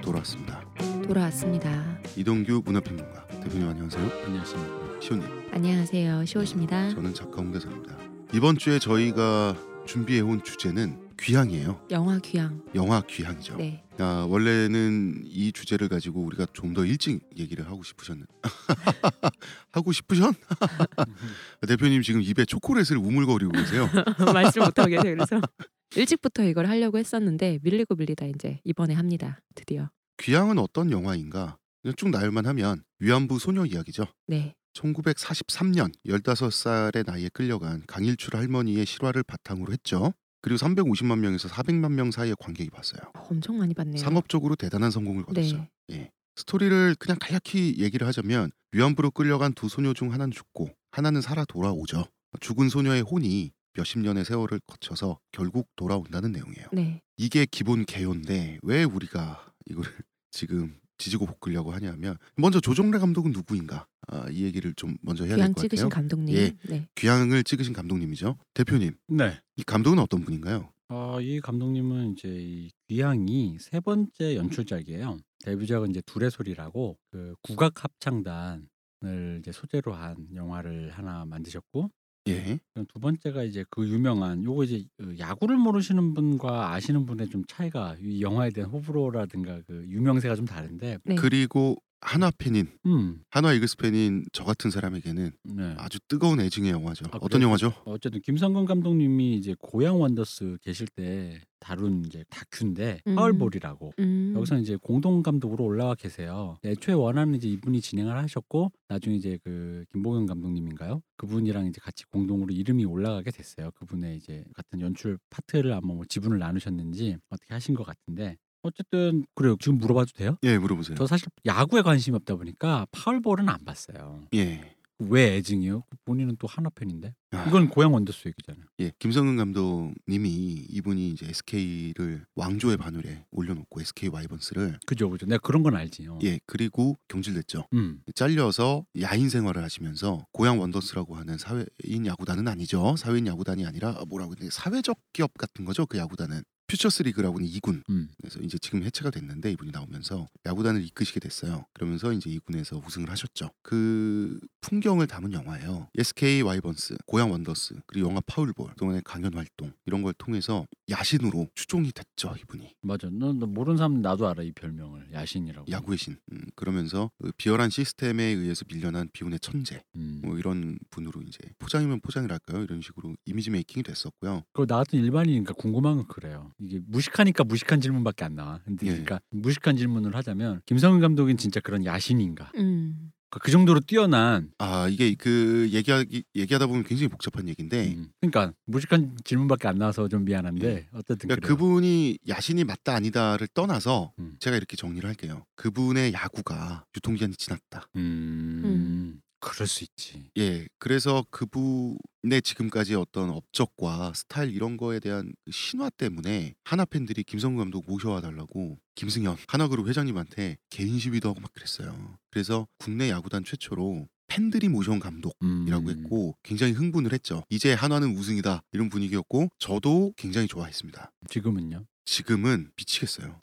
다시 돌아왔습니다. 돌아왔습니다. 이동규 문화평론가 대표님 안녕하세요. 안녕하십니까. 시호님 안녕하세요. 시옷입니다. 저는 작가 홍대선입니다. 이번 주에 저희가 준비해온 주제는 귀향이에요. 영화 귀향. 영화 귀향이죠. 네. 아, 원래는 이 주제를 가지고 우리가 좀 더 일찍 얘기를 하고 싶으셨는 하고 싶으셨? 대표님 지금 입에 초콜릿을 우물거리고 계세요. 말씀 못하고 계세요. 그래서 일찍부터 이걸 하려고 했었는데 밀리고 밀리다 이제 이번에 합니다. 드디어. 귀향은 어떤 영화인가? 그냥 쭉 나열만 하면 위안부 소녀 이야기죠. 네. 1943년 15살의 나이에 끌려간 강일출 할머니의 실화를 바탕으로 했죠. 그리고 350만 명에서 400만 명 사이의 관객이 봤어요. 엄청 많이 봤네요. 상업적으로 대단한 성공을 거뒀죠. 네. 예. 스토리를 그냥 간략히 얘기를 하자면 위안부로 끌려간 두 소녀 중 하나는 죽고 하나는 살아 돌아오죠. 죽은 소녀의 혼이 몇십 년의 세월을 거쳐서 결국 돌아온다는 내용이에요. 네. 이게 기본 개요인데 왜 우리가 이거를 지금 지지고 볶으려고 하냐면 먼저 조정래 감독은 누구인가? 아, 이 얘기를 좀 먼저 해야 될 귀향 것 같아요. 찍으신 감독님. 예. 네. 귀향을 찍으신 감독님이죠. 대표님, 네. 이 감독은 어떤 분인가요? 어, 이 감독님은 이제 이 귀향이 세 번째 연출작이에요. 데뷔작은 이제 둘의 소리라고 그 국악 합창단을 이제 소재로 한 영화를 하나 만드셨고 예. 그럼 두 번째가 이제 그 유명한 요거 이제 그 야구를 모르시는 분과 아시는 분의 좀 차이가 이 영화에 대한 호불호라든가 그 유명세가 좀 다른데 네. 그리고 한화 팬인 음. 한화 이글스 팬인 저 같은 사람에게는 네. 아주 뜨거운 애증의 영화죠. 아, 어떤? 영화죠? 어쨌든 김성근 감독님이 이제 고양 원더스 계실 때 다룬 이제 다큐인데 음. 파울볼이라고 음. 여기서 이제 공동 감독으로 올라와 계세요. 애초에 원하는 이제 이분이 진행을 하셨고 나중에 이제 그 김보경 감독님인가요? 그분이랑 이제 같이 공동으로 이름이 올라가게 됐어요. 그분의 이제 같은 연출 파트를 아마 뭐 지분을 나누셨는지 어떻게 하신 것 같은데 어쨌든 그래요. 지금 물어봐도 돼요? 예, 물어보세요. 저 사실 야구에 관심이 없다 보니까 파울볼은 안 봤어요. 예. 왜 애증이요? 본인은 또 한화 팬인데 아, 이건 고양 원더스 얘기잖아요. 예, 김성근 감독님이 이분이 이제 SK를 왕조의 반열에 올려놓고 SK 와이번스를 그죠, 그죠. 내가 그런 건 알지. 요 예, 그리고 경질됐죠. 음, 잘려서 야인 생활을 하시면서 고양 원더스라고 하는 사회인 야구단은 아니죠. 사회인 야구단이 아니라 뭐라고 해야 되나 사회적 기업 같은 거죠. 그 야구단은 퓨처스 리그라고는 2군. 음. 그래서 이제 지금 해체가 됐는데 이분이 나오면서 야구단을 이끄시게 됐어요. 그러면서 이제 2군에서 우승을 하셨죠. 그 풍경을 담은 영화예요. SK 와이번스, 고양 원더스, 그리고 영화 파울볼, 그동안의 강연 활동 이런 걸 통해서 야신으로 추앙이 됐죠. 이분이. 맞아. 너, 너 모르는 사람 나도 알아 이 별명을 야신이라고. 야구의 신. 음, 그러면서 그 비열한 시스템에 의해서 밀려난 비운의 천재. 음. 뭐 이런 분으로 이제 포장이면 포장이랄까요? 이런 식으로 이미지 메이킹이 됐었고요. 그거 나 같은 일반인이니까 궁금한 건 그래요. 이게 무식하니까 무식한 질문밖에 안 나와. 근데 예. 그러니까 무식한 질문을 하자면 김성근 감독은 진짜 그런 야신인가? 음. 그- 그 정도로 뛰어난. 아 이게 그 얘기하기 얘기하다 보면 굉장히 복잡한 얘기인데 음. 그러니까 무식한 질문밖에 안 나와서 좀 미안한데 어쨌든 그러니까. 그분이 야신이 맞다 아니다를 떠나서 음. 제가 이렇게 정리를 할게요. 그분의 야구가 유통기한이 지났다. 음. 음. 그럴 수 있지. 예, 그래서 그분의 지금까지 어떤 업적과 스타일 이런 거에 대한 그 신화 때문에 하나 팬들이 김성근 감독 모셔와 달라고 김승현 하나그룹 회장님한테 개인 시위도 하고 막 그랬어요. 그래서 국내 야구단 최초로 팬들이 모셔온 감독. 음. 이라고 했고 굉장히 흥분을 했죠. 이제 한화는 우승이다 이런 분위기였고 저도 굉장히 좋아했습니다. 지금은요. 지금은 미치겠어요.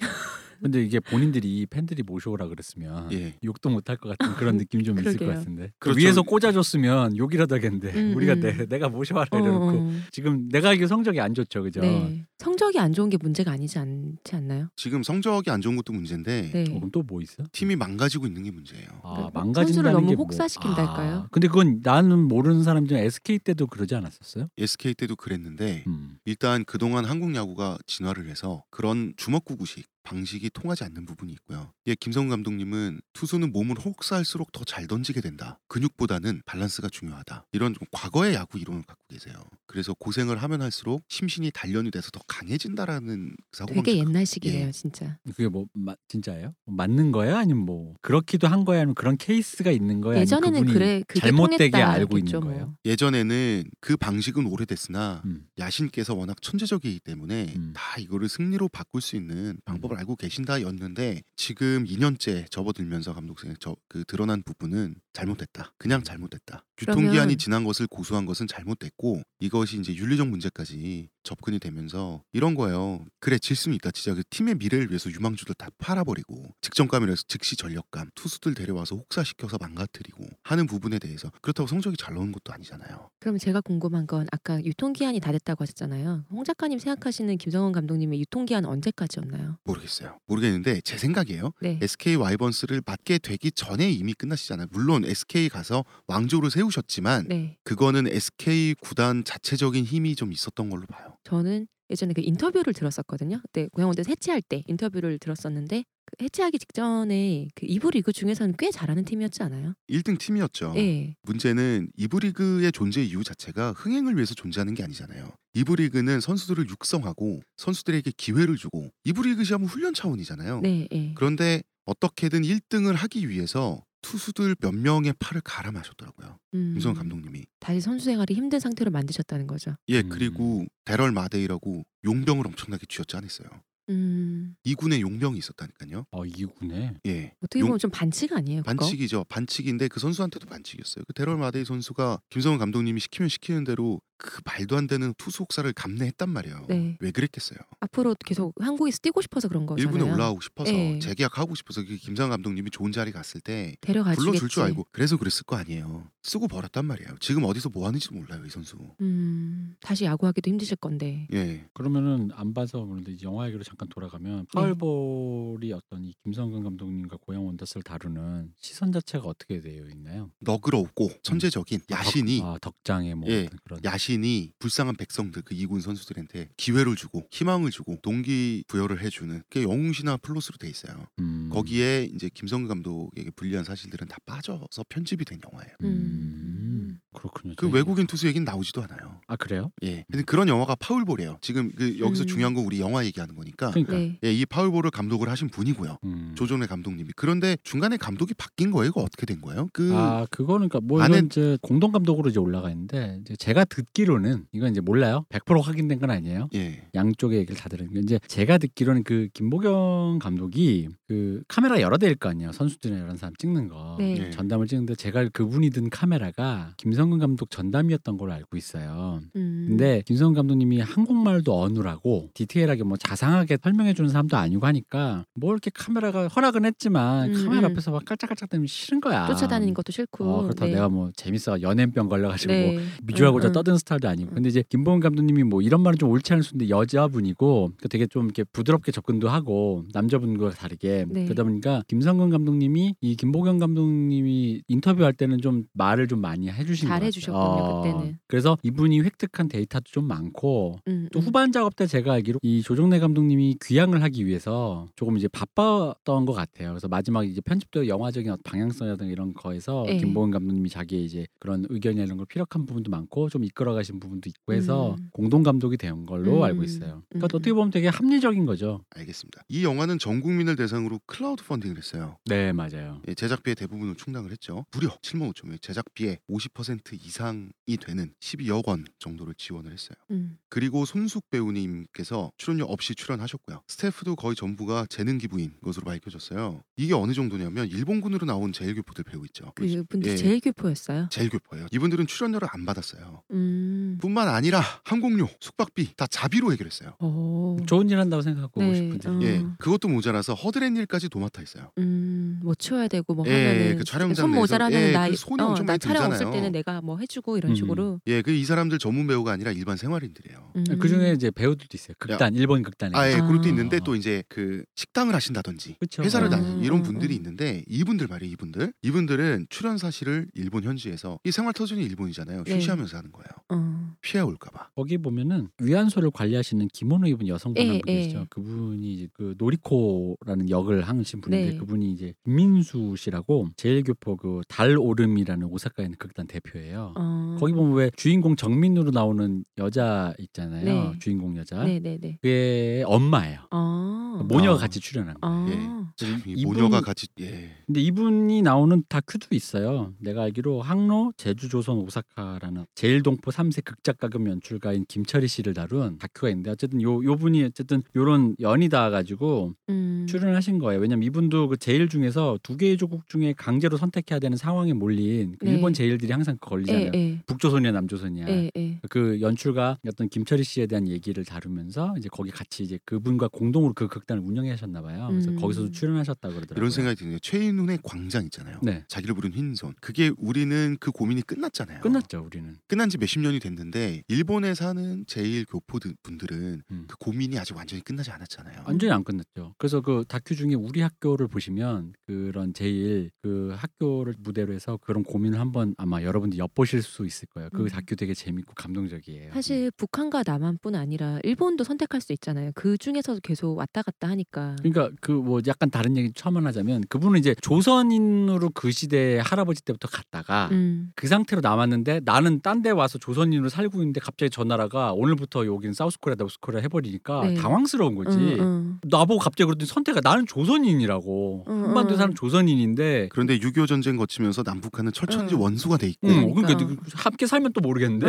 근데 이게 본인들이 팬들이 모셔오라 그랬으면 예. 욕도 못 할 것 같은 그런 느낌이 좀 있을 것. 같은데 그 그렇죠. 위에서 꽂아줬으면 욕이라도 하겠는데 음, 우리가 음. 내, 내가 모셔와라 어, 이래놓고 어. 지금 내가 알기로 성적이 안 좋죠 그죠? 네. 성적이 안 좋은 게 문제가 아니지 않지 않나요? 지금 성적이 안 좋은 것도 문제인데 네. 어, 그럼 또 뭐 있어? 팀이 망가지고 있는 게 문제예요. 아, 그러니까 망가진다는 선수를 너무 게 뭐- 혹사시킨달까요? 아, 근데 그건 나는 모르는 사람 중에 SK 때도 그러지 않았었어요? SK 때도 그랬는데 음. 일단 그동안 한국 야구가 진화를 해서 그런 주먹구구식 방식이 통하지 않는 부분이 있고요. 예, 김성훈 감독님은 투수는 몸을 혹사할수록 더 잘 던지게 된다. 근육보다는 밸런스가 중요하다. 이런 좀 과거의 야구 이론을 갖고 계세요. 그래서 고생을 하면 할수록 심신이 단련이 돼서 더 강해진다라는 사고방식. 되게 옛날식이네요, 예. 진짜. 그게 뭐 마, 진짜예요? 맞는 거야? 아니면 뭐 그렇기도 한 거야? 아니면 그런 케이스가 있는 거야? 예전에는 그분이 그래 그게 잘못되게 알고 있는 했겠죠, 거예요? 뭐. 예전에는 그 방식은 오래됐으나 음. 야신께서 워낙 천재적이기 때문에 음. 다 이거를 승리로 바꿀 수 있는 방법을 알고 계신다였는데 지금 2년째 접어들면서 감독 생에 저그 드러난 부분은 잘못됐다. 그냥 잘못됐다. 유통기한이 지난 것을 고소한 것은 잘못됐고 이것이 이제 윤리적 문제까지 접근이 되면서 이런 거예요. 그래 질 수는 있다. 진짜 그 팀의 미래를 위해서 유망주들 다 팔아버리고 직전감이라서 즉시 전력감 투수들 데려와서 혹사시켜서 망가뜨리고 하는 부분에 대해서 그렇다고 성적이 잘 나오는 것도 아니잖아요. 그럼 제가 궁금한 건 아까 유통기한이 다 됐다고 하셨잖아요. 홍 작가님 생각하시는 김성원 감독님의 유통기한 언제까지였나요? 모르겠어요. 모르겠는데 제 생각이에요. 네. SK 와이번스를 맡게 되기 전에 이미 끝나시잖아요. 물론 SK 가서 왕조를 세우 셨지만 네. 그거는 SK 구단 자체적인 힘이 좀 있었던 걸로 봐요. 저는 예전에 그 인터뷰를 들었었거든요. 그때 고양원대 해체할 때 인터뷰를 들었었는데 그 해체하기 직전에 그 이부 리그 중에서는 꽤 잘하는 팀이었지 않아요? 1등 팀이었죠. 예. 문제는 이부 리그의 존재 이유 자체가 흥행을 위해서 존재하는 게 아니잖아요. 이부 리그는 선수들을 육성하고 선수들에게 기회를 주고 이부 리그 시험은 훈련 차원이잖아요. 네, 예. 그런데 어떻게든 1등을 하기 위해서 투수들 몇 명의 팔을 갈아 마셨더라고요. 음, 김성훈 감독님이. 다시 선수 생활이 힘든 상태로 만드셨다는 거죠. 예, 음. 그리고 데럴 마데이라고 용병을 엄청나게 쥐었지 않았어요. 음, 이군에 용병이 있었다니까요. 어 이군에 예. 어떻게 용- 보면 좀 반칙 아니에요? 그거? 반칙이죠. 반칙인데 그 선수한테도 반칙이었어요. 그 데럴 마데이 선수가 김성훈 감독님이 시키면 시키는 대로 그 말도 안 되는 투수 혹사를 감내했단 말이에요. 네. 왜 그랬겠어요? 앞으로 계속 한국에서 뛰고 싶어서 그런 거잖아요. 일본에 올라오고 싶어서 예. 재계약하고 싶어서 그 김상훈 감독님이 좋은 자리 갔을 때 데려가주겠지. 불러줄 줄 알고 그래서 그랬을 거 아니에요. 쓰고 버렸단 말이에요. 지금 어디서 뭐 하는지도 몰라요 이 선수. 음, 다시 야구하기도 힘드실 건데. 예. 그러면은 안 봐서 그런데 영화 얘기로 잠깐 돌아가면 네. 파울볼이 어떤 이 김성근 감독님과 고양 원더스를 다루는 시선 자체가 어떻게 되어 있나요? 너그럽고 천재적인 야신이 덕, 아, 덕장의 뭐 예, 그런 야신 이 불쌍한 백성들 그 이군 선수들한테 기회를 주고 희망을 주고 동기 부여를 해주는 그게 영웅신화 플러스로 돼 있어요. 음, 거기에 이제 김성근 감독에게 불리한 사실들은 다 빠져서 편집이 된 영화예요. 음, 그렇군요. 그 외국인 투수 얘기는 나오지도 않아요. 아 그래요? 예. 근데 그런 영화가 파울볼이에요. 지금 그 여기서 음. 중요한 건 우리 영화 얘기하는 거니까. 그러니까 네. 예, 이 파울볼을 감독을 하신 분이고요. 음. 조정래 감독님이. 그런데 중간에 감독이 바뀐 거예요. 이거 어떻게 된 거예요? 그 아 그거는 그러니까 뭐 안에- 이제 공동 감독으로 이제 올라가 있는데 이제 제가 듣 기로는 이건 이제 몰라요. 100% 확인된 건 아니에요. 예. 양쪽의 얘기를 다 들은 게 이제 제가 듣기로는 그 김보경 감독이 그 카메라 여러 대일 거 아니에요. 선수들이나 이런 사람 찍는 거. 네. 예. 전담을 찍는데 제가 그분이 든 카메라가 김성근 감독 전담이었던 걸로 알고 있어요. 음. 근데 김성근 감독님이 한국말도 어눌하고 디테일하게 뭐 자상하게 설명해 주는 사람도 아니고 하니까 뭐 이렇게 카메라가 허락은 했지만 음, 카메라 음. 앞에서 막 깔짝깔짝대면 싫은 거야. 쫓아다니는 것도 싫고. 어, 그렇다고 네. 내가 뭐 재밌어 연예병 걸려가지고 뭐 네. 미주하고자 응, 응. 떠드는 스타일도 아니고 근데 이제 김보은 감독님이 뭐 이런 말은 좀 옳지 않을 수 있는데 여자분이고 그 되게 좀 이렇게 부드럽게 접근도 하고 남자분과 다르게 네. 그러다 보니까 김성근 감독님이 이 김보경 감독님이 인터뷰할 때는 좀 말을 좀 많이 해주신 것 잘. 해주셨군요, 어, 그때는. 그래서 이분이 획득한 데이터도 좀 많고 음, 또 음. 후반 작업 때 제가 알기로 이 조정래 감독님이 귀향을 하기 위해서 조금 이제 바빴던 것 같아요. 그래서 마지막에 이제 편집도 영화적인 방향성이라든가 이런 거에서 예. 김보은 감독님이 자기의 이제 그런 의견이나 이런 걸 피력한 부분도 많고 좀 이끌어 가신 부분도 있고 해서 음. 공동 감독이 된 걸로 음. 알고 있어요. 그러니까 음. 어떻게 보면 되게 합리적인 거죠. 알겠습니다. 이 영화는 전 국민을 대상으로 클라우드 펀딩을 했어요. 네 맞아요. 예, 제작비의 대부분을 충당을 했죠. 무려 7만 5천 명, 제작비의 50% 이상이 되는 12억 원 정도를 지원을 했어요. 음. 그리고 손숙 배우님께서 출연료 없이 출연하셨고요. 스태프도 거의 전부가 재능 기부인 것으로 밝혀졌어요. 이게 어느 정도냐면 일본군으로 나온 제일교포들 배우 있죠. 그분들 예. 제일 교포였어요. 제일교포예요. 이분들은 출연료를 안 받았어요. 음. 뿐만 아니라 항공료, 숙박비 다 자비로 해결했어요. 오. 좋은 일 한다고 생각하고 네, 분들이 어. 예, 그것도 모자라서 허드렛 일까지 도맡아 있어요. 음, 뭐 치워야 되고 뭐 예, 하면은 그 촬영장 손 모자라면 예, 나, 그 손이 어, 엄청 나 많이 촬영 없을 들잖아요. 때는 내가 뭐 해주고 이런 음. 식으로. 예, 그 이 사람들 전문 배우가 아니라 일반 생활인들이에요. 음. 그 중에 이제 배우들도 있어요. 극단 일본 극단에. 아, 예, 아. 그것도 있는데 또 이제 그 식당을 하신다든지 그쵸. 회사를 음, 다니는 이런 음, 분들이 음. 있는데 이분들 말이에요, 이분들. 이분들은 출연 사실을 일본 현지에서 이 생활 터전이 일본이잖아요. 네. 휴시하면서 하는 거예요. 어. 피해 올까봐. 거기 보면은 위안소를 관리하시는 김원호 입은 여성분 예, 한분 예. 계시죠. 그분이 이제 그 노리코라는 역을 하신 분인데 네. 그분이 이제 김민수 씨라고 제일교포 그 달오름이라는 오사카에 있는 극단 대표예요. 어. 거기 보면 왜 주인공 정민으로 나오는 여자 있잖아요. 네. 주인공 여자. 네네네. 그게 엄마예요. 어. 모녀가 어. 같이 출연한 거. 어. 예. 참, 이 이분- 모녀가 같이 예. 근데 이분이 나오는 다큐도 있어요. 내가 알기로 항로 제주 조선 오사카라는 제일동포 3세 극작 가금 연출가인 김철희 씨를 다룬 다큐가 있는데 어쨌든 요 요분이 어쨌든 요런 연이 닿아 가지고 음. 출연하신 거예요. 왜냐면 이분도 그 제일 중에서 두 개의 조국 중에 강제로 선택해야 되는 상황에 몰린 그 네. 일본 제일들이 항상 걸리잖아요. 예, 예. 북조선이야 남조선이야. 예, 예. 그 연출가 어떤 김철희 씨에 대한 얘기를 다루면서 이제 거기 같이 이제 그분과 공동으로 그 극단을 운영하셨나 봐요. 그래서 음. 거기서도 출연하셨다고 그러더라고요. 이런 생각이 게 최인훈의 광장 있잖아요. 네. 자기를 부른 흰손. 그게 우리는 그 고민이 끝났잖아요. 끝났죠, 우리는. 끝난 지 몇십 년이 됐는데 일본에 사는 제일 교포 분들은 음. 그 고민이 아직 완전히 끝나지 않았잖아요. 완전히 안 끝났죠. 그래서 그 다큐 중에 우리 학교를 보시면 그런 제일 그 학교를 무대로 해서 그런 고민을 한번 아마 여러분들 엿보실 수 있을 거예요. 그 음. 다큐 되게 재밌고 감동적이에요. 사실 북한과 남한뿐 아니라 일본도 선택할 수 있잖아요. 그 중에서도 계속 왔다 갔다 하니까. 그러니까 그 뭐 약간 다른 얘기 처음 하자면 그분은 이제 조선인으로 그 시대 할아버지 때부터 갔다가 음. 그 상태로 남았는데 나는 딴 데 와서 조선 인으로 살고 있는데 갑자기 저 나라가 오늘부터 여기는 사우스코리아 노스코리아 해버리니까 네. 당황스러운 거지. 응, 응. 나보고 갑자기 그러더니 선택가 나는 조선인이라고 응, 한반도 응. 사람 조선인인데 그런데 6.25 전쟁 거치면서 남북한은 철천지 응. 원수가 돼 있고 응, 그러니까 그러니까. 함께 살면 또 모르겠는데.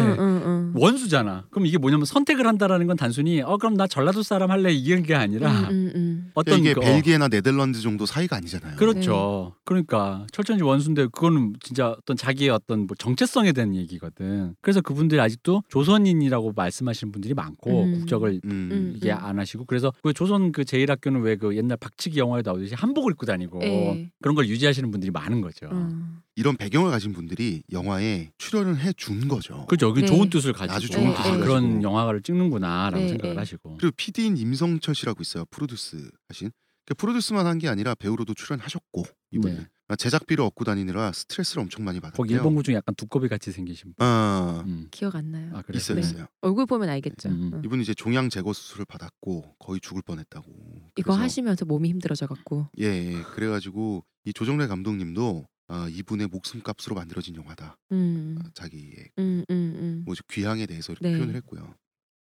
원수잖아. 그럼 이게 뭐냐면 선택을 한다라는 건 단순히 어 그럼 나 전라도 사람 할래 이런 게 아니라 어떤 이게 그, 어, 벨기에나 네덜란드 정도 사이가 아니잖아요. 그렇죠. 그러니까 철천지 원수인데 그거는 진짜 어떤 자기의 어떤 뭐 정체성에 대한 얘기거든. 그래서 그분들이 아직도 조선인이라고 말씀하시는 분들이 많고 음. 국적을 음. 음. 이게 안 하시고 그래서 그 조선 그 제일학교는 왜 그 옛날 박치기 영화에 나오듯이 한복을 입고 다니고 예. 그런 걸 유지하시는 분들이 많은 거죠. 음. 이런 배경을 가진 분들이 영화에 출연을 해 준 거죠. 그렇죠. 그 네. 좋은 뜻을 가지고 아주 좋은 아, 뜻을 그런 가지고. 영화를 찍는구나라고 네, 생각을 네. 하시고. 그리고 PD인 임성철 씨라고 있어요. 프로듀스 하신. 그 프로듀스만 한 게 아니라 배우로도 출연하셨고 이분은 네. 아, 제작비를 얻고 다니느라 스트레스를 엄청 많이 받았대요. 거기 일본군 중에 약간 두꺼비 같이 생기신 분. 아 음. 기억 안 나요. 아, 그래요? 있어요, 네. 있어요. 얼굴 보면 알겠죠. 음. 응. 이분 이제 종양 제거 수술을 받았고 거의 죽을 뻔했다고. 이거 그래서- 하시면서 몸이 힘들어져 갖고. 예, 예. 그래가지고 이 조정래 감독님도 아, 이분의 목숨값으로 만들어진 영화다. 음. 아, 자기의 음, 음, 음. 뭐지 귀향에 대해서 이렇게 네. 표현을 했고요.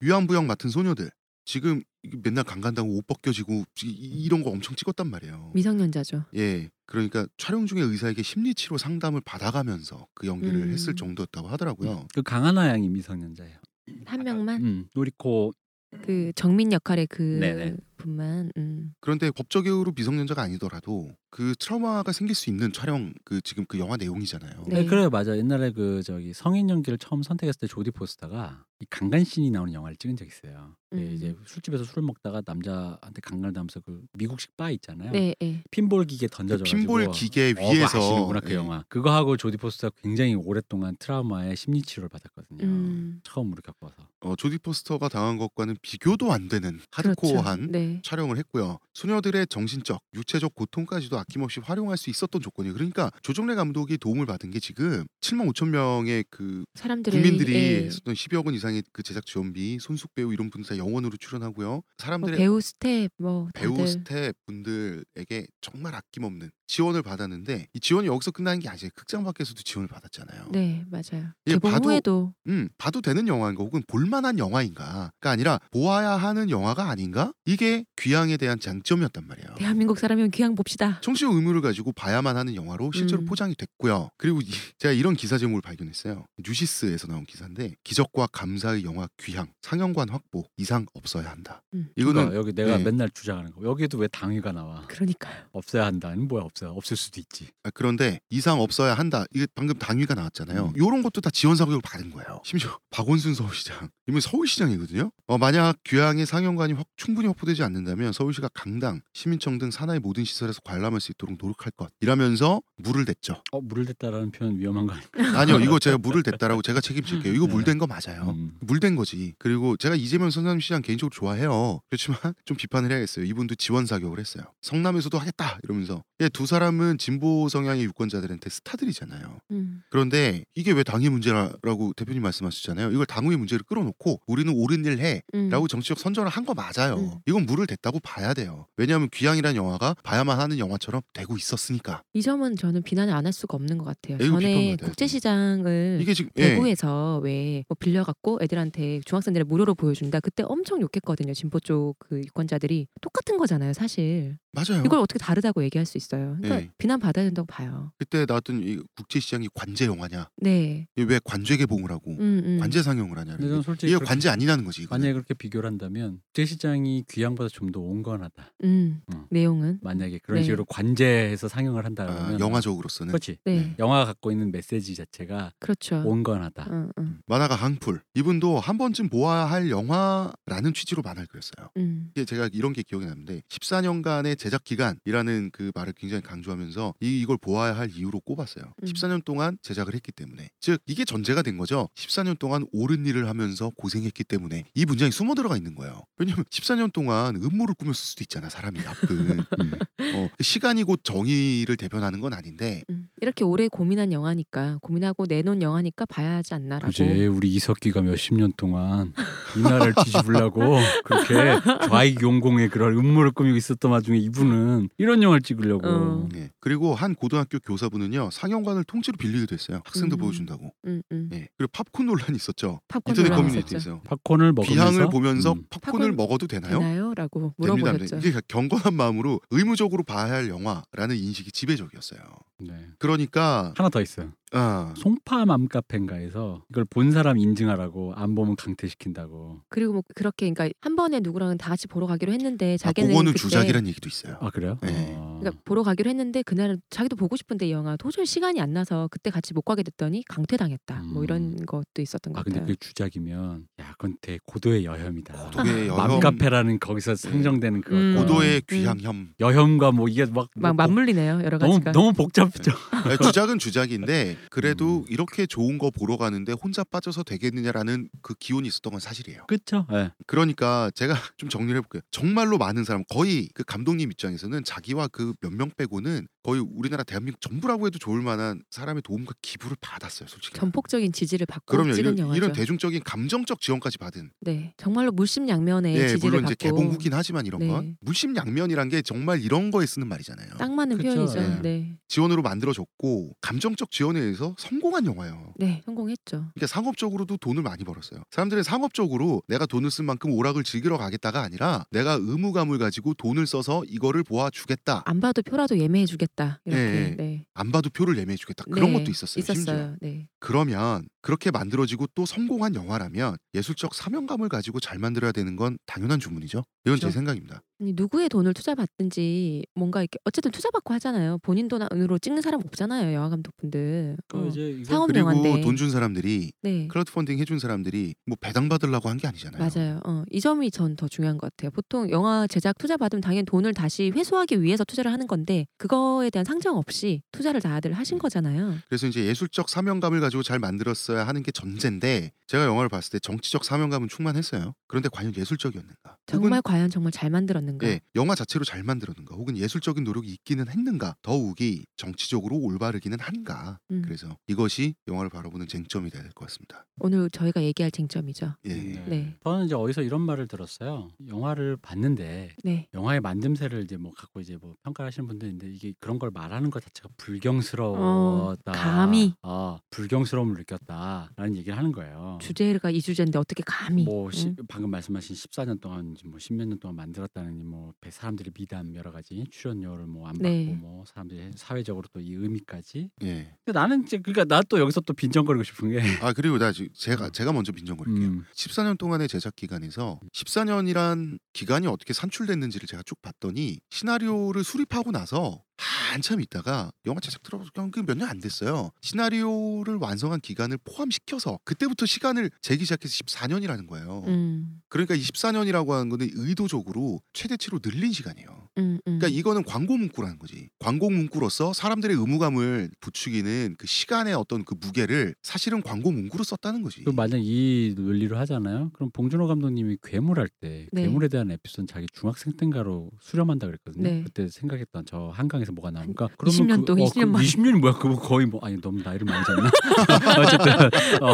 위안부역 맡은 소녀들 지금 맨날 강 간다고 옷 벗겨지고 이- 이- 이런 거 엄청 찍었단 말이에요. 미성년자죠. 예, 그러니까 촬영 중에 의사에게 심리치료 상담을 받아가면서 그 연기를 음. 했을 정도였다고 하더라고요. 그 강하나 양이 미성년자예요. 한 명만 음. 노리코 그 정민 역할의 그 네네. 분만. 음. 그런데 법적으로 미성년자가 아니더라도 그 트라우마가 생길 수 있는 촬영 그 지금 그 영화 내용이잖아요. 네. 네, 그래요, 맞아. 옛날에 그 저기 성인 연기를 처음 선택했을 때 조디 포스터가 이 강간신이 나오는 영화를 찍은 적 있어요. 예, 음. 이제 술집에서 술을 먹다가 남자한테 강간을 당하면서 그 미국식 바 있잖아요. 네, 네. 핀볼 기계 던져줘가지고 핀볼 기계 어, 위에서 아시는구나 그 예. 영화. 그거 하고 조디 포스터가 굉장히 오랫동안 트라우마에 심리 치료를 받았거든요. 음. 처음으로 겪어서. 어, 조디 포스터가 당한 것과는 비교도 안 되는 하드코어한 그렇죠. 네. 촬영을 했고요. 소녀들의 정신적, 육체적 고통까지도 아낌없이 활용할 수 있었던 조건이에요. 그러니까 조정래 감독이 도움을 받은 게 지금 7만 5천 명의 그 사람들의 국민들이 예. 썼던 10억 원 이상의 그 제작 지원비, 손숙 배우 이런 분들 다 0원으로 출연하고요. 뭐 사람들의 배우 스텝 뭐 배우 다들 스텝 분들에게 정말 아낌없는 지원을 받았는데 이 지원이 여기서 끝나는 게 아니에요. 극장 밖에서도 지원을 받았잖아요. 네 맞아요. 예, 개봉 봐도- 후에도 음, 봐도 되는 영화인가 혹은 볼만한 영화인가가 아니라 보아야 하는 영화가 아닌가? 이게 귀향에 대한 장점이었단 말이에요. 대한민국 사람이면 귀향 봅시다. 청취 의무를 가지고 봐야만 하는 영화로 실제로 음. 포장이 됐고요. 그리고 이- 제가 이런 기사 제목을 발견했어요. 뉴시스에서 나온 기사인데 기적과 감사의 영화 귀향 상영관 확보 이상 없어야 한다. 음. 이거는 그러니까 여기 내가 예. 맨날 주장하는 거. 여기도 왜 당위가 나와? 그러니까요. 없어야 한다는 뭐야 없어야 없을 수도 있지. 아, 그런데 이상 없어야 한다. 이게 방금 당위가 나왔잖아요. 음. 이런 것도 다 지원 사격을 받은 거예요. 심지어 박원순 서울시장 이분 서울시장이거든요. 어, 만약 귀향의 상영관이 확, 충분히 확보되지 않는다면 서울시가 강당, 시민청 등 산하의 모든 시설에서 관람 할수 있도록 노력할 것. 이라면서 물을 댔죠. 어 물을 댔다라는 표현 위험한 거 아니야? 아니요, 이거 제가 물을 댔다라고 제가 책임질게요. 이거 물댄 거 맞아요. 음. 물된 거지. 그리고 제가 이재명 성남 시장 개인적으로 좋아해요. 그렇지만 좀 비판을 해야겠어요. 이분도 지원 사격을 했어요. 성남에서도 하겠다 이러면서. 예, 두 사람은 진보 성향의 유권자들한테 스타들이잖아요. 음. 그런데 이게 왜 당의 문제라고 대표님 말씀하셨잖아요. 이걸 당의 문제를 끌어놓고 우리는 옳은 일 해. 음. 라고 정치적 선전을 한 거 맞아요. 음. 이건 물을 댔다고 봐야 돼요. 왜냐하면 귀향이라는 영화가 봐야만 하는 영화 처럼 되고 있었으니까. 이 점은 저는 비난을 안 할 수가 없는 것 같아요. 전에. 국제시장을 이게 지금 예. 대구에서 왜뭐 빌려갖고 애들한테 중학생들의 무료로 보여준다. 그때 엄청 욕했거든요. 진보 쪽 그 유권자들이 똑같은 거잖아요, 사실. 맞아요. 이걸 어떻게 다르다고 얘기할 수 있어요. 그러니까 네. 비난 받아야 된다고 봐요. 그때 나왔던 이 국제 시장이 관제 영화냐? 네. 왜 관제 개봉을 하고 음, 음. 관제 상영을 하냐는 근데 저는 솔직히 이게 그렇게- 관제 아니냐는 거지. 이거는. 만약에 그렇게 비교를 한다면 국제시장이 귀향보다 좀 더 온건하다. 음. 어. 내용은 만약에 그런 네. 식으로 관제해서 상영을 한다 아, 영화적으로서는 그렇지. 네. 영화가 갖고 있는 메시지 자체가 그렇죠. 온건하다. 음, 음. 만화가 항풀 이분도 한 번쯤 보아야 할 영화라는 취지로 만화를 그렸어요. 음. 이게 제가 이런 게 기억이 나는데 14년간의 제작 기간이라는 그 말을 굉장히 강조하면서 이, 이걸 보아야 할 이유로 꼽았어요. 음. 14년 동안 제작을 했기 때문에 즉 이게 전제가 된 거죠. 14년 동안 옳은 일을 하면서 고생했기 때문에 이 문장이 숨어 들어가 있는 거예요. 왜냐면 14년 동안 음모를 꾸몄을 수도 있잖아 사람이 나쁜 음. 어, 시간이 곧 정의를 대변하는 건 아닌데 음. 이렇게 오래 고민한 영화니까 고민하고 내놓은 영화니까 봐야 하지 않나라고. 그제 우리 이석기가 몇십 년 동안 이 나라를 뒤집으려고 그렇게 좌익 용공의 그런 음모를 꾸미고 있었던 와중에 이 분은 이런 영화를 찍으려고 어. 예. 그리고 한 고등학교 교사분은요 상영관을 통째로 빌리기도 했어요. 학생들 음. 보여준다고. 음, 음. 예. 그리고 팝콘 논란이 있었죠. 팝콘 인터넷 논란이 커뮤니티에서 팝콘을 먹으면서 비항을 보면서 음. 팝콘을 팝콘 먹어도 되나요? 되나요?라고. 물어보셨죠. 이게 경건한 마음으로 의무적으로 봐야 할 영화라는 인식이 지배적이었어요. 네. 그러니까 하나 더 있어요. 아, 송파 맘카페인가에서 이걸 본 사람 인증하라고 안 보면 강퇴시킨다고. 그리고 뭐 그렇게 그러니까 한 번에 누구랑 다 같이 보러 가기로 했는데 아 자기는 그거는 그때 주작이란 얘기도 있어요. 아 그래요? 네. 어. 그러니까 보러 가기로 했는데 그날은 자기도 보고 싶은데 이 영화 도저히 시간이 안 나서 그때 같이 못 가게 됐더니 강퇴당했다. 뭐 이런 음. 것도 있었던 것아 근데 같아요. 그게 주작이면 야 그건 되게 고도의 여혐이다. 고도의 여혐, 맘카페라는 거기서 상정되는 그 음. 고도의 음. 귀향혐. 여혐과 뭐 이게 막, 막뭐 맞물리네요 여러 너무 가지가. 너무 복잡죠. 아니, 주작은 주작인데 그래도 음. 이렇게 좋은 거 보러 가는데 혼자 빠져서 되겠느냐라는 그 기온이 있었던 건 사실이에요. 그렇죠. 네. 그러니까 제가 좀 정리를 해볼게요. 정말로 많은 사람 거의 그 감독님 입장에서는 자기와 그 몇 명 빼고는 거의 우리나라 대한민국 전부라고 해도 좋을 만한 사람의 도움과 기부를 받았어요, 솔직히. 전폭적인 지지를 받고 그럼요. 찍은 이런, 영화죠. 이런 대중적인 감정적 지원까지 받은. 네, 정말로 물심양면의 예, 지지를 물론 받고 이제 개봉 후긴 하지만 이런 네. 건 물심양면이란 게 정말 이런 거에 쓰는 말이잖아요. 딱 맞는 그쵸, 표현이죠. 예. 네, 지원으로 만들어졌고 감정적 지원에 의해서 성공한 영화예요. 네, 성공했죠. 그러니까 상업적으로도 돈을 많이 벌었어요. 사람들은 상업적으로 내가 돈을 쓴 만큼 오락을 즐기러 가겠다가 아니라 내가 의무감을 가지고 돈을 써서 이거를 보아주겠다. 안 봐도 표라도 예매해주겠다. 이렇게. 예, 네. 안 봐도 표를 예매해주겠다. 그런 네, 것도 있었어요. 있었어요. 네. 그러면 그렇게 만들어지고 또 성공한 영화라면 예술적 사명감을 가지고 잘 만들어야 되는 건 당연한 주문이죠. 이건 제 그렇죠. 생각입니다. 아니, 누구의 돈을 투자받든지 뭔가 이렇게 어쨌든 투자받고 하잖아요. 본인 돈으로 찍는 사람 없잖아요. 영화 감독분들. 그 어, 이거 상업 그리고 영화인데. 돈준 사람들이 네. 클라우드 펀딩 해준 사람들이 뭐 배당 받으려고 한 게 아니잖아요. 맞아요. 어, 이 점이 전 더 중요한 것 같아요. 보통 영화 제작 투자 받으면 당연히 돈을 다시 회수하기 위해서 투자를 하는 건데 그거에 대한 상정 없이 투자를 다들 하신 거잖아요. 그래서 이제 예술적 사명감을 가지고 잘 만들었어야 하는 게 전제인데 제가 영화를 봤을 때 정치적 사명감은 충만했어요. 그런데 과연 예술적이었는가? 정말 과연 정말 잘 만들었는가? 예, 영화 자체로 잘 만들었는가? 혹은 예술적인 노력이 있기는 했는가? 더욱이 정치적으로 올바르기는 한가? 음. 그래서 이것이 영화를 바라보는 쟁점이 될 것 같습니다. 오늘 저희가 얘기할 쟁점이죠. 예. 네. 저는 이제 어디서 이런 말을 들었어요. 영화를 봤는데 네. 영화의 만듦새를 이제 뭐 갖고 이제 뭐 평가하시는 분들인데 이게 그런 걸 말하는 것 자체가 불경스러웠다. 어, 감히. 어, 불경스러움을 느꼈다라는 얘기를 하는 거예요. 주제가 이 주제인데 어떻게 감히? 뭐 시, 음. 방금 말씀하신 14년 동안 뭐 10몇 년 동안 만들었다는 뭐 사람들이 미담 여러 가지 출연료를 뭐 안 받고 네. 뭐 사람들이 사회적으로 또 이 의미까지. 예. 근데 나는 이제 그러니까 나 또 여기서 또 빈정거리고 싶은 게 아 그리고 나 지금 제가 제가 먼저 빈정거릴게요. 음. 14년 동안의 제작 기간에서 14년이란 기간이 어떻게 산출됐는지를 제가 쭉 봤더니 시나리오를 수립하고 나서 한참 있다가 영화 제작 들어가서 몇년 안 됐어요. 시나리오를 완성한 기간을 포함시켜서 그때부터 시간을 재기 시작해서 14년이라는 거예요. 음, 그러니까 이 14년이라고 하는 거는 의도적으로 최대치로 늘린 시간이에요. 음, 음. 그러니까 이거는 광고 문구라는 거지. 광고 문구로서 사람들의 의무감을 부추기는 그 시간의 어떤 그 무게를 사실은 광고 문구로 썼다는 거지. 그 만약 이 논리로 하잖아요. 그럼 봉준호 감독님이 괴물 할 때 네. 괴물에 대한 에피소드 자기 중학생 땐가로 수렴한다 그랬거든요. 네. 그때 생각했던 저 한강에서 뭐가 나오니까 20년 또, 20년 만에. 20년이 뭐야? 그거 거의 뭐 아니 너무 나이를 많이 졌나? 어쨌든 어,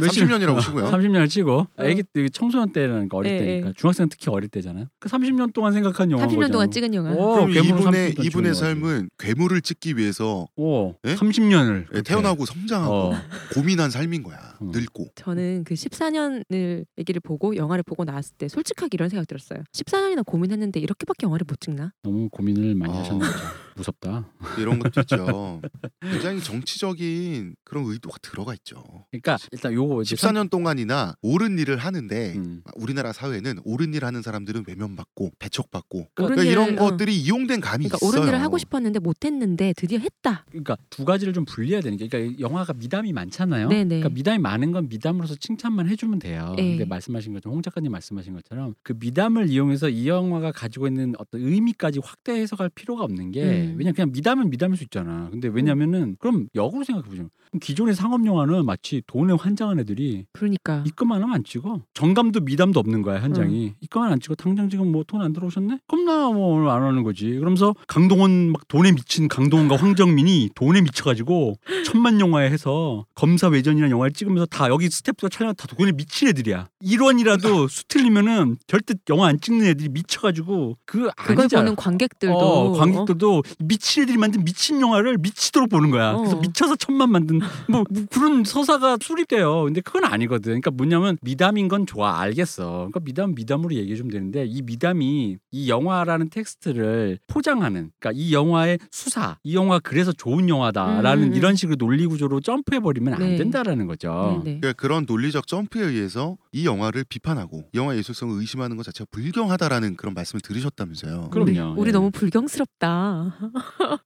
몇십- 30년이라고 치고요. 30년을 치고 어. 애기 때 청소년 때라는 거 어릴 예, 때니까 예. 중학생 특히 어릴 때잖아요. 그 30년 동안 생각한 영화 30년 동안 찍은 영화. 어, 그럼 이분의 30년 이분의 삶은 괴물을 찍기 위해서 오, 예? 30년을 예, 태어나고 성장하고 어. 고민한 삶인 거야. 음. 늙고. 저는 그 14년을 얘기를 보고 영화를 보고 나왔을 때 솔직하게 이런 생각 들었어요. 14년이나 고민했는데 이렇게밖에 영화를 못 찍나? 너무 고민을 많이 어. 하셨나 보죠. 무섭다. 이런 것도 있죠. 굉장히 정치적인 그런 의도가 들어가 있죠. 그러니까 일단 요거 이제 14년 동안이나 옳은 일을 하는데 음. 우리나라 사회는 옳은 일 하는 사람들은 외면받고 배척받고 그러니까 이런 일을, 어. 것들이 이용된 감이 그러니까 있어요. 옳은 일을 하고 싶었는데 못했는데 드디어 했다. 그러니까 두 가지를 좀 분리해야 되는 게 그러니까 영화가 미담이 많잖아요. 네네. 그러니까 미담이 많은 건 미담으로서 칭찬만 해주면 돼요. 네. 근데 말씀하신 것처럼 홍 작가님 말씀하신 것처럼 그 미담을 이용해서 이 영화가 가지고 있는 어떤 의미까지 확대 해석할 필요가 없는 게 음. 왜냐 면 그냥 미담은 미담일 수 있잖아. 근데 왜냐면은 그럼 역으로 생각해 보죠. 기존의 상업 영화는 마치 돈에 환장한 애들이 그러니까 입금만 하면 안 찍어. 정감도 미담도 없는 거야 현장이. 입금만 안 찍어. 당장 지금 뭐 돈 안 들어오셨네? 그럼 나뭐 안 하는 거지. 그러면서 강동원 막 돈에 미친 강동원과 황정민이 돈에 미쳐가지고 천만 영화에 해서 검사 외전이라는 영화를 찍으면서 다 여기 스태프가 촬영 다 돈에 미친 애들이야. 1원이라도 수틀리면은 절대 영화 안 찍는 애들이 미쳐가지고 그 그걸 아니잖아. 보는 관객들도 어, 관객들도 미친 애들이 만든 미친 영화를 미치도록 보는 거야. 그래서 어. 미쳐서 천만 만든 뭐, 뭐 그런 서사가 수립돼요. 근데 그건 아니거든. 그러니까 뭐냐면 미담인 건 좋아 알겠어. 그러니까 미담 미담으로 얘기해 주면 되는데 이 미담이 이 영화라는 텍스트를 포장하는 그러니까 이 영화의 수사, 이 영화 그래서 좋은 영화다라는 음, 음. 이런 식으로 논리 구조로 점프해 버리면 안 네. 된다라는 거죠. 네 네. 그러니까 그런 논리적 점프에 의해서 이 영화를 비판하고 영화 예술성을 의심하는 것 자체가 불경하다라는 그런 말씀을 들으셨다면서요. 그럼요. 우리 예. 너무 불경스럽다.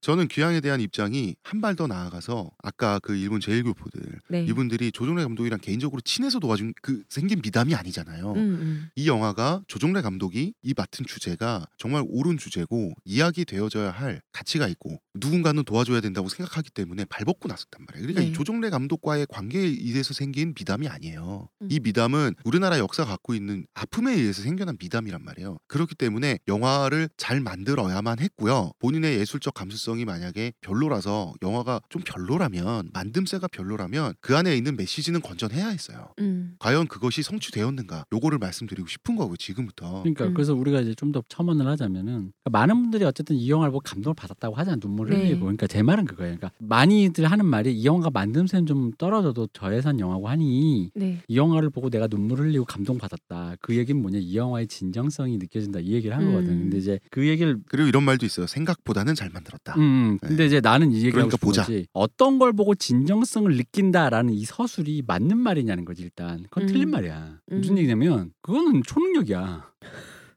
저는 귀향에 대한 입장이 한 발 더 나아가서 아까 그 일본 제1교포들 네. 이분들이 조종래 감독이랑 개인적으로 친해서 도와준 그 생긴 미담이 아니잖아요. 음, 음. 이 영화가 조종래 감독이 이 맡은 주제가 정말 옳은 주제고 이야기 되어져야 할 가치가 있고 누군가는 도와줘야 된다고 생각하기 때문에 발벗고 나섰단 말이에요. 그러니까 네. 이 조종래 감독과의 관계에 의해서 생긴 미담이 아니에요. 음. 이 미담은 우리나라 역사 가 갖고 있는 아픔에 의해서 생겨난 미담이란 말이에요. 그렇기 때문에 영화를 잘 만들어야만 했고요. 본인의 예술적 감수성이 만약에 별로라서 영화가 좀 별로라면 만 듦새가 별로라면 그 안에 있는 메시지는 건전해야 했어요. 음. 과연 그것이 성취되었는가? 요거를 말씀드리고 싶은 거고 지금부터. 그러니까 음. 그래서 우리가 이제 좀 더 첨언을 하자면은 그러니까 많은 분들이 어쨌든 이 영화를 보고 감동을 받았다고 하잖아 눈물을 네. 흘리고 그러니까 제 말은 그거예요. 그러니까 많이들 하는 말이 이 영화가 만듦새는 좀 떨어져도 저예산 영화고 하니 네. 이 영화를 보고 내가 눈물을 흘리고 감동 받았다. 그 얘기는 뭐냐 이 영화의 진정성이 느껴진다 이 얘기를 한 음. 거거든. 근데 이제 그 얘기를 그리고 이런 말도 있어요. 생각보다는 잘 만들었다. 음, 음. 근데 이제 나는 이 얘기하고 그러니까 싶은 보자. 거지. 어떤 걸 보고 진 정성을 느낀다라는 이 서술이 맞는 말이냐는 거지 일단. 그건 음. 틀린 말이야. 무슨 음. 얘기냐면 그거는 초능력이야.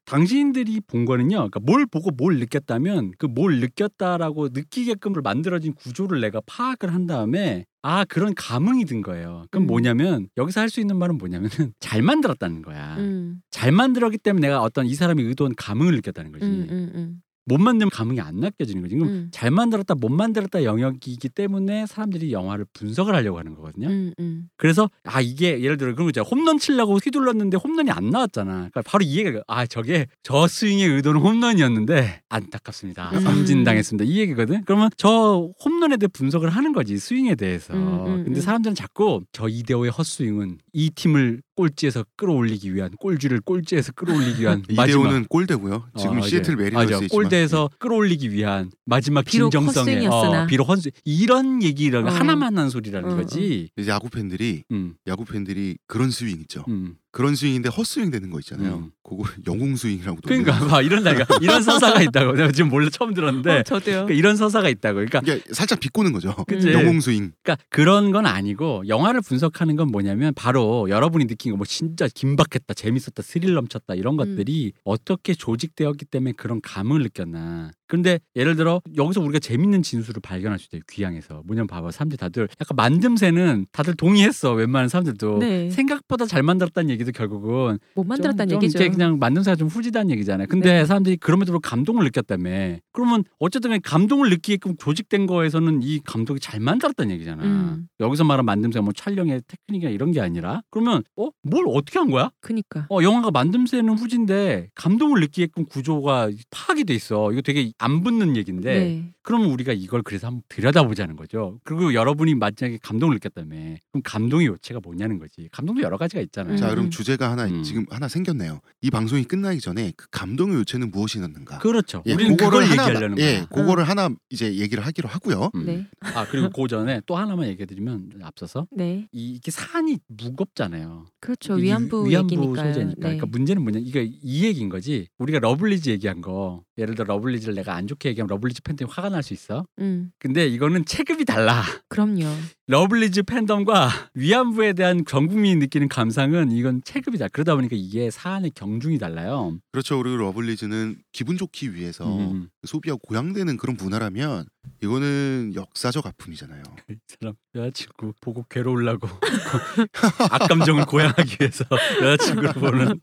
당신들이 본 거는요. 그러니까 뭘 보고 뭘 느꼈다면 그 뭘 느꼈다라고 느끼게끔을 만들어진 구조를 내가 파악을 한 다음에 아 그런 감흥이 든 거예요. 그럼 음. 뭐냐면 여기서 할 수 있는 말은 뭐냐면은 잘 만들었다는 거야. 음. 잘 만들었기 때문에 내가 어떤 이 사람이 의도한 감흥을 느꼈다는 거지. 음, 음, 음. 못 만들면 감흥이 안 느껴지는 거지. 그럼 음. 잘 만들었다 못 만들었다 영역이기 때문에 사람들이 영화를 분석을 하려고 하는 거거든요. 음, 음. 그래서 아 이게 예를 들어 그런 거죠. 홈런 치려고 휘둘렀는데 홈런이 안 나왔잖아. 그러니까 바로 이해가 아 저게 저 스윙의 의도는 홈런이었는데 안타깝습니다. 음. 삼진 당했습니다. 이 얘기거든. 그러면 저 홈런에 대해 분석을 하는 거지 스윙에 대해서. 음, 음, 근데 음. 사람들은 자꾸 저 이대호의 헛스윙은 이 팀을 꼴찌에서 끌어올리기 위한 꼴쥐를 꼴찌에서 끌어올리기 위한 이대호는 골대고요. 지금 어, 시애틀 메리너스에 맞아. 있지만 골대에서 끌어올리기 위한 마지막 비록 진정성의. 어, 비록 헛스윙 이런 얘기를 어. 하나만 한 소리라는 어, 거지. 이제 야구 팬들이 음, 야구 팬들이 그런 스윙 있죠. 음. 그런 스윙인데 헛스윙 되는 거 있잖아요. 음. 그거 영웅 스윙이라고 그러니까 봐 이런 이런 서사가 있다고 내가 지금 몰래 처음 들었는데 어, 저도요. 그러니까 이런 서사가 있다고. 그러니까 이게 살짝 비꼬는 거죠. 그치? 영웅 스윙. 그러니까 그런 건 아니고 영화를 분석하는 건 뭐냐면 바로 여러분이 느낀 거 뭐 진짜 긴박했다, 재밌었다, 스릴 넘쳤다 이런 것들이 어떻게 조직되었기 때문에 그런 감흥을 느꼈나. 근데 예를 들어 여기서 우리가 재밌는 진술을 발견할 수 있어요. 귀향에서. 뭐냐면 봐봐. 사람들이 다들 약간 만듦새는 다들 동의했어. 웬만한 사람들도. 네. 생각보다 잘 만들었다는 얘기도 결국은 못 만들었다는 좀, 좀 얘기죠. 그냥 만듦새가 좀 후지다는 얘기잖아요. 근데 네. 사람들이 그럼에도 불구하고 감동을 느꼈다며. 그러면 어쨌든 간에 감동을 느끼게끔 조직된 거에서는 이 감독이 잘 만들었다는 얘기잖아. 음. 여기서 말한 만듦새가 뭐 촬영의 테크닉이나 이런 게 아니라 그러면 어? 뭘 어떻게 한 거야? 그니까. 어, 영화가 만듦새는 후진데 감동을 느끼게끔 구조가 파악이 돼 있어. 이거 되게 안 붙는 얘기인데 네. 그러면 우리가 이걸 그래서 한번 들여다보자는 거죠. 그리고 여러분이 만약에 감동을 느꼈다며 그럼 감동의 요체가 뭐냐는 거지. 감동도 여러 가지가 있잖아요. 자 음, 그럼 음. 주제가 하나 음. 지금 하나 생겼네요. 이 방송이 끝나기 전에 그 감동의 요체는 무엇이었는가? 그렇죠. 예, 우리는 그걸 얘기하려는 예, 거야. 그거를 하나 이제 얘기를 하기로 하고요. 음. 네. 아 그리고 그 전에 또 하나만 얘기해드리면 앞서서 네. 이- 이게 사안이 무겁잖아요. 그렇죠. 위안부, 위안부 얘기니까요. 소재니까. 네. 그러니까 문제는 뭐냐? 이게 이 얘기인 거지. 우리가 러블리즈 얘기한 거 예를 들어 러블리즈를 내가 안 좋게 얘기하면 러블리즈 팬덤이 화가 날수 있어. 음, 근데 이거는 체급이 달라. 그럼요. 러블리즈 팬덤과 위안부에 대한 전 국민이 느끼는 감상은 이건 체급이 달라. 그러다 보니까 이게 사안의 경중이 달라요. 그렇죠. 그리고 러블리즈는 기분 좋기 위해서 음. 소비하고 고양되는 그런 문화라면 이거는 역사적 아픔이잖아요. 이 사람 여자친구 보고 괴로우려고 악감정을 고양하기 위해서 여자친구를 보는.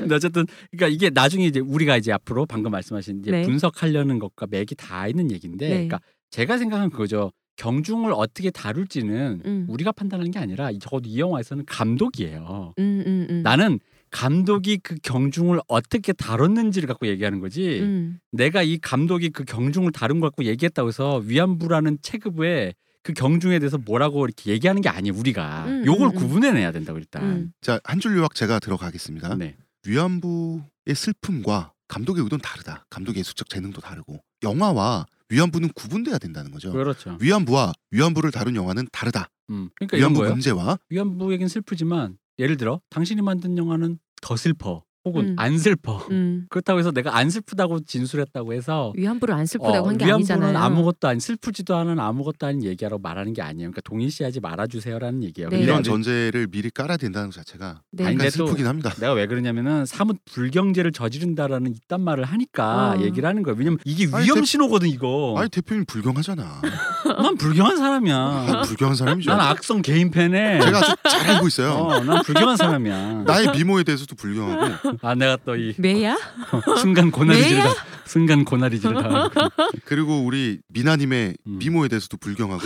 근데 어쨌든 그러니까 이게 나중에 이제 우리가 이제 앞으로 방금 말씀하신 이제 네. 분석하려는 것과 맥이 다 있는 얘기인데, 네. 그러니까 제가 생각한 그거죠. 경중을 어떻게 다룰지는 음. 우리가 판단하는 게 아니라 이- 적어도 이 영화에서는 감독이에요. 음, 음, 음. 나는 감독이 그 경중을 어떻게 다뤘는지를 갖고 얘기하는 거지. 음, 내가 이 감독이 그 경중을 다룬 것 갖고 얘기했다고 해서 위안부라는 체급에 그 경중에 대해서 뭐라고 이렇게 얘기하는 게 아니에요 우리가 음, 요걸 음, 음. 구분해내야 된다고 일단 음. 자한 줄 요약 제가 들어가겠습니다. 네. 위안부의 슬픔과 감독의 의도는 다르다. 감독의 예술적 재능도 다르고 영화와 위안부는 구분돼야 된다는 거죠. 그렇죠 위안부와 위안부를 다룬 영화는 다르다. 음. 그러니까 위안부 문제와 위안부 얘기는 슬프지만 예를 들어 당신이 만든 영화는 더 슬퍼 혹은 음. 안 슬퍼 음. 그렇다고 해서 내가 안 슬프다고 진술했다고 해서 위안부를 안 슬프다고 어, 한게 위안부는 아니잖아요. 아무것도 아닌 슬프지도 않은 아무것도 아닌 얘기하라고 말하는 게 아니에요 그러니까 동일시하지 말아주세요라는 얘기예요 네. 이런 전제를 미리 깔아야 된다는 것 자체가 네. 아니, 약간 슬프긴 합니다. 내가 왜 그러냐면은 사뭇 불경제를 저지른다라는 이딴 말을 하니까 어. 얘기를 하는 거예요. 왜냐면 이게 아니, 위험 대- 신호거든 이거. 아니 대표님 불경하잖아. 난 불경한 아, 사람이야. 불경한 사람이죠. 난 악성 개인 팬에. 제가 아주 잘 알고 있어요. 어, 난 불경한 사람이야. 나의 미모에 대해서도 불경하고 아 내가 또 이 매야? 순간 고나리 왜요? 지르다. 순간 고나리 지르다. 그리고 우리 미나님의 음. 미모에 대해서도 불경하고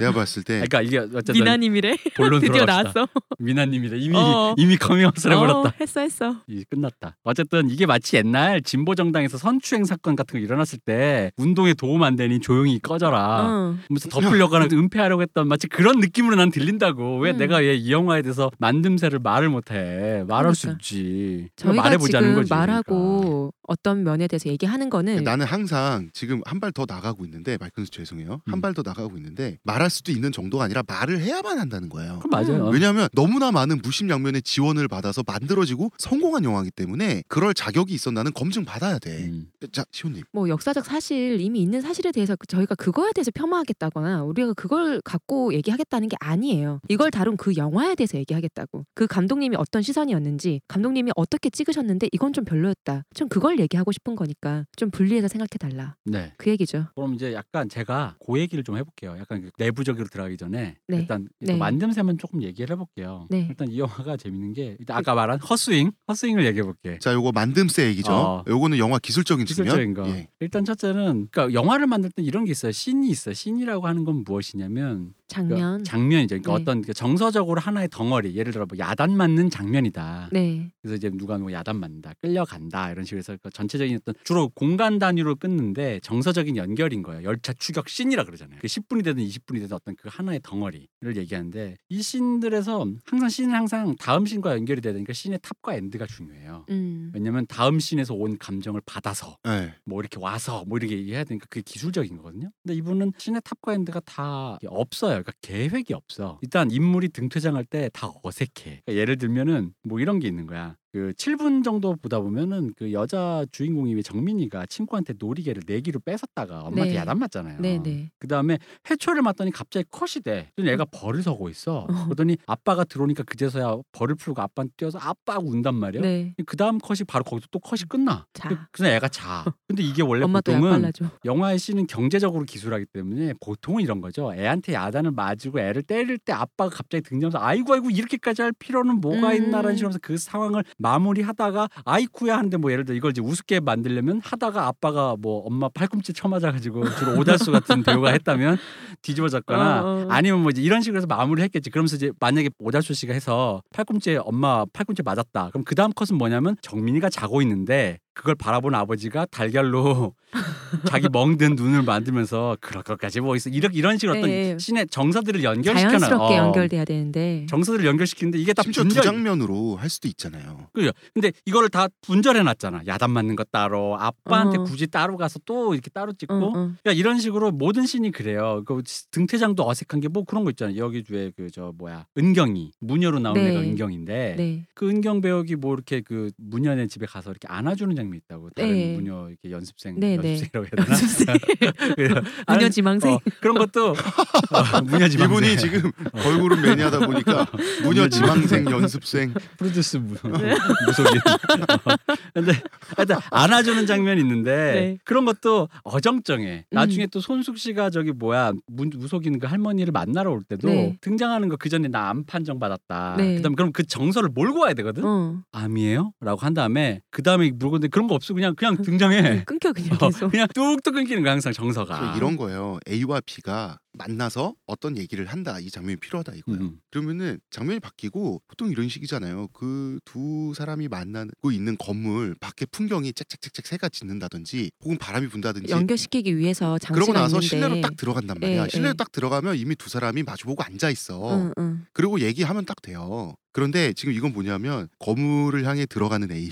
내가 봤을 때 그러니까 이게 어쨌든 미나님이래. 본론 드디어. 나왔어. 미나님이래. 이미 어. 이미 커밍아웃을 어, 해버렸다. 했어 했어. 이 끝났다. 어쨌든 이게 마치 옛날 진보 정당에서 성추행 사건 같은 거 일어났을 때 운동에 도움 안 되니 조용히 꺼져라. 어. 무슨 덮으려고 하는 은폐하려고 했던 마치 그런 느낌으로 난 들린다고 왜 음. 내가 왜이 영화에 대해서 만듦새를 말을 못해 말할 수 그러니까. 있지 저희가 말해보자는 지금 거지 그러니까. 말하고 어떤 면에 대해서 얘기하는 거는 나는 항상 지금 한 발 더 나가고 있는데 마이크스 죄송해요. 한 음. 발더 나가고 있는데 말할 수도 있는 정도가 아니라 말을 해야만 한다는 거예요. 그럼 맞아요 왜냐하면 너무나 많은 무심양면의 지원을 받아서 만들어지고 성공한 영화이기 때문에 그럴 자격이 있었나는 검증 받아야 돼. 음. 자 시호님 뭐 역사적 사실 이미 있는 사실에 대해서 그- 저희가 그거에 대해서 폄하하겠다거나 우리가 그걸 갖고 얘기하겠다는 게 아니에요. 이걸 다룬 그 영화에 대해서 얘기하겠다고. 그 감독님이 어떤 시선이었는지, 감독님이 어떻게 찍으셨는데 이건 좀 별로였다. 좀 그걸 얘기하고 싶은 거니까 좀 분리해서 생각해 달라. 네 그 얘기죠. 그럼 이제 약간 제가 그 얘기를 좀 해볼게요 약간 그 내부적으로 들어가기 전에 네. 일단 네. 만듦새만 조금 얘기를 해볼게요 네. 일단 이 영화가 재밌는 게 일단 아까 말한 헛스윙 헛스윙을 얘기해볼게 자 요거 만듦새 얘기죠. 어. 요거는 영화 기술적인 기술적인 측면. 거. 예. 일단 첫째는 그러니까 영화를 만들 때 이런 게 있어요. 씬이 있어. 요 씬이라고 하는 건 무엇이냐면 장면. 장면이죠. 그러니까 네. 어떤 그 정서적으로 하나의 덩어리. 예를 들어 뭐 야단 맞는 장면이다. 네. 그래서 이제 누가 뭐 야단 맞는다, 끌려간다 이런 식으로 해서 그 전체적인 어떤 주로 공간 단위로 끊는데 정서적인 연결인 거예요. 열차 추격 씬이라 그러잖아요. 그 10분이 되든 20분이 되든 어떤 그 하나의 덩어리를 얘기하는데 이 씬들에서 항상 씬은 항상 다음 씬과 연결이 되니까 씬의 탑과 엔드가 중요해요. 음. 왜냐면 다음 씬에서 온 감정을 받아서 예. 뭐 이렇게 와서 뭐 이렇게 얘기해야 되니까 그게 기술적인 거거든요. 근데 이분은 씬의 탑과 엔드가 다 없어요. 그러니까 계획이 없어. 일단 인물이 등퇴장할 때 다 어색해. 그러니까 예를 들면은 뭐 이런 게 있는 거야. 그 7분 정도 보다 보면은 그 여자 주인공이 정민이가 친구한테 노리개를 내기로 뺏었다가 엄마한테 네. 야단 맞잖아요. 네 네. 그 다음에 회초리를 맞더니 갑자기 컷이 돼. 그래서 얘가 벌을 서고 있어. 어. 그러더니 아빠가 들어오니까 그제서야 벌을 풀고 아빠한테 뛰어서 아빠 하고 운단 말이야. 네. 그 다음 컷이 바로 거기서 또 컷이 끝나. 자. 그- 그래서 애가 자. 근데 이게 원래 보통은. 영화의 씬은 경제적으로 기술하기 때문에 보통은 이런 거죠. 애한테 야단을 맞고 애를 때릴 때 아빠가 갑자기 등장해서 아이고 아이고 이렇게까지 할 필요는 뭐가 음. 있나라는 식으로 해서 그 상황을 마무리하다가 아이쿠야 하는데 뭐 예를 들어 이걸 이제 우습게 만들려면 하다가 아빠가 뭐 엄마 팔꿈치 쳐맞아가지고 주로 오달수 같은 배우가 했다면 뒤집어졌거나 어, 어. 아니면 뭐 이제 이런 식으로 해서 마무리를 했겠지. 그러면서 이제 만약에 오달수 씨가 해서 팔꿈치에 엄마 팔꿈치 맞았다. 그럼 그 다음 컷은 뭐냐면 정민이가 자고 있는데 그걸 바라본 아버지가 달걀로 자기 멍든 눈을 만들면서 그럴 것까지 뭐 있어 이렇게 이런 식으로 어떤 네. 신의 정서들을 연결시켜놔. 자연스럽게 어, 연결돼야 되는데. 정서들을 연결시키는데 이게 다 심지어 분절. 두 장면으로 할 수도 있잖아요. 그죠. 근데 이거를 다 분절해놨잖아. 야단 맞는 것 따로 아빠한테 어. 굳이 따로 가서 또 이렇게 따로 찍고. 어, 어. 그러니까 이런 식으로 모든 씬이 그래요. 그 등태장도 어색한 게 뭐 그런 거 있잖아요. 여기 뒤에 그 저 뭐야 은경이 무녀로 나온 네. 애가 은경인데 네. 그 은경 배우기 뭐 이렇게 그 무녀네 집에 가서 이렇게 안아주는 장 면이 있다고 다른 네. 무녀 이렇게 연습생 네, 네. 연습생이라고 해야 되나? 무녀 지망생. 어, 그런 것도 어, 무녀 지망생 이분이 지금 걸그룹 매니아다 보니까 무녀 지망생 연습생 프로듀스 무, 네. 무속인. 어. 근데 하여튼 안아주는 장면이 있는데 네. 그런 것도 어정쩡해. 음. 나중에 또 손숙 씨가 저기 뭐야 무, 무속인 그 할머니를 만나러 올 때도 네. 등장하는 거 그 전에 나 암 판정 받았다. 네. 그다음에 그럼 그 정서를 몰고 와야 되거든. 어. 암이에요?라고 한 다음에 그 다음에 물 건데 그런 거 없어 그냥 그냥 등장해. 끊겨 그냥 어, 계속. 그냥 뚝뚝 끊기는 거야 항상 정서가. 이런 거예요. A와 B가 만나서 어떤 얘기를 한다. 이 장면이 필요하다 이거예요. 음. 그러면은 장면이 바뀌고 보통 이런 식이잖아요. 그 두 사람이 만나고 있는 건물 밖에 풍경이 짹짹짹짹 새가 짖는다든지 혹은 바람이 분다든지 연결시키기 위해서 장치가 그러고 나서 있는데. 실내로 딱 들어간단 말이야. 예, 실내로 예. 딱 들어가면 이미 두 사람이 마주보고 앉아 있어. 응, 응. 그리고 얘기하면 딱 돼요. 그런데 지금 이건 뭐냐면 건물을 향해 들어가는 A,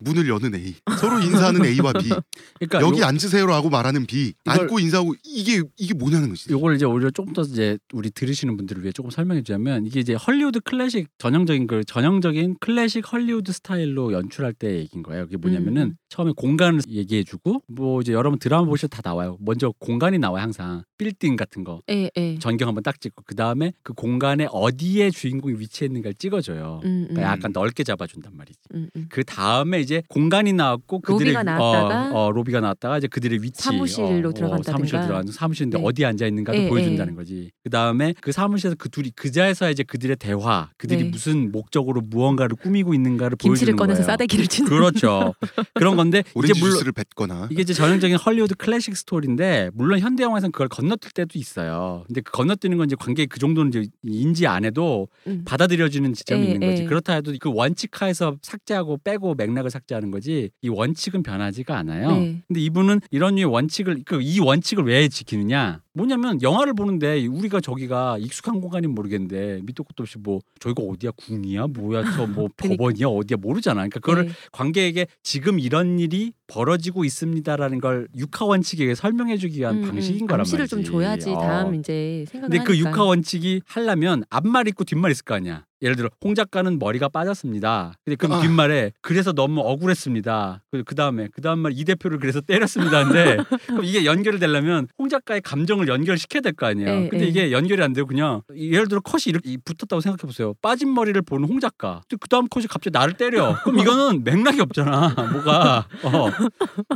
문을 여는 A, 서로 인사하는 A와 B, 그러니까 여기 요, 앉으세요라고 말하는 B, 이걸- 앉고 인사하고 이게 이게 뭐냐는 거지. 요걸 이제 오히려 조금 더 이제 우리 들으시는 분들을 위해 조금 설명해 주자면 이게 이제 헐리우드 클래식 전형적인 그 전형적인 클래식 헐리우드 스타일로 연출할 때 얘기인 거예요. 그게 뭐냐면은 음. 처음에 공간을 얘기해 주고 뭐 이제 여러분 드라마 보셔도 다 나와요. 먼저 공간이 나와요, 항상. 빌딩 같은 거. 예, 예. 전경 한번 딱 찍고 그 다음에 그 공간에 어디에 주인공이 위치해 있는가를 찍어 줘요. 음, 음, 그러니까 약간 넓게 잡아 준단 말이지. 음, 음. 그 다음에 이제 공간이 나왔고 그들의 로비가 나왔다가 어, 어, 로비가 나왔다가 이제 그들의 위치 사무실로 어, 들어간다든가. 어, 사무실 들어가는 사무실인데 네. 어디 앉아 있는가도 예, 보여준다는 예. 거지. 그 다음에 그 사무실에서 그 둘이 그 자에서 이제 그들의 대화, 그들이 네. 무슨 목적으로 무언가를 꾸미고 있는가를 김치를 보여주는 꺼내서 거예요. 싸대기를 치는. 그렇죠. 그런 건데 이제 오렌지 물론 주스를 뱉거나 이게 이제 전형적인 헐리우드 클래식 스토리인데 물론 현대 영화에서는 그걸 건너뛸 때도 있어요. 근데 그 건너뛰는 건 이제 관객이 그 정도는 이제 인지 안 해도 음. 받아들여지는 지점이 예, 있는 거지. 예. 그렇다 해도 그 원칙하에서 삭제하고 빼고 맥락을 삭제하는 거지. 이 원칙은 변하지가 않아요. 네. 근데 이분은 이런 류의 원칙을 그 이 원칙을 왜 지키느냐? 뭐냐면 영화를 보는데 우리가 저기가 익숙한 공간이 모르겠는데 밑도 끝도 없이 뭐 저기가 어디야 궁이야 뭐야 저뭐 그러니까. 법원이야 어디야 모르잖아. 그러니까 그거를 네. 관객에게 지금 이런 일이 벌어지고 있습니다라는 걸 육하 원칙에 설명해주기 위한 음, 방식인 음. 거란 암시를 말이지. 좀 줘야지 어. 다음 이제 생각을 근데 그 하니까. 육하 원칙이 하려면 앞말 있고 뒷말 있을 거 아니야. 예를 들어 홍 작가는 머리가 빠졌습니다. 근데 그 아. 뒷말에 그래서 너무 억울했습니다. 그 다음에 그 다음 말 이 대표를 그래서 때렸습니다인데 그럼 이게 연결이 되려면 홍 작가의 감정을 연결시켜야 될 거 아니에요. 예, 근데 예. 이게 연결이 안 되고 그냥 예를 들어 컷이 이렇게 붙었다고 생각해 보세요. 빠진 머리를 보는 홍 작가. 그 다음 컷이 갑자기 나를 때려. 그럼 이거는 맥락이 없잖아. 뭐가. 어.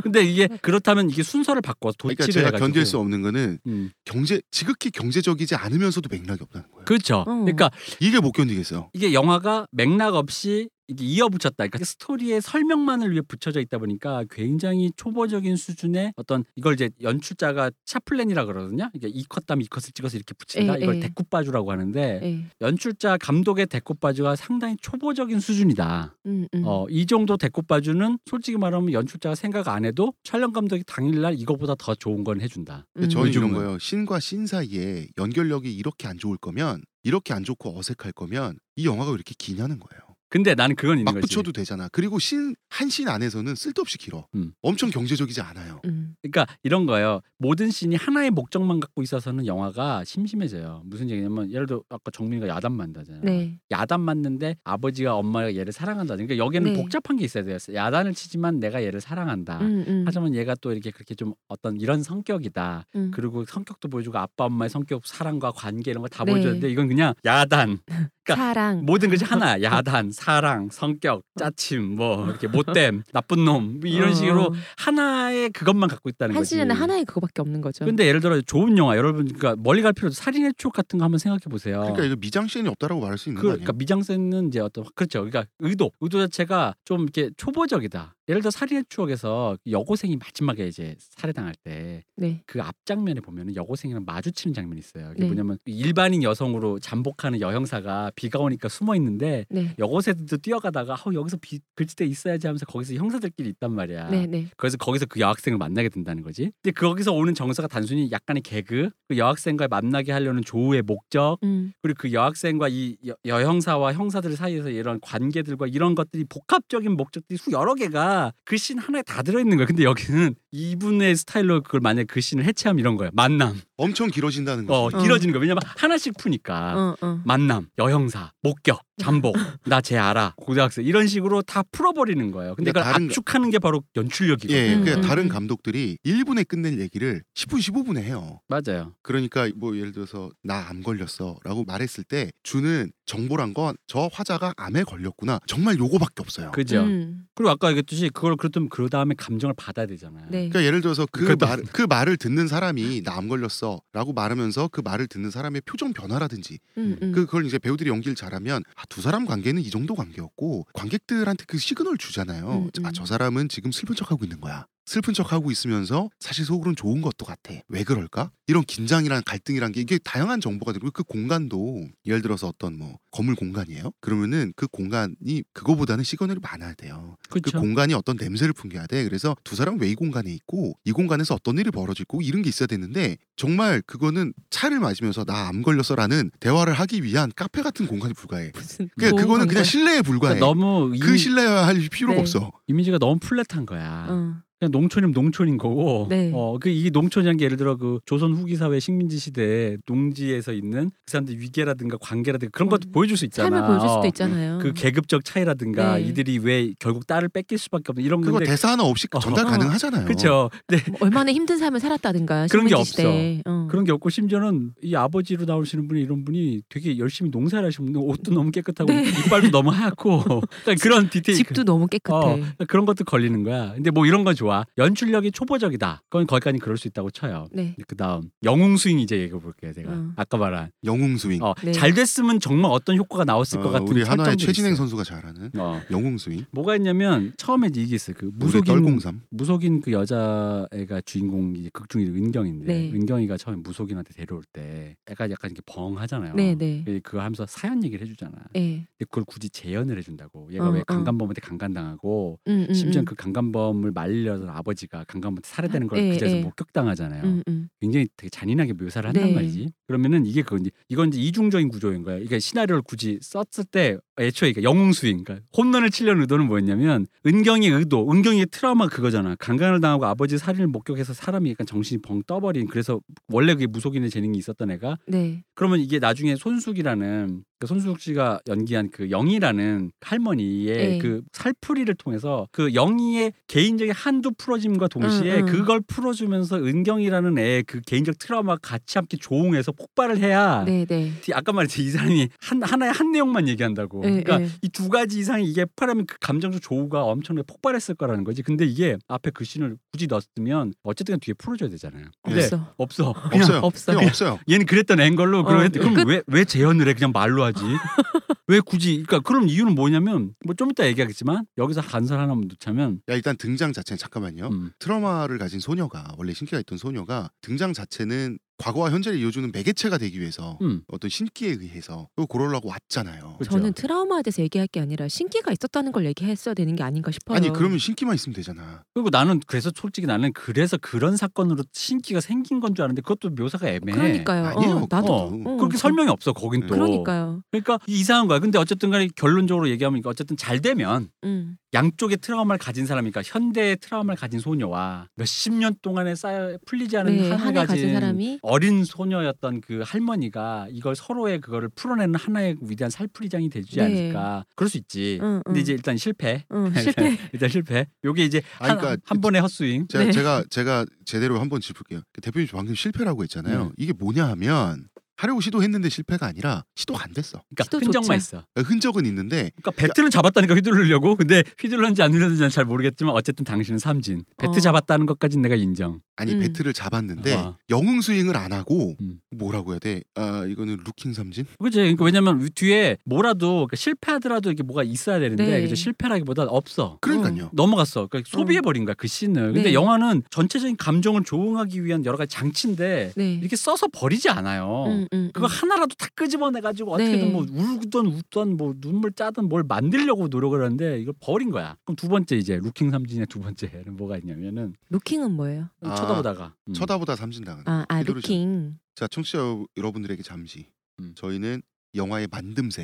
근데 이게 그렇다면 이게 순서를 바꿔 그러니까 도치를 제가 해가지고. 견딜 수 없는 거는 음. 경제 지극히 경제적이지 않으면서도 맥락이 없다는 거예요. 그렇죠. 어. 그러니까 이게 못 견디겠어요. 이게 영화가 맥락 없이 이게 이어 붙였다. 그러니까 스토리의 설명만을 위해 붙여져 있다 보니까 굉장히 초보적인 수준의 어떤 이걸 이제 연출자가 shot plan이라 그러거든요. 이게 이 컷 다음 이 컷을 찍어서 이렇게 붙인다. 예, 이걸 예. découpage라고 하는데 예. 연출자 감독의 découpage가 상당히 초보적인 수준이다. 음, 음. 어, 이 정도 découpage는 솔직히 말하면 연출자가 생각 안 해도 촬영 감독이 당일날 이거보다 더 좋은 건 해준다. 음. 저는 이런. 거예요. 신과 신 사이에 연결력이 이렇게 안 좋을 거면 이렇게 안 좋고 어색할 거면 이 영화가 왜 이렇게 기냐는 거예요. 근데 나는 그건 있는 막 거지. 붙여도 되잖아. 그리고 신 한 신 안에서는 쓸데없이 길어. 음. 엄청 경제적이지 않아요. 음. 그러니까 이런 거예요. 모든 씬이 하나의 목적만 갖고 있어서는 영화가 심심해져요. 무슨 얘기냐면 예를 들어 아까 정민이가 야단 만다잖아요. 네. 야단 맞는데 아버지가 엄마가 얘를 사랑한다. 그러니까 여기는 네. 복잡한 게 있어야 돼요. 야단을 치지만 내가 얘를 사랑한다. 음, 음. 하지만 얘가 또 이렇게 그렇게 좀 어떤 이런 성격이다. 음. 그리고 성격도 보여주고 아빠 엄마의 성격, 사랑과 관계 이런 거다 네. 보여줬는데 이건 그냥 야단. 그러니까 사랑. 모든 것이 하나. 야단, 사랑, 성격, 짜침, 뭐 이렇게 못됨, 나쁜 놈뭐 이런 어. 식으로 하나의 그것만 갖고 있다는 한 거지. 시즌에 하나의 그거밖에 없는 거죠. 근데 예를 들어 좋은 영화 여러분 그러니까 멀리 갈 필요 없어 살인의 추억 같은 거 한번 생각해 보세요. 그러니까 이거 미장센이 없다라고 말할 수 있는 그, 거 아니에요? 그러니까 미장센은 이제 어떤 그렇죠. 그러니까 의도 의도 자체가 좀 이렇게 초보적이다. 예를 들어 살인의 추억에서 여고생이 마지막에 이제 살해당할 때 네. 그 앞장면에 보면은 여고생이랑 마주치는 장면이 있어요. 그게 네. 뭐냐면 일반인 여성으로 잠복하는 여형사가 비가 오니까 숨어 있는데 네. 여고생 들도 뛰어가다가 어, 여기서 비 글짓대 있어야지 하면서 거기서 형사들끼리 있단 말이야. 네. 네. 그래서 거기서 그 여학생을 만나게 된다는 거지. 근데 거기서 오는 정서가 단순히 약간의 개그, 그 여학생과 만나게 하려는 조우의 목적, 음. 그리고 그 여학생과 이 여, 여형사와 형사들 사이에서 이런 관계들과 이런 것들이 복합적인 목적들이 수 여러 개가 그씬 하나에 다 들어있는 거야. 근데 여기는 이분의 스타일로 그걸 만약 그 씬을 해체하면 이런 거야. 만남. 엄청 길어진다는 어, 거지. 길어지는 거야. 왜냐면 하나씩 푸니까. 어, 어. 만남, 여형사, 목격, 잠복, 나 쟤 알아, 고등학생 이런 식으로 다 풀어버리는 거예요. 근데 근데 그걸 압축하는 게 바로 연출력이거든요. 예, 음, 그러니까 음, 다른 음. 감독들이 1분에 끝낼 얘기를 10분, 15분에 해요. 맞아요. 그러니까 뭐 예를 들어서 나 암 걸렸어라고 말했을 때 주는 정보란 건 저 화자가 암에 걸렸구나. 정말 요거밖에 없어요. 그죠. 음. 그리고 아까 얘기했듯이 그걸 그렇다면 그 다음에 감정을 받아야 되잖아요. 네. 그러니까 예를 들어서 그 그것도- 말그 말을 듣는 사람이 나 암 걸렸어라고 말하면서 그 말을 듣는 사람의 표정 변화라든지 음, 음. 그 그걸 이제 배우들이 연기를 잘하면 아, 두 사람 관계는 이 정도 관계였고 관객들한테 그 시그널 주잖아요. 음, 음. 아 저 사람은 지금 슬픈 척하고 있는 거야. 슬픈 척 하고 있으면서 사실 속으로는 좋은 것도 같아. 왜 그럴까? 이런 긴장이란 갈등이란 게 이게 다양한 정보가 들고 그 공간도 예를 들어서 어떤 뭐 건물 공간이에요. 그러면은 그 공간이 그거보다는 signal이 많아야 돼요. 그 그렇죠. 공간이 어떤 냄새를 풍겨야 돼. 그래서 두 사람 왜 이 공간에 있고 이 공간에서 어떤 일이 벌어지고 이런 게 있어야 되는데 정말 그거는 차를 마시면서 나 암 걸렸어라는 대화를 하기 위한 카페 같은 공간이 불과해. 무슨 그 좋은 그거는. 그냥 실내에 불과해. 그러니까 너무 그 이미, 실내화 할 필요가 네. 없어. 이미지가 너무 플랫한 거야. 어. 그냥 농촌이면 농촌인 거고. 네. 어, 그이 농촌이란 게 예를 들어 그 조선 후기 사회 식민지 시대에 농지에서 있는 그 사람들 위계라든가 관계라든가 그런 것도 어, 보여줄 수 있잖아. 삶을 보여줄 수도 어, 있잖아요. 그 계급적 차이라든가 네. 이들이 왜 결국 딸을 뺏길 수밖에 없는 이런 그거 대사 하나 없이 어. 전달 어. 가능하잖아요. 그렇죠. 네. 뭐 얼마나 힘든 삶을 살았다든가 그런 게 시대에. 어. 그런 게 없고 심지어는 이 아버지로 나오시는 분이 이런 분이 되게 열심히 농사를 하시는 분 옷도 너무 깨끗하고 네. 이빨도 너무 하얗고 그러니까 그런 디테일 집도 너무 깨끗해. 어, 그런 것도 걸리는 거야. 근데 뭐 이런 건 좋아. 연출력이 초보적이다. 그건 거기까지 그럴 수 있다고 쳐요. 네. 그 다음 영웅 스윙 이제 얘기해 볼게요. 제가 어. 아까 말한 영웅 스윙. 어, 네. 잘 됐으면 정말 어떤 효과가 나왔을 것 어, 같은 우리 하나의 최진행 있어요. 선수가 잘하는 어. 영웅 스윙. 뭐가 있냐면 처음에 이게 있어요. 그 무속인 무속인 떨공삼. 무속인 그 여자애가 주인공이 극중이 은경인데 네. 은경이가 처음에 무속인한테 데려올 때 약간 약간 이렇게 벙하잖아요. 네, 네. 그- 그거 하면서 사연 얘기를 해주잖아. 예. 근데 그걸 굳이 재현을 해준다고. 얘가 어, 왜 어. 강간범한테 강간당하고 음, 음, 심지어 음. 그 강간범을 말 리려던 아버지가 강간범한테 살해되는 걸 예, 그제서 예. 목격당하잖아요. 음, 음. 굉장히 되게 잔인하게 묘사를 한단 네. 말이지. 그러면은 이게 그건 이제 이건 이제 이중적인 구조인 거야. 이게 시나리오를 굳이 썼을 때 애초에 그러니까 영웅 스윙, 그러니까 홈런을 치려는 의도는 뭐였냐면 은경의 의도, 은경의 트라우마 그거잖아. 강간을 당하고 아버지 살인을 목격해서 사람이 약간 정신이 벙 떠버린. 그래서 원래 그게 무속인의 재능이 있었던 애가 네. 그러면 이게 나중에 손숙이라는 그 손숙 씨가 연기한 그 영희라는 할머니의 네. 그 살풀이를 통해서 그 영희의 개인적인 한두 풀어짐과 동시에 응, 응. 그걸 풀어주면서 은경이라는 애의 그 개인적 트라우마가 같이 함께 조응해서 폭발을 해야 네, 네. 이- 아까 말했지 이 사람이 한 하나의 한 내용만 얘기한다고. 네, 그러니까 네. 이두 가지 이상이 이게 폭발하면 그 감정적 조우가 엄청나게 폭발했을 거라는 거지. 근데 이게 앞에 그 씬을 굳이 넣었으면 어쨌든 뒤에 풀어줘야 되잖아요. 근데 없어. 없어. 그냥 없어요. 없어. 없어요. 얘는 그랬던 앵걸로 어, 그럼. 왜 왜 재현을 해 그냥 말로 하지. 왜 굳이? 그러니까 그럼 이유는 뭐냐면 뭐 좀 이따 얘기하겠지만 여기서 간설 하나만 놓자면 야 일단 등장 자체는 잠깐만요. 음, 트라우마를 가진 소녀가 원래 신기가 있던 소녀가 등장 자체는 과거와 현재를 이어주는 매개체가 되기 위해서 음. 어떤 신기에 의해서 고르려고 왔잖아요. 그렇죠. 저는 트라우마에 대해서 얘기할 게 아니라 신기가 있었다는 걸 얘기했어야 되는 게 아닌가 싶어요. 아니 그러면 신기만 있으면 되잖아. 그리고 나는 그래서 솔직히 나는 그래서 그런 사건으로 신기가 생긴 건 줄 알았는데 그것도 묘사가 애매해. 그러니까요. 아니에요. 어, 나도 어, 어, 그렇게 저- 설명이 없어 거긴 또. 그러니까요. 그러니까 이상한 거야. 근데 어쨌든 간에 결론적으로 얘기하면 어쨌든 잘 되면 음. 양쪽의 트라우마를 가진 사람이니까 현대의 트라우마를 가진 소녀와 몇십 년 동안에 쌓여 풀리지 않은 네, 한을 가진 가진 사람이 어린 소녀였던 그 할머니가 이걸 서로의 그거를 풀어내는 하나의 위대한 살풀이장이 되지 네. 않을까. 그럴 수 있지. 응, 근데 응. 이제 일단 실패. 응, 실패. 일단 실패. 요게 이제 아니, 한, 그러니까 한 번의 헛스윙. 제가 네. 제가 제가 제대로 한번 짚을게요. 대표님 방금 실패라고 했잖아요. 네. 이게 뭐냐 하면 하려고 시도했는데 실패가 아니라 시도가 안 됐어. 그러니까 시도 흔적만. 있어. 흔적은 있는데 그러니까 배트는 잡았다니까 휘두르려고. 근데 휘둘렀는지 안 휘둘렀는지는 잘 모르겠지만 어쨌든 당신은 삼진. 배트 어. 잡았다는 것까지는 내가 인정. 아니 음. 배트를 잡았는데 어. 영웅 스윙을 안 하고 음. 뭐라고 해야 돼? 아 이거는 루킹 삼진? 그지? 그러니까 왜냐면 뒤에 뭐라도 그러니까 실패하더라도 이게 뭐가 있어야 되는데 네. 그죠? 실패라기보다 없어. 그러니까요. 넘어갔어. 그러니까 소비해 버린 거야 그 씬을. 근데 네. 영화는 전체적인 감정을 조응하기 위한 여러 가지 장치인데 네. 이렇게 써서 버리지 않아요. 음, 음, 그거 음. 하나라도 다 끄집어내 가지고 네. 어떻게든 뭐 울든 웃든 뭐 눈물 짜든 뭘 만들려고 노력을 하는데 이걸 버린 거야. 그럼 두 번째 이제 루킹 삼진의 두 번째는 뭐가 있냐면은 루킹은 뭐예요? 아, 쳐다보다가 음. 쳐다보다 삼진 당하는. 아, 아. 루킹. 자 청취자 여- 여러분들에게 잠시 음. 저희는 영화의 만듦새,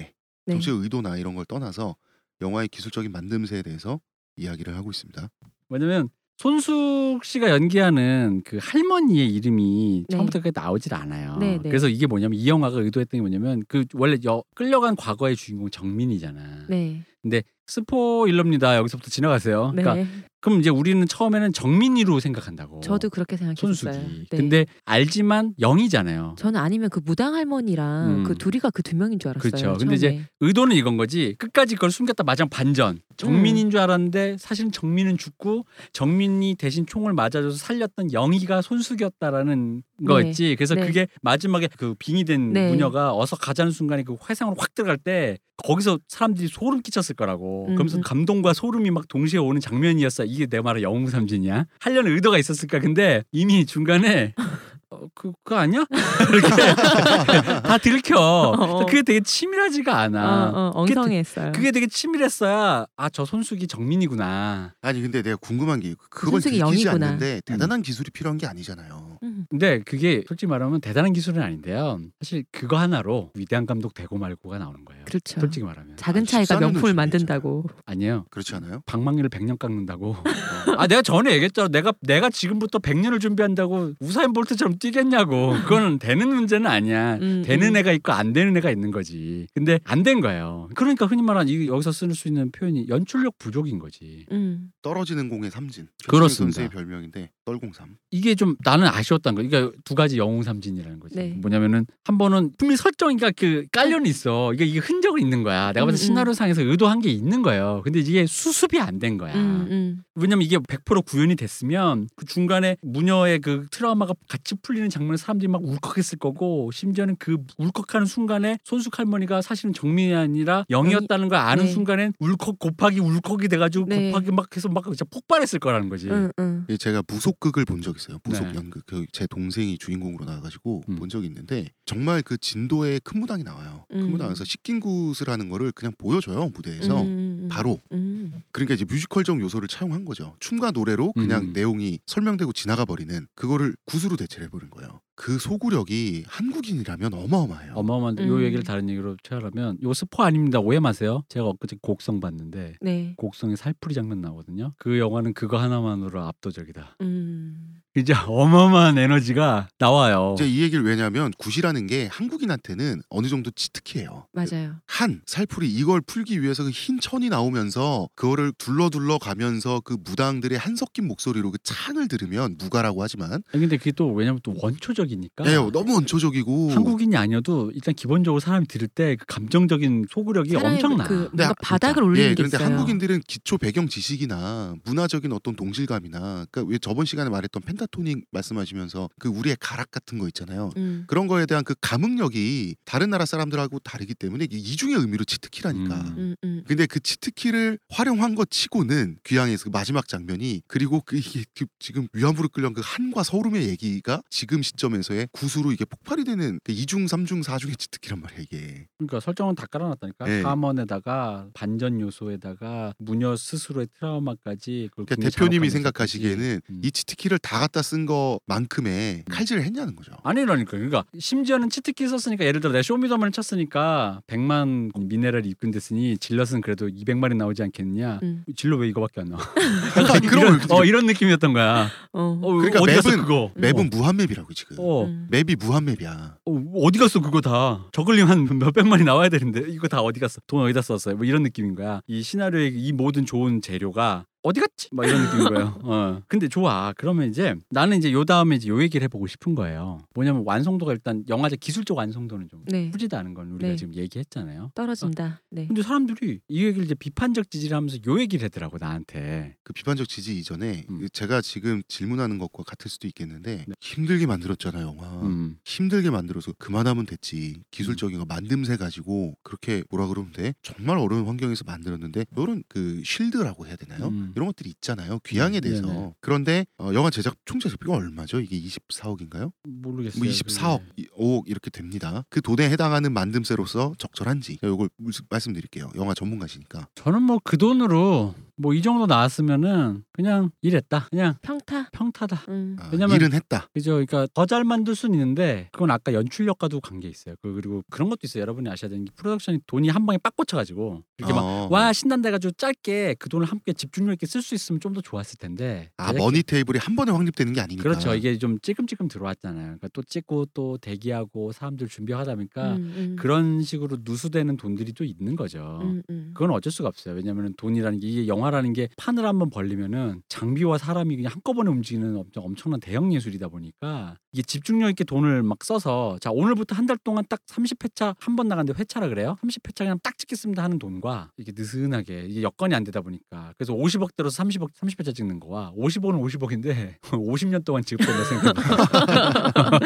네. 정치의 의도나 이런 걸 떠나서 영화의 기술적인 만듦새에 대해서 이야기를 하고 있습니다. 왜냐면 손숙 씨가 연기하는 그 할머니의 이름이 네. 처음부터 끝까지 나오질 않아요. 네, 네. 그래서 이게 뭐냐면 이 영화가 의도했던 게 뭐냐면 그 원래 여, 끌려간 과거의 주인공 정민이잖아. 네. 근데 스포일러입니다. 여기서부터 지나가세요. 네. 그러니까 그럼 이제 우리는 처음에는 정민이로 생각한다고. 저도 그렇게 생각했어요. 손숙이. 네. 근데 알지만 영이잖아요. 저는 아니면 그 무당 할머니랑 음. 그 둘이가 그 두 명인 줄 알았어요. 그렇죠. 근데 이제. 의도는 이건 거지. 끝까지 그걸 숨겼다 마지막 반전. 정민인 음. 줄 알았는데 사실은 정민은 죽고 정민이 대신 총을 맞아줘서 살렸던 영희가 손숙이었다라는 거였지. 그래서 네. 그게 마지막에 그 빙의된 네. 무녀가 어서 가자는 순간에 그 회상으로 확 들어갈 때 거기서 사람들이 소름 끼쳤을 거라고. 음, 그러면서 음. 감동과 소름이 막 동시에 오는 장면이었어. 이게 내 말은 영웅삼진이야. 하려는 의도가 있었을까? 근데 이미 중간에 어, 그, 그거 아니야? 이렇게 다 들켜. 어. 그게 되게 치밀하지가 않아. 어, 어, 엉성했어요. 그게 되게 치밀했어야 아 저 손숙이 정민이구나. 아니 근데 내가 궁금한 게 그걸 손숙이 들키지 영이구나. 않는데 대단한 기술이 필요한 게 아니잖아요. 음. 근데 그게 솔직히 말하면 대단한 기술은 아닌데요. 사실 그거 하나로 위대한 감독 되고 말고가 나오는 거예요. 그렇죠. 솔직히 말하면 작은 아, 차이가 14년을 명품을. 만든다고. 아니에요. 그렇지 않아요? 방망이를 100년 깎는다고. 아 내가 전에 얘기했잖아. 내가 내가 지금부터 100년을 준비한다고 우사인 볼트처럼 뛰겠냐고. 그거는 되는 문제는 아니야. 음, 되는 음. 애가 있고 안 되는 애가 있는 거지. 근데 안 된 거예요. 그러니까 흔히 말하는 이 여기서 쓸수 있는 표현이 연출력 부족인 거지. 음. 떨어지는 공의 삼진. 그렇습니다. 선수의 별명인데 떨공삼. 이게 좀 나는 아쉬 웠던 거. 그러니까 두 가지 영웅삼진이라는 거지. 네. 뭐냐면은 한 번은 분명히 설정이가 그 깔려는 있어. 이게 이게 흔적은 있는 거야. 내가 봤을 때 음, 음. 시나리오상에서 의도한 게 있는 거예요. 근데 이게 수습이 안 된 거야. 음, 음. 왜냐면 이게 100% 구현이 됐으면 그 중간에 무녀의 그 트라우마가 같이 풀리는 장면에 사람들이 막 울컥했을 거고 심지어는 그 울컥하는 순간에 손숙 할머니가 사실은 정민이 아니라 영이었다는 걸 아는 네. 순간엔 울컥 곱하기 울컥이 돼가지고 네. 곱하기 막 해서 막 진짜 폭발했을 거라는 거지. 음, 음. 예, 제가 무속극을 본 적 있어요. 무속 네. 연극. 그제 동생이 주인공으로 나와가지고 음. 본 적이 있는데 정말 그 진도에 큰 무당이 나와요. 큰 음. 무당에서 식긴굿을 하는 거를 그냥 보여줘요 무대에서 음, 음. 바로. 음. 그러니까 이제 뮤지컬적 요소를 차용한 거죠. 춤과 노래로 그냥 음. 내용이 설명되고 지나가 버리는 그거를 굿으로 대체를 해버린 거예요. 그 소구력이 한국인이라면 어마어마해요. 어마어마한데 요 음. 얘기를 다른 얘기로 채하려면 요 스포 아닙니다 오해 마세요 제가 엊그제 곡성 봤는데 네. 곡성의 살풀이 장면 나오거든요 그 영화는 그거 하나만으로 압도적이다 음. 진짜 어마어마한 에너지가 나와요 이제 이 얘기를 왜냐하면 굿이라는 게 한국인한테는 어느 정도 치트키예요. 맞아요. 한 살풀이 이걸 풀기 위해서 그 흰 천이 나오면서 그거를 둘러둘러 가면서 그 무당들의 한 섞인 목소리로 그 창을 들으면 무가라고 하지만 아니, 근데 그게 또 왜냐면 또 원초적이니까 예, 너무 원초적이고 한국인이 아니어도 일단 기본적으로 사람이 들을 때 그 감정적인 소구력이 사람의 엄청나 그 네, 뭔가 아, 바닥을 그러니까. 올리는 예, 게 그런데 있어요. 한국인들은 기초 배경 지식이나 문화적인 어떤 동질감이나 그러니까 왜 저번 시간에 말했던 펜타토닉 말씀하시면서 그 우리의 가락 같은 거 있잖아요. 음. 그런 거에 대한 그 감흥력이 다른 나라 사람들하고 다르기 때문에 이중의 의미로 치트키라니까. 음. 음, 음. 근데 그 치트키를 활용한 것 치고는 귀향에서 그 마지막 장면이 그리고 그 이게 그 지금 위안부로 끌려온 그 한과 서울의 얘기가 지금 시점에서의 구수로 이게 폭발이 되는 그 이중 삼중 사중의 치트키란 말이야 이게. 그러니까 설정은 다 깔아놨다니까 네. 감원에다가 반전 요소에다가 무녀 스스로의 트라우마까지 그걸 그러니까 대표님이 생각하시기에는 음. 이 cheat key를 다 갖다 쓴 것만큼의 칼질을 했냐는 거죠. 아니라니까. 그러니까 심지어는 cheat key 썼으니까 예를 들어 내가 show me the money 쳤으니까 100만 미네랄이 입금됐으니 zealot은 그래도 200마리 나오지 않겠느냐. 음. zealot 왜 이거밖에 안 나와? 그런 이런, 걸어 이런 느낌이었던 거야. 어. 어, 그러니까 어디 갔어 map은- 그거? map은 무한map이라고 지금. 어. 음. map이 무한map이야. 어, 어디 갔어 그거 다 zergling 한 몇백 마리 나와야 되는데 이거 다 어디 갔어 돈 어디다 썼어요 뭐 이런 느낌인 거야 이 시나리오의 이 모든 좋은 재료가 어디 갔지? 막 이런 느낌인 거예요. 어. 근데 좋아. 그러면 이제 나는 이제 요 다음에 이제 요 얘기를 해보고 싶은 거예요. 뭐냐면 완성도가 일단 영화제 기술적 완성도는 좀 네. 후지다는 건 우리가 네. 지금 얘기했잖아요. 떨어진다. 네. 근데 사람들이 이 얘기를 이제 비판적 지지를 하면서 요 얘기를 하더라고 나한테. 그 비판적 지지 이전에 음. 그 제가 지금 질문하는 것과 같을 수도 있겠는데 네. 힘들게 만들었잖아요 영화. 음. 힘들게 만들어서 그만하면 됐지 기술적인 거 만듦새 가지고 그렇게 뭐라 그러면 돼 정말 어려운 환경에서 만들었는데 이런 그 쉴드라고 해야 되나요 음. 이런 것들이 있잖아요 귀향에 음, 대해서 네네. 그런데 어, 영화 제작 총 제작비가 얼마죠 이게 24억인가요 모르겠어요. 뭐 24억 그게. 5억 이렇게 됩니다 그 돈에 해당하는 만듦새로서 적절한지 이걸 말씀드릴게요 영화 전문가시니까 저는 뭐 그 돈으로 뭐 이 정도 나왔으면은 그냥 일했다. 그냥 평타. 평타다. 음. 아, 왜냐면- 일은 했다 그죠. 그러니까 더 잘 만들 수는 있는데 그건 아까 연출력과도 관계 있어요. 그- 그리고 그런 것도 있어요. 여러분이 아셔야 되는 게 프로덕션이 돈이 한 방에 빡 꽂혀가지고 이렇게 막 어. 와 신난다 해가지고 짧게 그 돈을 함께 집중력 있게 쓸 수 있으면 좀 더 좋았을 텐데 아 money table이 한 번에 확립되는 게 아니니까 그렇죠 이게 좀 찔끔찔끔 들어왔잖아요 그러니까 또 찍고 또 대기하고 사람들 준비하다 보니까 음, 음. 그런 식으로 누수되는 돈들이 또 있는 거죠 음, 음. 그건 어쩔 수가 없어요 왜냐하면 돈이라는 게 이게 영화라는 게 판을 한번 벌리면은 장비와 사람이 그냥 한꺼번에 움직이는 엄청 엄청난 대형 예술이다 보니까 이게 집중력 있게 돈을 막 써서 자 오늘부터 한 달 동안 딱 30회차 한 번 나갔는데 회차라 그래요 30회차 그냥 딱 찍겠습니다 하는 돈과 이게 느슨하게 이게 여건이 안 되다 보니까 그래서 50억 들어서 30억 30회차 찍는 거와 50억은 50억인데 50년 동안 지급된다 생각합니다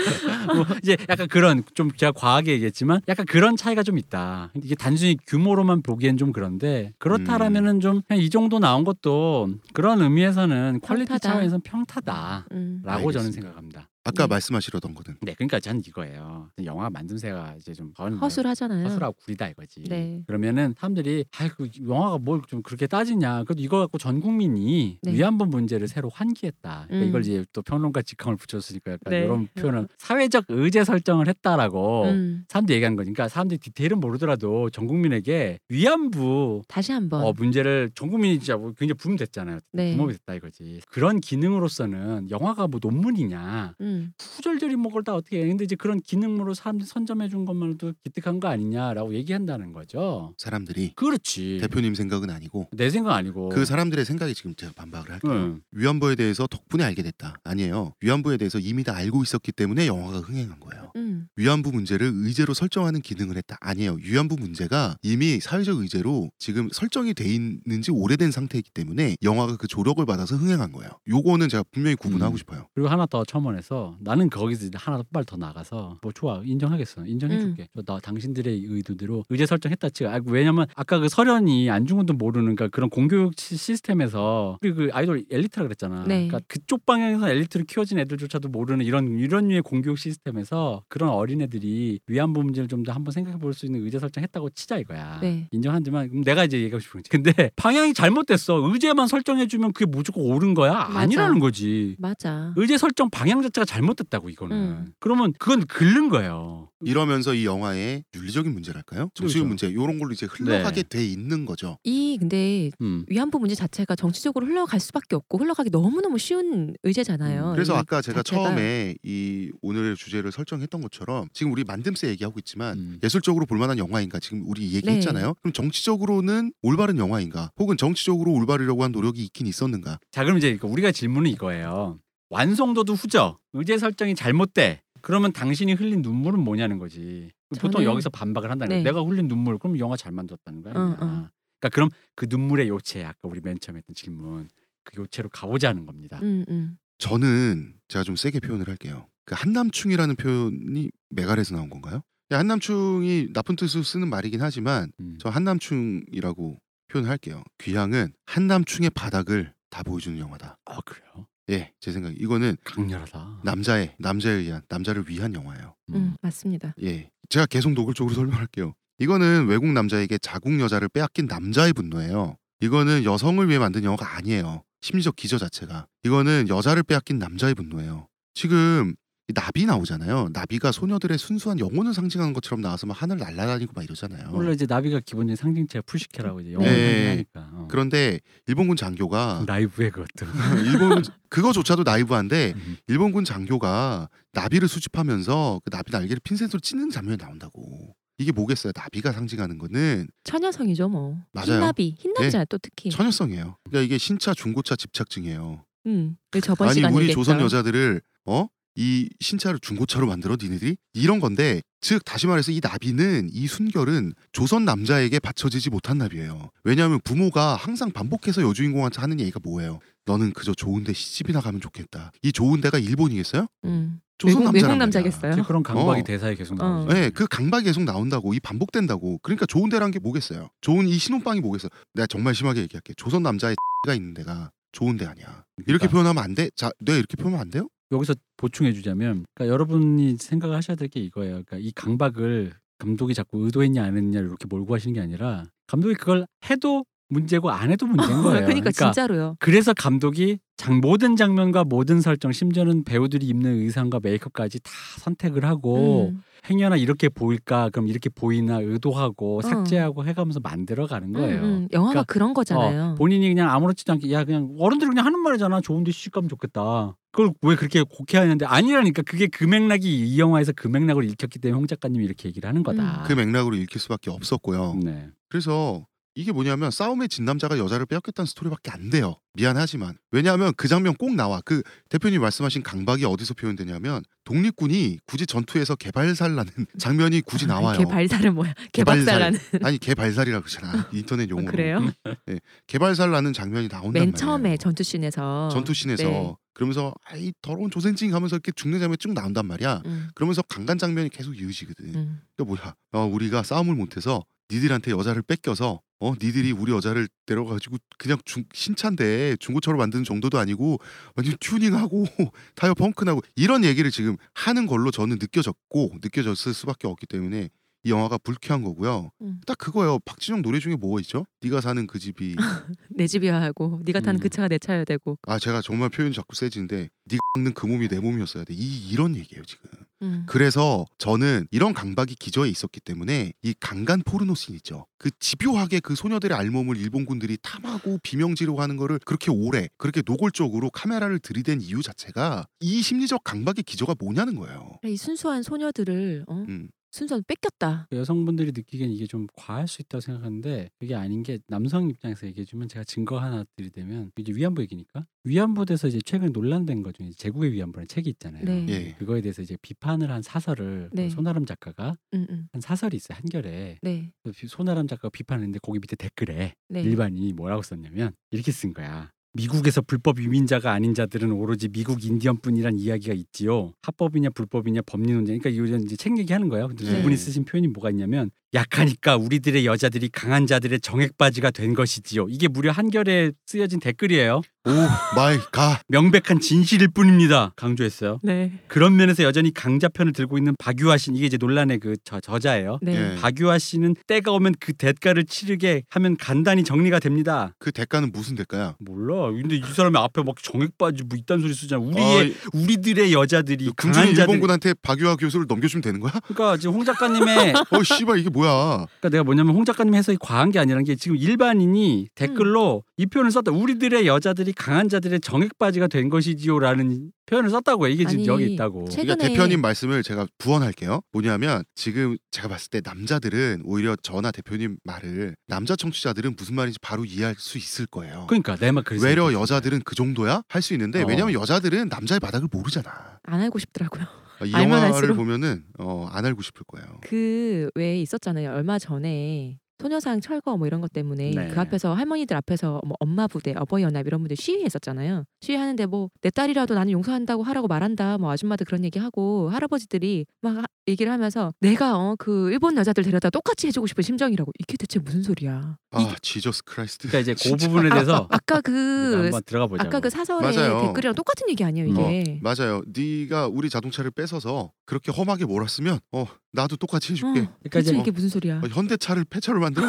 뭐 이제 약간 그런 좀 제가 과하게 얘기했지만 약간 그런 차이가 좀 있다. 이게 단순히 규모로만 보기엔 좀 그런데 그렇다라면은 좀 그냥 이 정도 나온 것도 그런 의미에서는 quality 평타다. 차원에서는 평타다라고 음. 저는. 생각합니다. 아까 네. 말씀하시려던 거는 네, 그러니까 저는 이거예요. 영화 만듦새가 이제 좀 허술하잖아요. 허술하고 구리다 이거지. 네. 그러면은 사람들이 아이고 영화가 뭘 좀 그렇게 따지냐. 그래도 이거 갖고 전 국민이 네. 위안부 문제를 새로 환기했다. 그러니까 음. 이걸 이제 또 평론가 직함을 붙였으니까 약간 네. 이런 표현을 사회적 의제 설정을 했다라고 음. 사람들이 얘기하는 거니까 사람들이 디테일은 모르더라도 전 국민에게 위안부 다시 한번. 어, 문제를 전 국민이 진짜 뭐 굉장히 부름됐잖아요. 네. 부모이 됐다 이거지. 그런 기능으로서는 영화가 뭐 논문이냐 음. 후절절이 먹을 다 어떻게 해. 근데 이제 그런 기능으로 사람들이 선점해 준 것만으로도 기특한 거 아니냐라고 얘기한다는 거죠. 사람들이 그렇지. 대표님 생각은 아니고 내 생각 아니고. 그 사람들의 생각이 지금 제가 반박을 할게요. 응. 위안부에 대해서 덕분에 알게 됐다. 아니에요. 위안부에 대해서 이미 다 알고 있었기 때문에 영화가 흥행한 거예요. 음. 위안부 문제를 의제로 설정하는 기능을 했다. 아니에요. 위안부 문제가 이미 사회적 의제로 지금 설정이 돼 있는지 오래된 상태이기 때문에 영화가 그 조력을 받아서 흥행한 거예요. 요거는 제가 분명히 구분하고 음. 싶어요. 그리고 하나 더 첨언해서 나는 거기서 이제 하나 빨리 더 나가서 뭐 좋아 인정하겠어 인정해줄게 음. 나 당신들의 의도대로 의제 설정했다 치가 아, 왜냐면 아까 그 설현이 안중근도 모르는 그러니까 그런 공교육 시- 시스템에서 우리 그 아이돌 엘리트라 그랬잖아 네. 그러니까 그쪽 방향에서 엘리트를 키워진 애들조차도 모르는 이런 이런 류의 공교육 시스템에서 그런 어린애들이 위안부 문제를 좀 더 한번 생각해 볼 수 있는 의제 설정했다고 치자 이거야 네. 인정하지만 내가 이제 얘기하고 싶은 거지 근데 방향이 잘못됐어 의제만 설정해주면 그게 무조건 옳은 거야 맞아. 아니라는 거지 맞아. 의제 설정 방향 자체가 잘못됐다고 이거는. 음. 그러면 그건 긁는 거예요. 이러면서 이 영화의 윤리적인 문제랄까요? 정치적 그렇죠. 문제 이런 걸로 이제 흘러가게 네. 돼 있는 거죠. 이 근데 음. 위안부 문제 자체가 정치적으로 흘러갈 수밖에 없고 흘러가기 너무너무 쉬운 의제잖아요. 음, 그래서 이 아까 제가 자체가. 처음에 이 오늘의 주제를 설정했던 것처럼 지금 우리 만듦새 얘기하고 있지만 음. 예술적으로 볼만한 영화인가 지금 우리 네. 얘기했잖아요. 그럼 정치적으로는 올바른 영화인가? 혹은 정치적으로 올바르려고 한 노력이 있긴 있었는가? 자 그럼 이제 우리가 질문은 이거예요. 완성도도 후져. 의제 설정이 잘못돼. 그러면 당신이 흘린 눈물은 뭐냐는 거지. 보통 저는- 여기서 반박을 한다는 거야. 네. 내가 흘린 눈물 그럼 영화 잘 만들었다는 거야. 어. 어. 그러니까 그럼 그 눈물의 요체 아까 우리 맨 처음에 했던 질문 그 요체로 가보자는 겁니다. 음, 음. 저는 제가 좀 세게 표현을 할게요. 그 한남충이라는 표현이 메갈에서 나온 건가요? 야, 한남충이 나쁜 뜻으로 쓰는 말이긴 하지만 음. 저 한남충이라고 표현할게요. 귀향은 한남충의 바닥을 다 보여주는 영화다. 아 그래요? 예, 제 생각. 이거는 강렬하다. 남자의 남자에 의한 남자를 위한 영화예요. 음, 맞습니다. 예, 제가 계속 노골적으로 설명할게요. 이거는 외국 남자에게 자국 여자를 빼앗긴 남자의 분노예요. 이거는 여성을 위해 만든 영화가 아니에요. 심리적 기저 자체가. 이거는 여자를 빼앗긴 남자의 분노예요. 지금 이 나비 나오잖아요. 나비가 소녀들의 순수한 영혼을 상징하는 것처럼 나와서 막 하늘 날아다니고 막 이러잖아요. 원래 이제 나비가 기본적인 상징체가 푸시케라고 이제 영어 네. 하니까. 어. 그런데 일본군 장교가 라이브에 그것도. 일본 그거조차도 나이브한데 음. 일본군 장교가 나비를 수집하면서 그 나비 날개를 핀셋으로 찢는 장면이 나온다고. 이게 뭐겠어요? 나비가 상징하는 거는 처녀성이죠 뭐. 맞아요. 네. 흰나비, 흰남자 또 특히. 처녀성이에요. 그러니까 이게 신차 중고차 집착증이에요. 음. 그 저번 아니 시간에 우리 얘기했죠. 조선 여자들을 어? 이 신차를 중고차로 만들어 니네들이 이런 건데 즉 다시 말해서 이 나비는 이 순결은 조선 남자에게 바쳐지지 못한 나비예요. 왜냐하면 부모가 항상 반복해서 여주인공한테 하는 얘기가 뭐예요? 너는 그저 좋은데 시집이나 가면 좋겠다. 이 좋은데가 일본이겠어요? 음. 조선 외국, 외국 남자란 말이야. 남자겠어요. 그런 강박이 어. 대사에 계속 어. 나오죠. 네, 그 강박이 계속 나온다고 이 반복된다고. 그러니까 좋은 데란 게 뭐겠어요? 좋은 이 신혼방이 뭐겠어요? 내가 정말 심하게 얘기할게. 조선 남자의 가 있는 데가 좋은 데 아니야. 이렇게 그러니까. 표현하면 안 돼? 자, 내가 이렇게 표현하면 안 돼요? 여기서 보충해 주자면 그러니까 여러분이 생각을 하셔야 될 게 이거예요. 그러니까 이 강박을 감독이 자꾸 의도했냐 안 했냐 이렇게 몰고 하시는 게 아니라 감독이 그걸 해도 문제고 안 해도 문제인 거예요. 그러니까 진짜로요. 그래서 감독이 장, 모든 장면과 모든 설정, 심지어는 배우들이 입는 의상과 메이크업까지 다 선택을 하고 음. 행여나 이렇게 보일까, 그럼 이렇게 보이나 의도하고 어. 삭제하고 해가면서 만들어가는 거예요. 음, 음. 영화가 그러니까, 그런 거잖아요. 어, 본인이 그냥 아무렇지도 않게 야 그냥 어른들이 그냥 하는 말이잖아. 좋은데 시집 가면 좋겠다. 그걸 왜 그렇게 곡해하는데 아니라니까 그게 그 맥락이 이 영화에서 그 맥락으로 읽혔기 때문에 홍 작가님이 이렇게 얘기를 하는 거다. 그 맥락으로 읽힐 수밖에 없었고요. 네. 그래서 이게 뭐냐면 싸움의 진 남자가 여자를 빼앗겼다는 스토리밖에 안 돼요. 미안하지만 왜냐하면 그 장면 꼭 나와. 그 대표님 말씀하신 강박이 어디서 표현되냐면 독립군이 굳이 전투에서 개발살라는 장면이 굳이 나와요. 개 발살은 뭐야? 개발살. 개박살라는 아니 개발살이라 그러잖아. 인터넷 용어로. 그래요? 개발살라는 장면이 나온단 맨 말이에요. 처음에 전투씬에서 전투씬에서 네. 그러면서 아이 더러운 조센징 하면서 이렇게 죽는 장면이 쭉 나온단 말이야. 음, 그러면서 강간 장면이 계속 이어지거든. 음. 그러니까 뭐야? 어, 우리가 싸움을 못해서 니들한테 여자를 뺏겨서 어 니들이 우리 여자를 데려가지고 그냥 중, 신차인데 중고차로 만드는 정도도 아니고 완전 튜닝하고 타이어 펑크나고 이런 얘기를 지금 하는 걸로 저는 느껴졌고 느껴졌을 수밖에 없기 때문에 이 영화가 불쾌한 거고요. 음. 딱 그거예요. 박진영 노래 중에 뭐가 있죠? 네가 사는 그 집이 내 집이야 하고 네가 타는 음. 그 차가 내 차여야 되고 아 제가 정말 표현이 자꾸 세지는데 네가 먹는 그 몸이 내 몸이었어야 돼. 이 이런 얘기예요 지금. 음. 그래서 저는 이런 강박이 기저에 있었기 때문에 이 강간 포르노 씬 있죠. 그 집요하게 그 소녀들의 알몸을 일본군들이 탐하고 비명지르고 하는 거를 그렇게 오래 그렇게 노골적으로 카메라를 들이댄 이유 자체가 이 심리적 강박의 기저가 뭐냐는 거예요. 이 순수한 소녀들을 어? 음. 순수한 뺏겼다. 여성분들이 느끼기엔 이게 좀 과할 수 있다고 생각하는데 그게 아닌 게 남성 입장에서 얘기해 주면 제가 증거 하나 드리자면 이제 위안부 얘기니까 위안부에서 이제 최근에 논란된 것 중에 제국의 위안부라는 책이 있잖아요. 네. 예. 그거에 대해서 이제 비판을 한 사설을 그 네. 손아람 작가가 음, 음. 한 사설이 있어요 한결에 네, 손아람 작가가 비판했는데 거기 밑에 댓글에 네. 일반인이 뭐라고 썼냐면 이렇게 쓴 거야. 미국에서 불법 이민자가 아닌 자들은 오로지 미국 인디언뿐이란 이야기가 있지요. 합법이냐 불법이냐 법리 논쟁. 그러니까 이런 이제 책 얘기하는 거예요. 근데 네. 이분이 쓰신 표현이 뭐가 있냐면 약하니까 우리들의 여자들이 강한 자들의 정액받이가 된 것이지요. 이게 무려 한겨레에 쓰여진 댓글이에요. Oh my God. 명백한 진실일 뿐입니다. 강조했어요. 네, 그런 면에서 여전히 강자 편을 들고 있는 박유하 씨 이게 이제 논란의 그 저, 저자예요. 네. 예. 박유하 씨는 때가 오면 그 대가를 치르게 하면 간단히 정리가 됩니다. 그 대가는 무슨 대가야? 몰라. 근데 이 사람이 앞에 막 정액받이 뭐 이딴 소리 쓰잖아. 아, 우리의 우리들의 여자들이 강한 자들. 일본군한테 박유아 교수를 넘겨주면 되는 거야? 그러니까 지금 홍 작가님의 어 씨발 이게 뭐야? 그러니까 내가 뭐냐면 홍 작가님 해석이 과한 게 아니라는 게 지금 일반인이 댓글로 이 표현을 썼다. 우리들의 여자들이 강한 자들의 정액 바지가 된 것이지요라는 표현을 썼다고요. 이게 지금 아니, 여기 있다고. 책- 그러니까 최근에- 대표님 말씀을 제가 부언할게요. 뭐냐면 지금 제가 봤을 때 남자들은 오히려 저나 대표님 말을 남자 청취자들은 무슨 말인지 바로 이해할 수 있을 거예요. 그러니까 내 말 그래서 외려. 여자들은 그 정도야 할 수 있는데 어. 왜냐면 여자들은 남자의 바닥을 모르잖아. 안 알고 싶더라고요. 이 알면 영화를 알수록. 보면은 어, 안 알고 싶을 거예요. 그 왜 있었잖아요. 얼마 전에 소녀상 철거 뭐 이런 것 때문에 네. 그 앞에서 할머니들 앞에서 뭐 엄마 부대, 어버이 연합 이런 분들 시위했었잖아요. 시위하는데 뭐 내 딸이라도 나는 용서한다고 하라고 말한다. 뭐 아줌마들 그런 얘기 하고 할아버지들이 막 하- 얘기를 하면서 내가 어 그 일본 여자들 데려다 똑같이 해주고 싶은 심정이라고 이게 대체 무슨 소리야? 아 Jesus Christ. 그러니까 이제 그 진짜. 부분에 대해서 아까 우리가 그 한번 들어가 보자고. 아까 그 사설의 맞아요. 댓글이랑 똑같은 얘기 아니에요 이게? 맞아요. 네가 우리 자동차를 뺏어서 그렇게 험하게 몰았으면 어 나도 똑같이 해줄게. 어, 그러니까 이제 이게 무슨 소리야? 어, 현대차를 폐차로 만들어.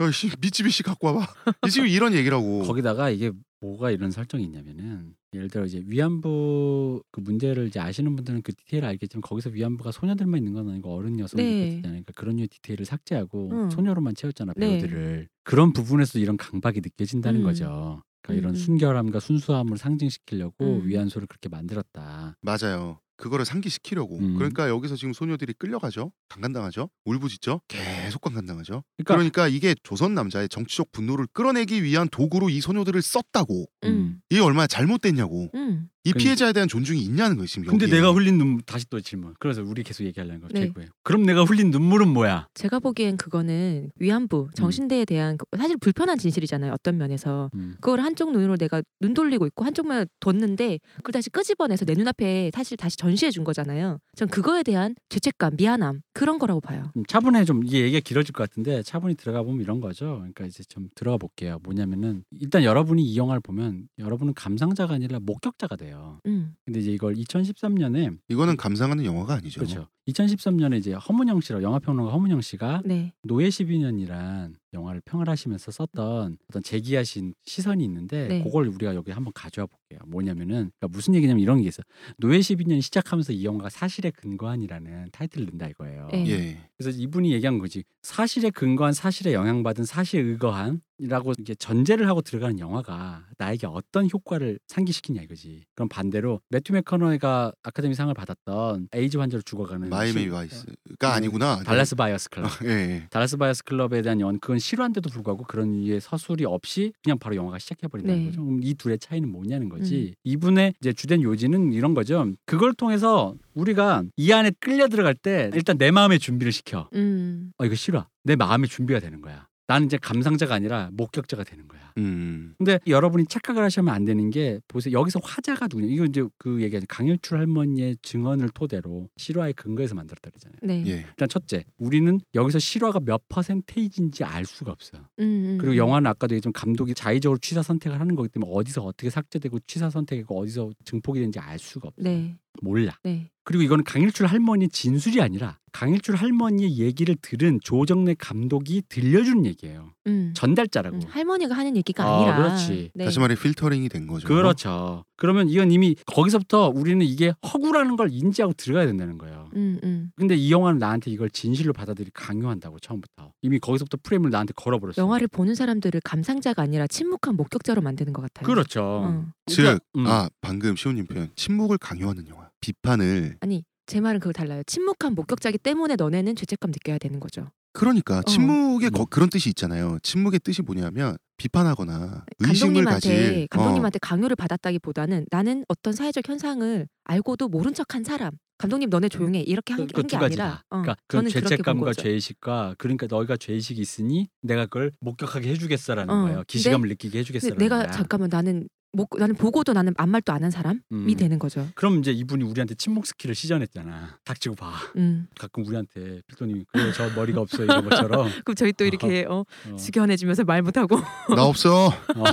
어, 씨, 미쯔비시 갖고 와봐. 지금 이런 얘기라고. 거기다가 이게 뭐가 이런 설정이 있냐면은 예를 들어 이제 위안부 그 문제를 이제 아시는 분들은 그 디테일을 알겠지만 거기서 위안부가 소녀들만 있는 건 아니고 어른 여성들도 네. 있잖아요. 그러니까 그런 류의 디테일을 삭제하고 응. 소녀로만 채웠잖아 네. 배우들을. 그런 부분에서 이런 강박이 느껴진다는 음. 거죠. 그러니까 이런 음. 순결함과 순수함을 상징시키려고 음. 위안소를 그렇게 만들었다. 맞아요. 그거를 상기시키려고. 음. 그러니까 여기서 지금 소녀들이 끌려가죠. 강간당하죠. 울부짖죠. 계속 강간당하죠. 그러니까 그러니까 이게 조선 남자의 정치적 분노를 끌어내기 위한 도구로 이 소녀들을 썼다고. 음. 이게 얼마나 잘못됐냐고. 음. 이 그러니까. 피해자에 대한 존중이 있냐는 거예요 지금 근데 여기에. 내가 흘린 눈물 다시 또 질문. 그래서 우리 계속 얘기하려는 거 네. 최고예요. 그럼 내가 흘린 눈물은 뭐야? 제가 보기엔 그거는 위안부 정신대에 대한 그- 사실 불편한 진실이잖아요. 어떤 면에서 음. 그걸 한쪽 눈으로 내가 눈 돌리고 있고 한쪽만 뒀는데 그걸 다시 끄집어내서 내 눈앞에 사실 다시 전시해 준 거잖아요. 전 그거에 대한 죄책감, 미안함 그런 거라고 봐요. 좀 차분해 좀 이게 얘기가 길어질 것 같은데 차분히 들어가 보면 이런 거죠. 그러니까 이제 좀 들어가 볼게요. 뭐냐면은 일단 여러분이 이 영화를 보면 여러분은 감상자가 아니라 목격자가 돼요. 음. 근데 이제 이걸 2013년에 이거는 감상하는 영화가 아니죠. 그렇죠. 2013년에 이제 허문영 씨라 영화 평론가 허문영 씨가 네. 노예 12년이란 영화를 평을 하시면서 썼던 어떤 제기하신 시선이 있는데 네. 그걸 우리가 여기 한번 가져와 볼게요. 뭐냐면은 그러니까 무슨 얘기냐면 이런 게 있어. 노예 12년 시작하면서 이 영화가 사실에 근거한이라는 타이틀을 낸다 이거예요. 네. 예. 그래서 이분이 얘기한 거지. 사실에 근거한 사실에 영향받은 사실에 의거한이라고 이게 전제를 하고 들어가는 영화가 나에게 어떤 효과를 상기시키냐 이거지. 그럼 반대로 매튜 맥커너히가 아카데미상을 받았던 에이즈 환자로 죽어가는 마이 메이 시- 와이스가 아니구나. Dallas Buyers Club. 예, 예. Dallas Buyers Club에 대한 영화는 그건 실화인데도 불구하고 그런 이유의 서술이 없이 그냥 바로 영화가 시작해버린다는 네. 거죠. 그럼 이 둘의 차이는 뭐냐는 거지. 이분의 이제 주된 요지는 이런 거죠. 그걸 통해서 우리가 이 안에 끌려 들어갈 때 일단 내 마음의 준비를 시켜. 음. 어 이거 싫어. 내 마음의 준비가 되는 거야. 나는 이제 감상자가 아니라 목격자가 되는 거야. 음. 근데 여러분이 착각을 하시면 안 되는 게 보세요. 여기서 화자가 누구냐? 이거 이제 그 얘기하는 강일출 할머니의 증언을 토대로 실화의 근거에서 만들었다 그러잖아요. 네. 예. 일단 첫째, 우리는 여기서 실화가 몇 퍼센테이지인지 알 수가 없어 요. 음, 음, 그리고 음. 영화는 아까도 얘기했지만 감독이 자의적으로 취사 선택을 하는 거기 때문에 어디서 어떻게 삭제되고 취사 선택이고 어디서 증폭이 되는지 알 수가 없어 요. 네. 몰라. 네. 그리고 이거는 강일출 할머니의 진술이 아니라 강일출 할머니의 얘기를 들은 조정래 감독이 들려주는 얘기예요. 음. 전달자라고. 음, 할머니가 하는 얘기가 아, 아니라. 그렇지. 네. 다시 말해 필터링이 된 거죠. 그렇죠. 그러면 이건 이미 거기서부터 우리는 이게 허구라는 걸 인지하고 들어가야 된다는 거예요. 음, 음. 근데 이 영화는 나한테 이걸 진실로 받아들이 강요한다고 처음부터 이미 거기서부터 프레임을 나한테 걸어버렸어. 영화를 보는 사람들을 감상자가 아니라 침묵한 목격자로 만드는 것 같아요. 그렇죠. 어. 즉, 그러니까, 음. 아 방금 시호님 표현 침묵을 강요하는 영화. 비판을 아니 제 말은 그거 달라요. 침묵한 목격자기 때문에 너네는 죄책감 느껴야 되는 거죠. 그러니까 침묵의 음. 거- 그런 뜻이 있잖아요. 침묵의 뜻이 뭐냐면 비판하거나 의심을 감독님한테 가질 감독님한테 강요를 받았다기보다는 나는 어떤 사회적 현상을 알고도 모른 척한 사람. 감독님 너네 조용해 이렇게 한, 그게 가지다. 아니라. 어, 그러니까 그런 죄책감과. 죄의식과 그러니까 너희가 죄의식이 있으니 내가 그걸 목격하게 해주겠어라는 어, 거예요. 기시감을 느끼게 해주겠어라는 근데 내가 거야. 잠깐만 나는 목 나는 보고도 나는 아무 말도 안 한 사람이 음. 되는 거죠. 그럼 이제 이분이 우리한테 침묵 skill을 시전했잖아. 닥치고 봐. 음. 가끔 우리한테 필도님이 그래 저 머리가 없어 이런 것처럼 그럼 저희 또 이렇게 어, 어, 숙연해지면서 말 못하고 나 없어, 어,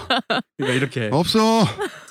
그러니까 이렇게 없어.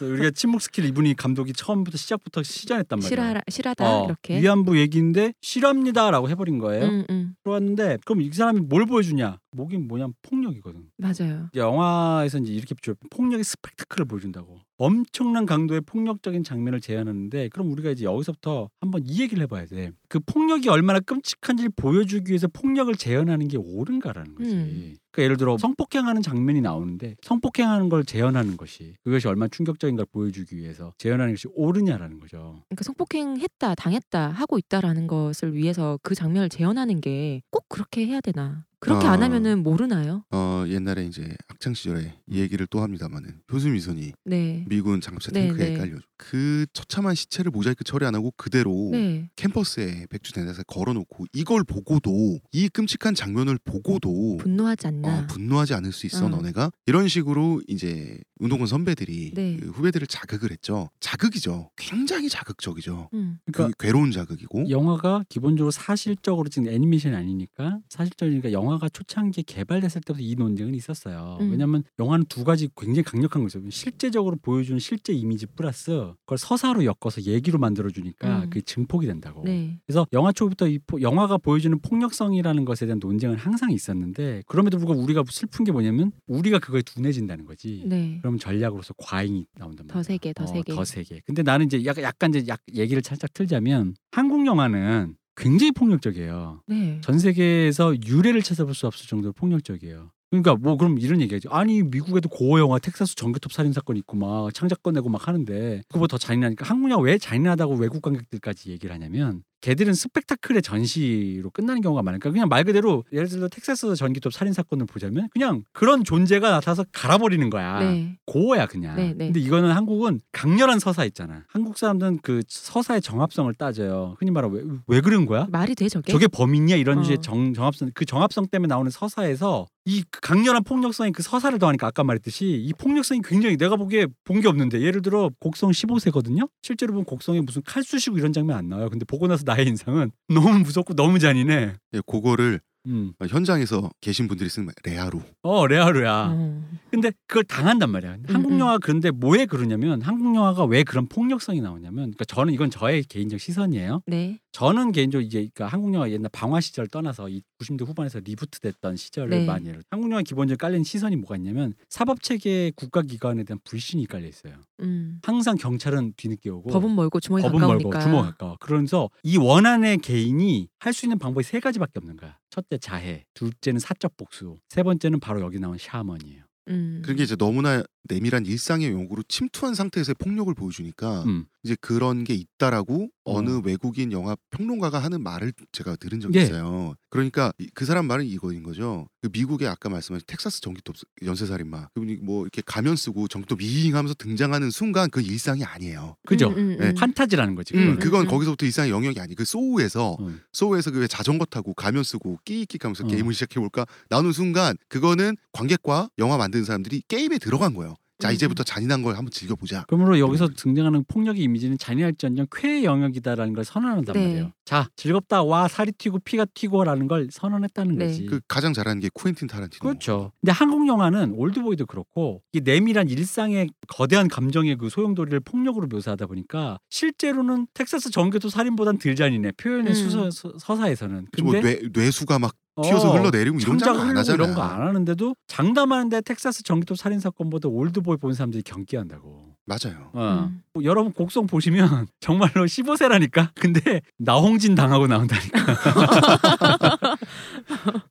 우리가 침묵 스킬 이분이 감독이 처음부터 시작부터 시전했단 말이야. 실화 실화다 어, 이렇게. 위안부 얘기인데 실화입니다라고 해버린 거예요. 음, 음. 들어왔는데 그럼 이 사람이 뭘 보여주냐? 목인 뭐냐? 폭력이거든. 맞아요. 영화에서 이제 이렇게 줘 폭력의 스펙타클을 보여준다고 엄청난 강도의 폭력적인 장면을 재현하는데 그럼 우리가 이제 여기서부터 한번 이 얘기를 해봐야 돼. 그 폭력이 얼마나 끔찍한지를 보여주기 위해서 폭력을 재현하는 게 옳은가라는 거지. 음. 그러니까 예를 들어 성폭행하는 장면이 나오는데 성폭행하는 걸 재현하는 것이 그것이 얼마나 충격적인 걸 보여주기 위해서 재현하는 것이 옳으냐라는 거죠. 그러니까 성폭행했다, 당했다, 하고 있다라는 것을 위해서 그 장면을 재현하는 게 꼭 그렇게 해야 되나? 그렇게 안 어. 하면은 모르나요? 어 옛날에 이제 학창 시절에 이 얘기를 또 합니다만은 효수미선이 네. 미군 장갑차 네, 탱크에 네. 깔려 그 처참한 시체를 모자이크 처리 안 하고 그대로 네. 캠퍼스에 백주 대낮에 걸어놓고 이걸 보고도 이 끔찍한 장면을 보고도 분노하지 않나? 어, 분노하지 않을 수 있어 어. 너네가 이런 식으로 이제 운동권 선배들이 네. 그 후배들을 자극을 했죠 자극이죠 굉장히 자극적이죠 음. 그 그러니까 괴로운 자극이고 영화가 기본적으로 사실적으로 지금 애니메이션이 아니니까 사실적이니까 영화 가 초창기에 개발됐을 때부터 이 논쟁은 있었어요. 음. 왜냐하면 영화는 두 가지 굉장히 강력한 거 있어요. 실제적으로 보여주는 실제 이미지 플러스 그걸 서사로 엮어서 얘기로 만들어 주니까 음. 그게 증폭이 된다고. 네. 그래서 영화 초부터 이 포- 영화가 보여주는 폭력성이라는 것에 대한 논쟁은 항상 있었는데 그럼에도 불구하고 우리가 슬픈 게 뭐냐면 우리가 그거에 둔해진다는 거지. 네. 그럼 전략으로서 과잉이 나온단 말이야. 더 세게, 더 세게. 더 세게. 근데 나는 이제 약간, 약간 이제 약 얘기를 살짝 틀자면 한국 영화는 굉장히 폭력적이에요. 네. 전 세계에서 유례를 찾아볼 수 없을 정도로 폭력적이에요. 그러니까 뭐 그럼 이런 얘기하지. 아니 미국에도 고어 영화 텍사스 전기톱 살인 사건 있고 막 창작권 내고 막 하는데 그거보다 더 잔인하니까 한국 영화 왜 잔인하다고 외국 관객들까지 얘기를 하냐면 걔들은 스펙타클의 전시로 끝나는 경우가 많으니까 그냥 말 그대로 예를 들어 텍사스 전기톱 살인 사건을 보자면 그냥 그런 존재가 나타나서 갈아버리는 거야. 네. 고어야 그냥. 네, 네. 근데 이거는 한국은 강렬한 서사 있잖아. 한국 사람들은 그 서사의 정합성을 따져요. 흔히 말하면 왜, 왜 그런 거야? 말이 돼 저게? 저게 범인이야 이런 어. 주의 정, 정합성 그 정합성 때문에 나오는 서사에서 이 강렬한 폭력성이 그 서사를 더하니까 아까 말했듯이 이 폭력성이 굉장히 내가 보기에 본 게 없는데 예를 들어 곡성 15세거든요 실제로 보면 곡성에 무슨 칼 쑤시고 이런 장면 안 나와요 근데 보고 나서 나의 인상은 너무 무섭고 너무 잔인해 예, 그거를 음. 현장에서 계신 분들이 쓰는 말 레알로. 어 레알이야 어. 근데 그걸 당한단 말이야. 한국 음. 영화 그런데 뭐에 그러냐면 한국 영화가 왜 그런 폭력성이 나오냐면 그러니까 저는 이건 저의 개인적 시선이에요. 네. 저는 개인적으로 이제 그러니까 한국 영화 옛날 방화 시절 떠나서 이 90대 후반에서 reboot 됐던 시절을 네. 많이 해요. 한국 영화 기본적으로 깔린 시선이 뭐가 있냐면 사법 체계 국가 기관에 대한 불신이 깔려 있어요. 음. 항상 경찰은 뒤늦게 오고 법은 멀고 주먹이 법은 가까우니까. 멀고 주먹 가까워. 그러면서 이 원한의 개인이 할 수 있는 방법이 세 가지밖에 없는 거야. 첫째 자해, 둘째는 사적 복수, 세 번째는 바로 여기 나온 샤먼이에요. 음. 그게 이제 너무나 내밀한 일상의 용구로 침투한 상태에서의 폭력을 보여주니까 음. 이제 그런 게 있다라고 어. 어느 외국인 영화 평론가가 하는 말을 제가 들은 적이 예. 있어요. 그러니까 이- 그 사람 말은 이거인 거죠. 그 미국의 아까 말씀하신 텍사스 전기톱 연쇄살인마 그분이 뭐 이렇게 가면 쓰고 전기톱 윙하면서 등장하는 순간 그 일상이 아니에요. 그죠? 음, 음, 네. 음. 판타지라는 거지. 음. 그건 음. 거기서부터 일상의 영역이 아니. 그 Saw에서 음. Saw에서 그 왜 자전거 타고 가면 쓰고 끼익끼익 하면서 어. 게임을 시작해 볼까 나오는 순간 그거는 관객과 영화 만드는 사람들이 게임에 들어간 거예요. 자 음. 이제부터 잔인한 걸 한번 즐겨보자. 그러므로 여기서 등장하는 폭력의 이미지는 잔인할지언정 쾌의 영역이다라는 걸 선언한단 네. 말이에요. 자 즐겁다 와 살이 튀고 피가 튀고라는 걸 선언했다는 네. 거지. 그 가장 잘하는 게 쿠엔틴 타란티노. 그렇죠. 근데 한국 영화는 올드보이도 그렇고 이 내밀한 일상의 거대한 감정의 그 소용돌이를 폭력으로 묘사하다 보니까 실제로는 텍사스 전기톱 살인보단 덜 잔인해 표현의 음. 수서, 서- 서사에서는. 뭐 근데 뇌, 뇌수가 막 튀어서 어, 흘러내리고 이런 창작 장면 안 흘리고 하잖아. 이런 거 안 하는데도 장담하는데 텍사스 전기톱 살인 사건보다 올드보이 본 사람들이 경기한다고. 맞아요. 어. 음. 뭐 여러분 곡성 보시면 정말로 15세라니까. 근데 나홍진 당하고 나온다니까.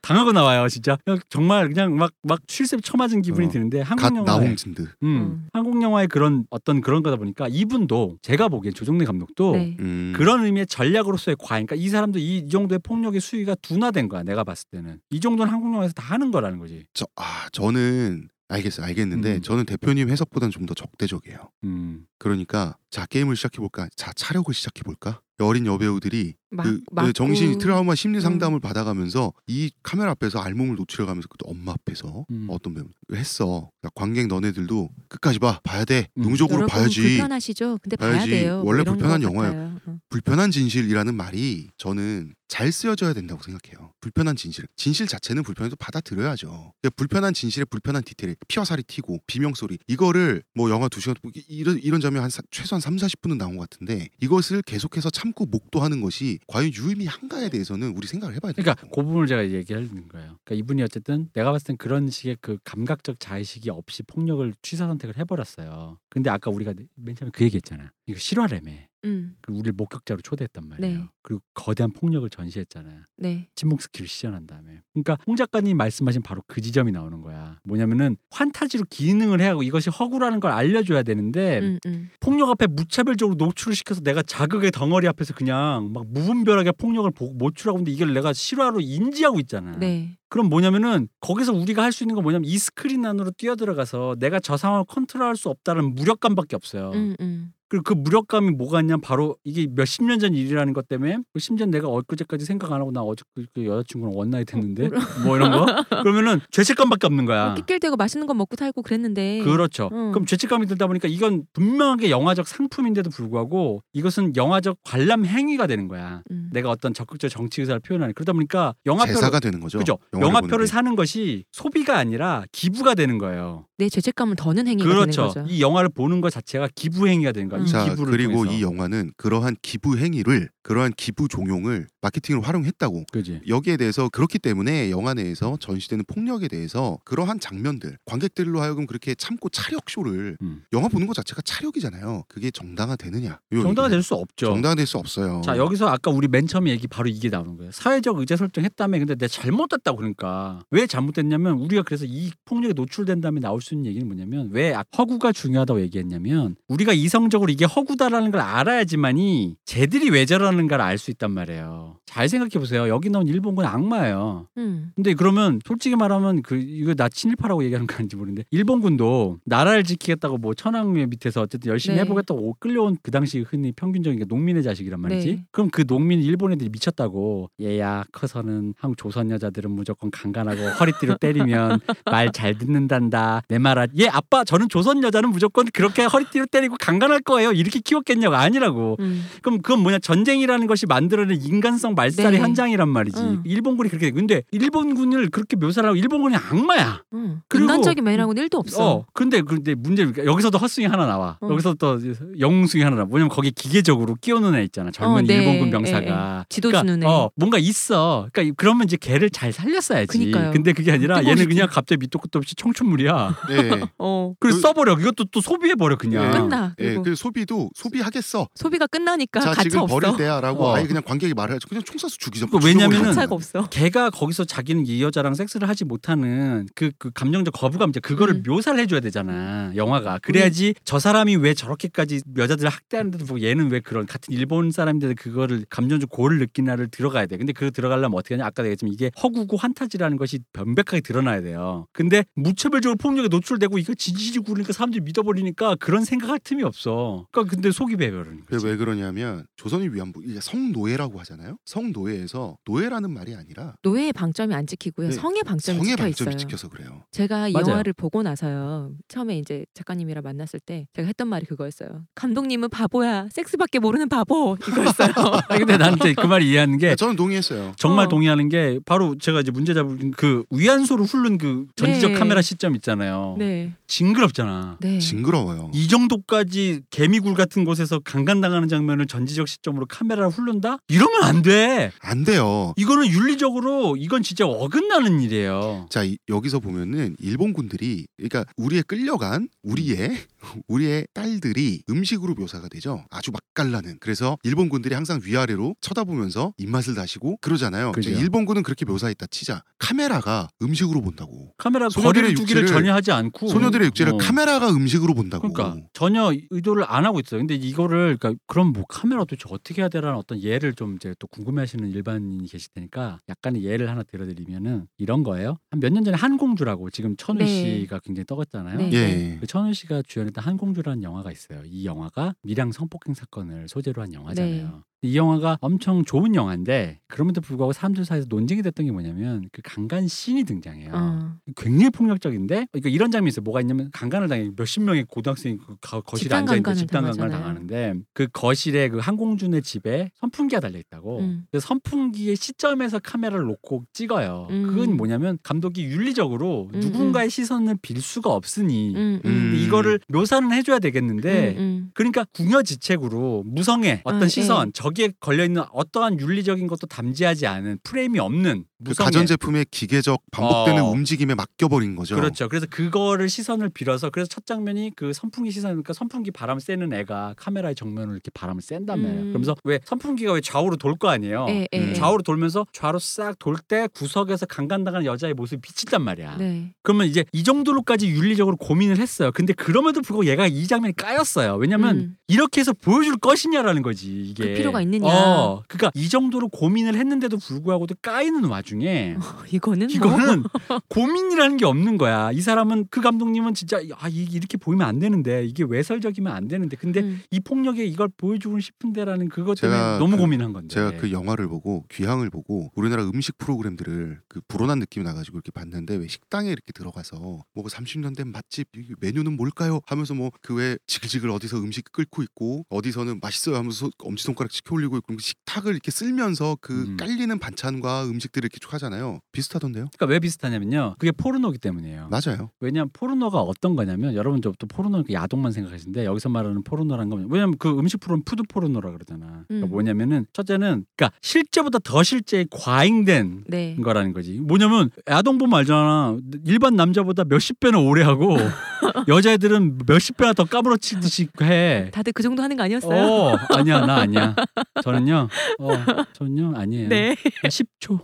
당하고 나와요, 진짜. 정말 그냥 막막 실습 쳐맞은 기분이 어. 드는데 갓 한국 영화에 나홍진드. 음, 음. 한국 영화의 그런 어떤 그런 거다 보니까 이분도 제가 보기엔 조정래 감독도 네. 음. 그런 의미의 전략으로서의 과잉. 그러니까 이 사람도 이, 이 정도의 폭력의 수위가 둔화된 거야. 내가 봤을 때는 이 정도는 한국 영화에서 다 하는 거라는 거지. 저, 아 저는 알겠어요. 알겠는데 음. 저는 대표님 해석보다는 좀 더 적대적이에요. 음, 그러니까 자 게임을 시작해 볼까? 자 차력을 시작해 볼까? 어린 여배우들이 막, 그. 그 정신 트라우마 심리 음. 상담을 받아가면서 이 카메라 앞에서 알몸을 노출해가면서 그 엄마 앞에서 음. 어떤 배우 했어. 그러니까 관객 너네들도 끝까지 봐 봐야 돼. 음. 여러분 봐야지. 불편하시죠? 근데 봐야 봐야지. 돼요. 뭐 원래 불편한 것 영화예요. 어. 불편한 진실이라는 말이 저는 잘 쓰여져야 된다고 생각해요. 불편한 진실. 진실 자체는 불편해도 받아들여야죠. 그러니까 불편한 진실에 불편한 디테일, 피와 살이 튀고 비명 소리 이거를 뭐 영화 두 시간 이런 이런 장면 한 사- 최소한 3, 40분은 나온 것 같은데 이것을 계속해서 참고 목도하는 것이 과연 유의미한가에 대해서는 우리 생각을 해봐야 돼요. 그러니까 그 부분을 제가 얘기하는 거예요. 그러니까 이분이 어쨌든 내가 봤을 땐 그런 식의 그 감각적 자의식이 없이 폭력을 취사 선택을 해버렸어요. 근데 아까 우리가 맨 처음에 그 얘기했잖아. 이거 실화라며. 음, 그 우리를 목격자로 초대했단 말이에요. 네. 그리고 거대한 폭력을 전시했잖아요. 네. 침묵 skill을 시전한 다음에. 그러니까 홍 작가님 말씀하신 바로 그 지점이 나오는 거야. 뭐냐면은 환타지로 기능을 해야 하고 이것이 허구라는 걸 알려줘야 되는데 음, 음. 폭력 앞에 무차별적으로 노출을 시켜서 내가 자극의 덩어리 앞에서 그냥 막 무분별하게 폭력을 보- 노출하고 있는데 이걸 내가 실화로 인지하고 있잖아. 네. 그럼 뭐냐면은 거기서 우리가 할 수 있는 건 뭐냐면 이 스크린 안으로 뛰어들어가서 내가 저 상황을 컨트롤할 수 없다는 무력감밖에 없어요. 음, 음. 그리고 그 무력감이 뭐가 있냐 바로 이게 몇 십 년 전 일이라는 것 때문에 심지어 내가 엊그제까지 생각 안 하고 나 어제 그, 그 여자친구랑 one night 했는데 뭐 이런 거 그러면은 죄책감밖에 없는 거야. 낄낄대고 맛있는 거 먹고 살고 그랬는데. 그렇죠. 음. 그럼 죄책감이 들다 보니까 이건 분명하게 영화적 상품인데도 불구하고 이것은 영화적 관람 행위가 되는 거야. 음. 내가 어떤 적극적 정치 의사를 표현하는 그러다 보니까 영화표를 제사가 되는 거죠. 그죠. 영화표를. 사는 것이 소비가 아니라 기부가 되는 거예요. 내 죄책감을 더는 행위가 되는 그렇죠. 거죠. 이 영화를 보는 것 자체가 기부 행위가 되는 거야. 음. 이자 기부를 그리고 통해서. 이 영화는 그러한 기부 행위를 그러한 기부 종용을 마케팅으로 활용했다고 그지. 여기에 대해서 그렇기 때문에 영화 내에서 전시되는 폭력에 대해서 그러한 장면들 관객들로 하여금 그렇게 참고 차력 쇼를 음. 영화 보는 것 자체가 차력이잖아요. 그게 정당화되느냐? 요 정당화 얘기를. 될수 없죠. 정당화될 수 없어요. 자 여기서 아까 우리 맨 처음에 얘기 바로 이게 나오는 거예요. 사회적 의제 설정했다며 근데 내가 잘못됐다고 그러니까 왜 잘못됐냐면 우리가 그래서 이 폭력에 노출된 다음에 나올 수 있는 얘기는 뭐냐면 왜 아- 허구가 중요하다고 얘기했냐면 우리가 이성적으로 이게 허구다라는 걸 알아야지만이 쟤들이 왜 저러는 가를 알 수 있단 말이에요. 잘 생각해 보세요. 여기 나온 일본군 악마예요. 음. 근데 그러면 솔직히 말하면 그 이거 나 친일파라고 얘기하는 거 아닌지 모르는데 일본군도 나라를 지키겠다고 뭐 천황의 밑에서 어쨌든 열심히 네. 해보겠다고 끌려온 그 당시 흔히 평균적인 게 농민의 자식이란 말이지. 네. 그럼 그 농민 일본 애들이 미쳤다고 얘야 커서는 한국 조선 여자들은 무조건 강간하고 허리띠로 때리면 말 잘 듣는단다. 내말얘 아빠 저는 조선 여자는 무조건 그렇게 허리띠로 때리고 강간할 거예요. 이렇게 키웠겠냐고 아니라고. 음. 그럼 그건 뭐냐 전쟁이 라는 것이 만들어낸 인간성 말살의 네. 현장이란 말이지. 응. 일본군이 그렇게 근데 일본군을 그렇게 묘사를 하고 일본군이 악마야. 음. 그리고- 인간적인 매너는 1도 없어. 어. 근데 근데 문제는 여기서도 헛숭이 하나 나와. 어. 여기서 또 영웅숭이 하나 나와. 뭐냐면 거기 기계적으로 끼워놓은 애 있잖아. 젊은 어, 네. 일본군 예, 병사가. 지도 그러니까, 주는 애. 어, 뭔가 있어. 그러니까 그러면 이제 걔를 잘 살렸어야지. 그니까요. 근데 그게 아니라 얘는 그냥 갑자기 밑도 끝도 없이 청춘물이야. 예. 어. 그래서 그- 써버려. 이것도 또 소비해버려 그냥. 예. 끝나. 예, 그리고 그 소비도 소비하겠어. 소비가 끝나니까 지금 없어. 버릴 때야 라고 어. 아예 그냥 관객이 말을 하죠. 그냥 총 쏴서 죽이죠. 그 왜냐면은-. 걔가 거기서 자기는 이 여자랑 섹스를 하지 못하는 그, 그 감정적 거부감 이제 그거를 음. 묘사를 해줘야 되잖아 영화가 그래야지 저 사람이 왜 저렇게까지 여자들을 학대하는데도 보고 얘는 왜 그런 같은 일본 사람인데 그거를 감정적 고를 느끼나를 들어가야 돼 근데 그 들어가려면 어떻게 하냐 아까 얘기했지만 이게 허구고 환타지라는 것이 변백하게 드러나야 돼요 근데 무차별적으로 폭력에 노출되고 이거 지지지 구르니까 사람들이 믿어버리니까 그런 생각할 틈이 없어 그러니까 근데 속이 거지 왜 그러냐면 조선의 위안부 이게 성노예라고 하잖아요. 성노예에서 노예라는 말이 아니라 노예의 방점이 안 지키고요. 네. 성의 방점이 성의 찍혀 방점이 있어요. 찍혀서 그래요. 제가 이 맞아요. 영화를 보고 나서요. 처음에 이제 작가님이랑 만났을 때 제가 했던 말이 그거였어요. 감독님은 바보야. 섹스밖에 모르는 바보. 이거였어요. 근데 이제 그말 이해하는 게 저는 동의했어요. 정말 어. 동의하는 게 바로 제가 이제 문제 잡은 그 위안소를 훑는 그 전지적 네. 카메라 시점 있잖아요. 네. 징그럽잖아. 네. 징그러워요. 이 정도까지 개미굴 같은 곳에서 강간당하는 장면을 전지적 시점으로 카메라 를 훑는다? 이러면 안 돼. 안 돼요. 이거는 윤리적으로 이건 진짜 어긋나는 일이에요. 자 이- 여기서 보면은 일본군들이 그러니까 우리의 끌려간 우리의 우리의 딸들이 음식으로 묘사가 되죠. 아주 맛깔나는. 그래서 일본군들이 항상 위아래로 쳐다보면서 입맛을 다시고 그러잖아요. 그죠. 일본군은 그렇게 묘사했다 치자. 카메라가 음식으로 본다고. 카메라 소녀들의 육체를- 전혀 하지 않고 소녀들의 육체를 어. 카메라가 음식으로 본다고. 그러니까 전혀 의도를 안 하고 있어요. 근데 이거를 그러니까 그럼 뭐 카메라 도대체 어떻게 해야 되라는 어떤 예를 좀 이제 또 궁금해하시는 일반인이 계실 테니까 약간의 예를 하나 들어드리면은 이런 거예요. 한 몇 년 전에 한공주라고 지금 천우 네. 씨가 굉장히 떠갔잖아요. 네. 예. 그 천우 씨가 주연했던 한공주라는 영화가 있어요. 이 영화가 밀양 성폭행 사건을 소재로 한 영화잖아요. 이 영화가 엄청 좋은 영화인데 그럼에도 불구하고 사람들 사이에서 논쟁이 됐던 게 뭐냐면 그 강간 씬이 등장해요. 어. 굉장히 폭력적인데 그러니까 이런 장면이 있어요. 뭐가 있냐면 강간을 당해 몇십 명의 고등학생이 그 거- 거실에 앉아 있는데 강간을 집단 강간을. 당하는데 그 거실에 그 항공준의 집에 선풍기가 달려 있다고. 음. 그 선풍기의 시점에서 카메라를 놓고 찍어요. 음. 그건 뭐냐면 감독이 윤리적으로 음, 누군가의 시선을 빌 수가 없으니 음, 음, 음. 이거를 묘사는 해줘야 되겠는데 음, 음. 그러니까 궁여지책으로 무성의 어떤 아, 시선 저기에 걸려 있는 어떠한 윤리적인 것도 담지하지 않은 프레임이 없는 그 가전제품의 기계적 반복되는 어. 움직임에 맡겨버린 거죠. 그렇죠. 그래서 그거를 시선을 빌어서 그래서 첫 장면이 그 선풍기 시선이니까 선풍기 바람 쐬는 애가 카메라의 정면으로 이렇게 바람을 쐰단 말이에요. 음. 그러면서 왜 선풍기가 왜 좌우로 돌 거 아니에요. 예, 예, 음. 예. 좌우로 돌면서 좌로 싹 돌 때 구석에서 강간당하는 여자의 모습이 비친단 말이야. 네. 그러면 이제 이 정도로까지 윤리적으로 고민을 했어요. 근데 그럼에도 불구하고 얘가 이 장면이 까였어요. 왜냐면 음. 이렇게 해서 보여줄 것이냐라는 거지 이게 그 필요가 있느냐. 어, 그러니까 이 정도로 고민을 했는데도 불구하고도 까이는 와중에 이거는 뭐 이거는 고민이라는 게 없는 거야. 이 사람은 그 감독님은 진짜 아 이- 이렇게 보이면 안 되는데 이게 외설적이면 안 되는데 근데 음. 이 폭력에 이걸 보여주고 싶은데라는 그것 때문에 제가 너무 그- 고민한 건데. 제가 그 영화를 보고 귀향을 보고 우리나라 음식 프로그램들을 그 불온한 느낌이 나가지고 이렇게 봤는데 왜 식당에 이렇게 들어가서 뭐 30년 된 맛집 이 메뉴는 뭘까요? 하면서 뭐 그 왜 지글지글 어디서 음식 끓고 있고 어디서는 맛있어요 하면서 엄지 손가락 치켜 올리고 있고 식탁을 이렇게 쓸면서 그 음. 깔리는 반찬과 음식들을 이렇게 쭉 하잖아요. 비슷하던데요? 그러니까 왜 비슷하냐면요. 그게 포르노기 때문이에요. 맞아요. 왜냐하면 포르노가 어떤 거냐면 여러분 저또 포르노 그 야동만 생각하시는데 여기서 말하는 포르노란 건 왜냐면 그 음식 프로는 food 포르노라 그러잖아. 그러니까 음. 뭐냐면은 첫째는 그러니까 실제보다 더 실제 과잉된 네. 거라는 거지. 뭐냐면 야동 보면 알잖아. 일반 남자보다 몇십 배나 오래 하고 여자애들은 몇십 배나 더 까무러치듯이 해. 다들 그 정도 하는 거 아니었어요? 어 아니야 나 아니야. 저는요. 어 저는요 아니에요. 네. 10초.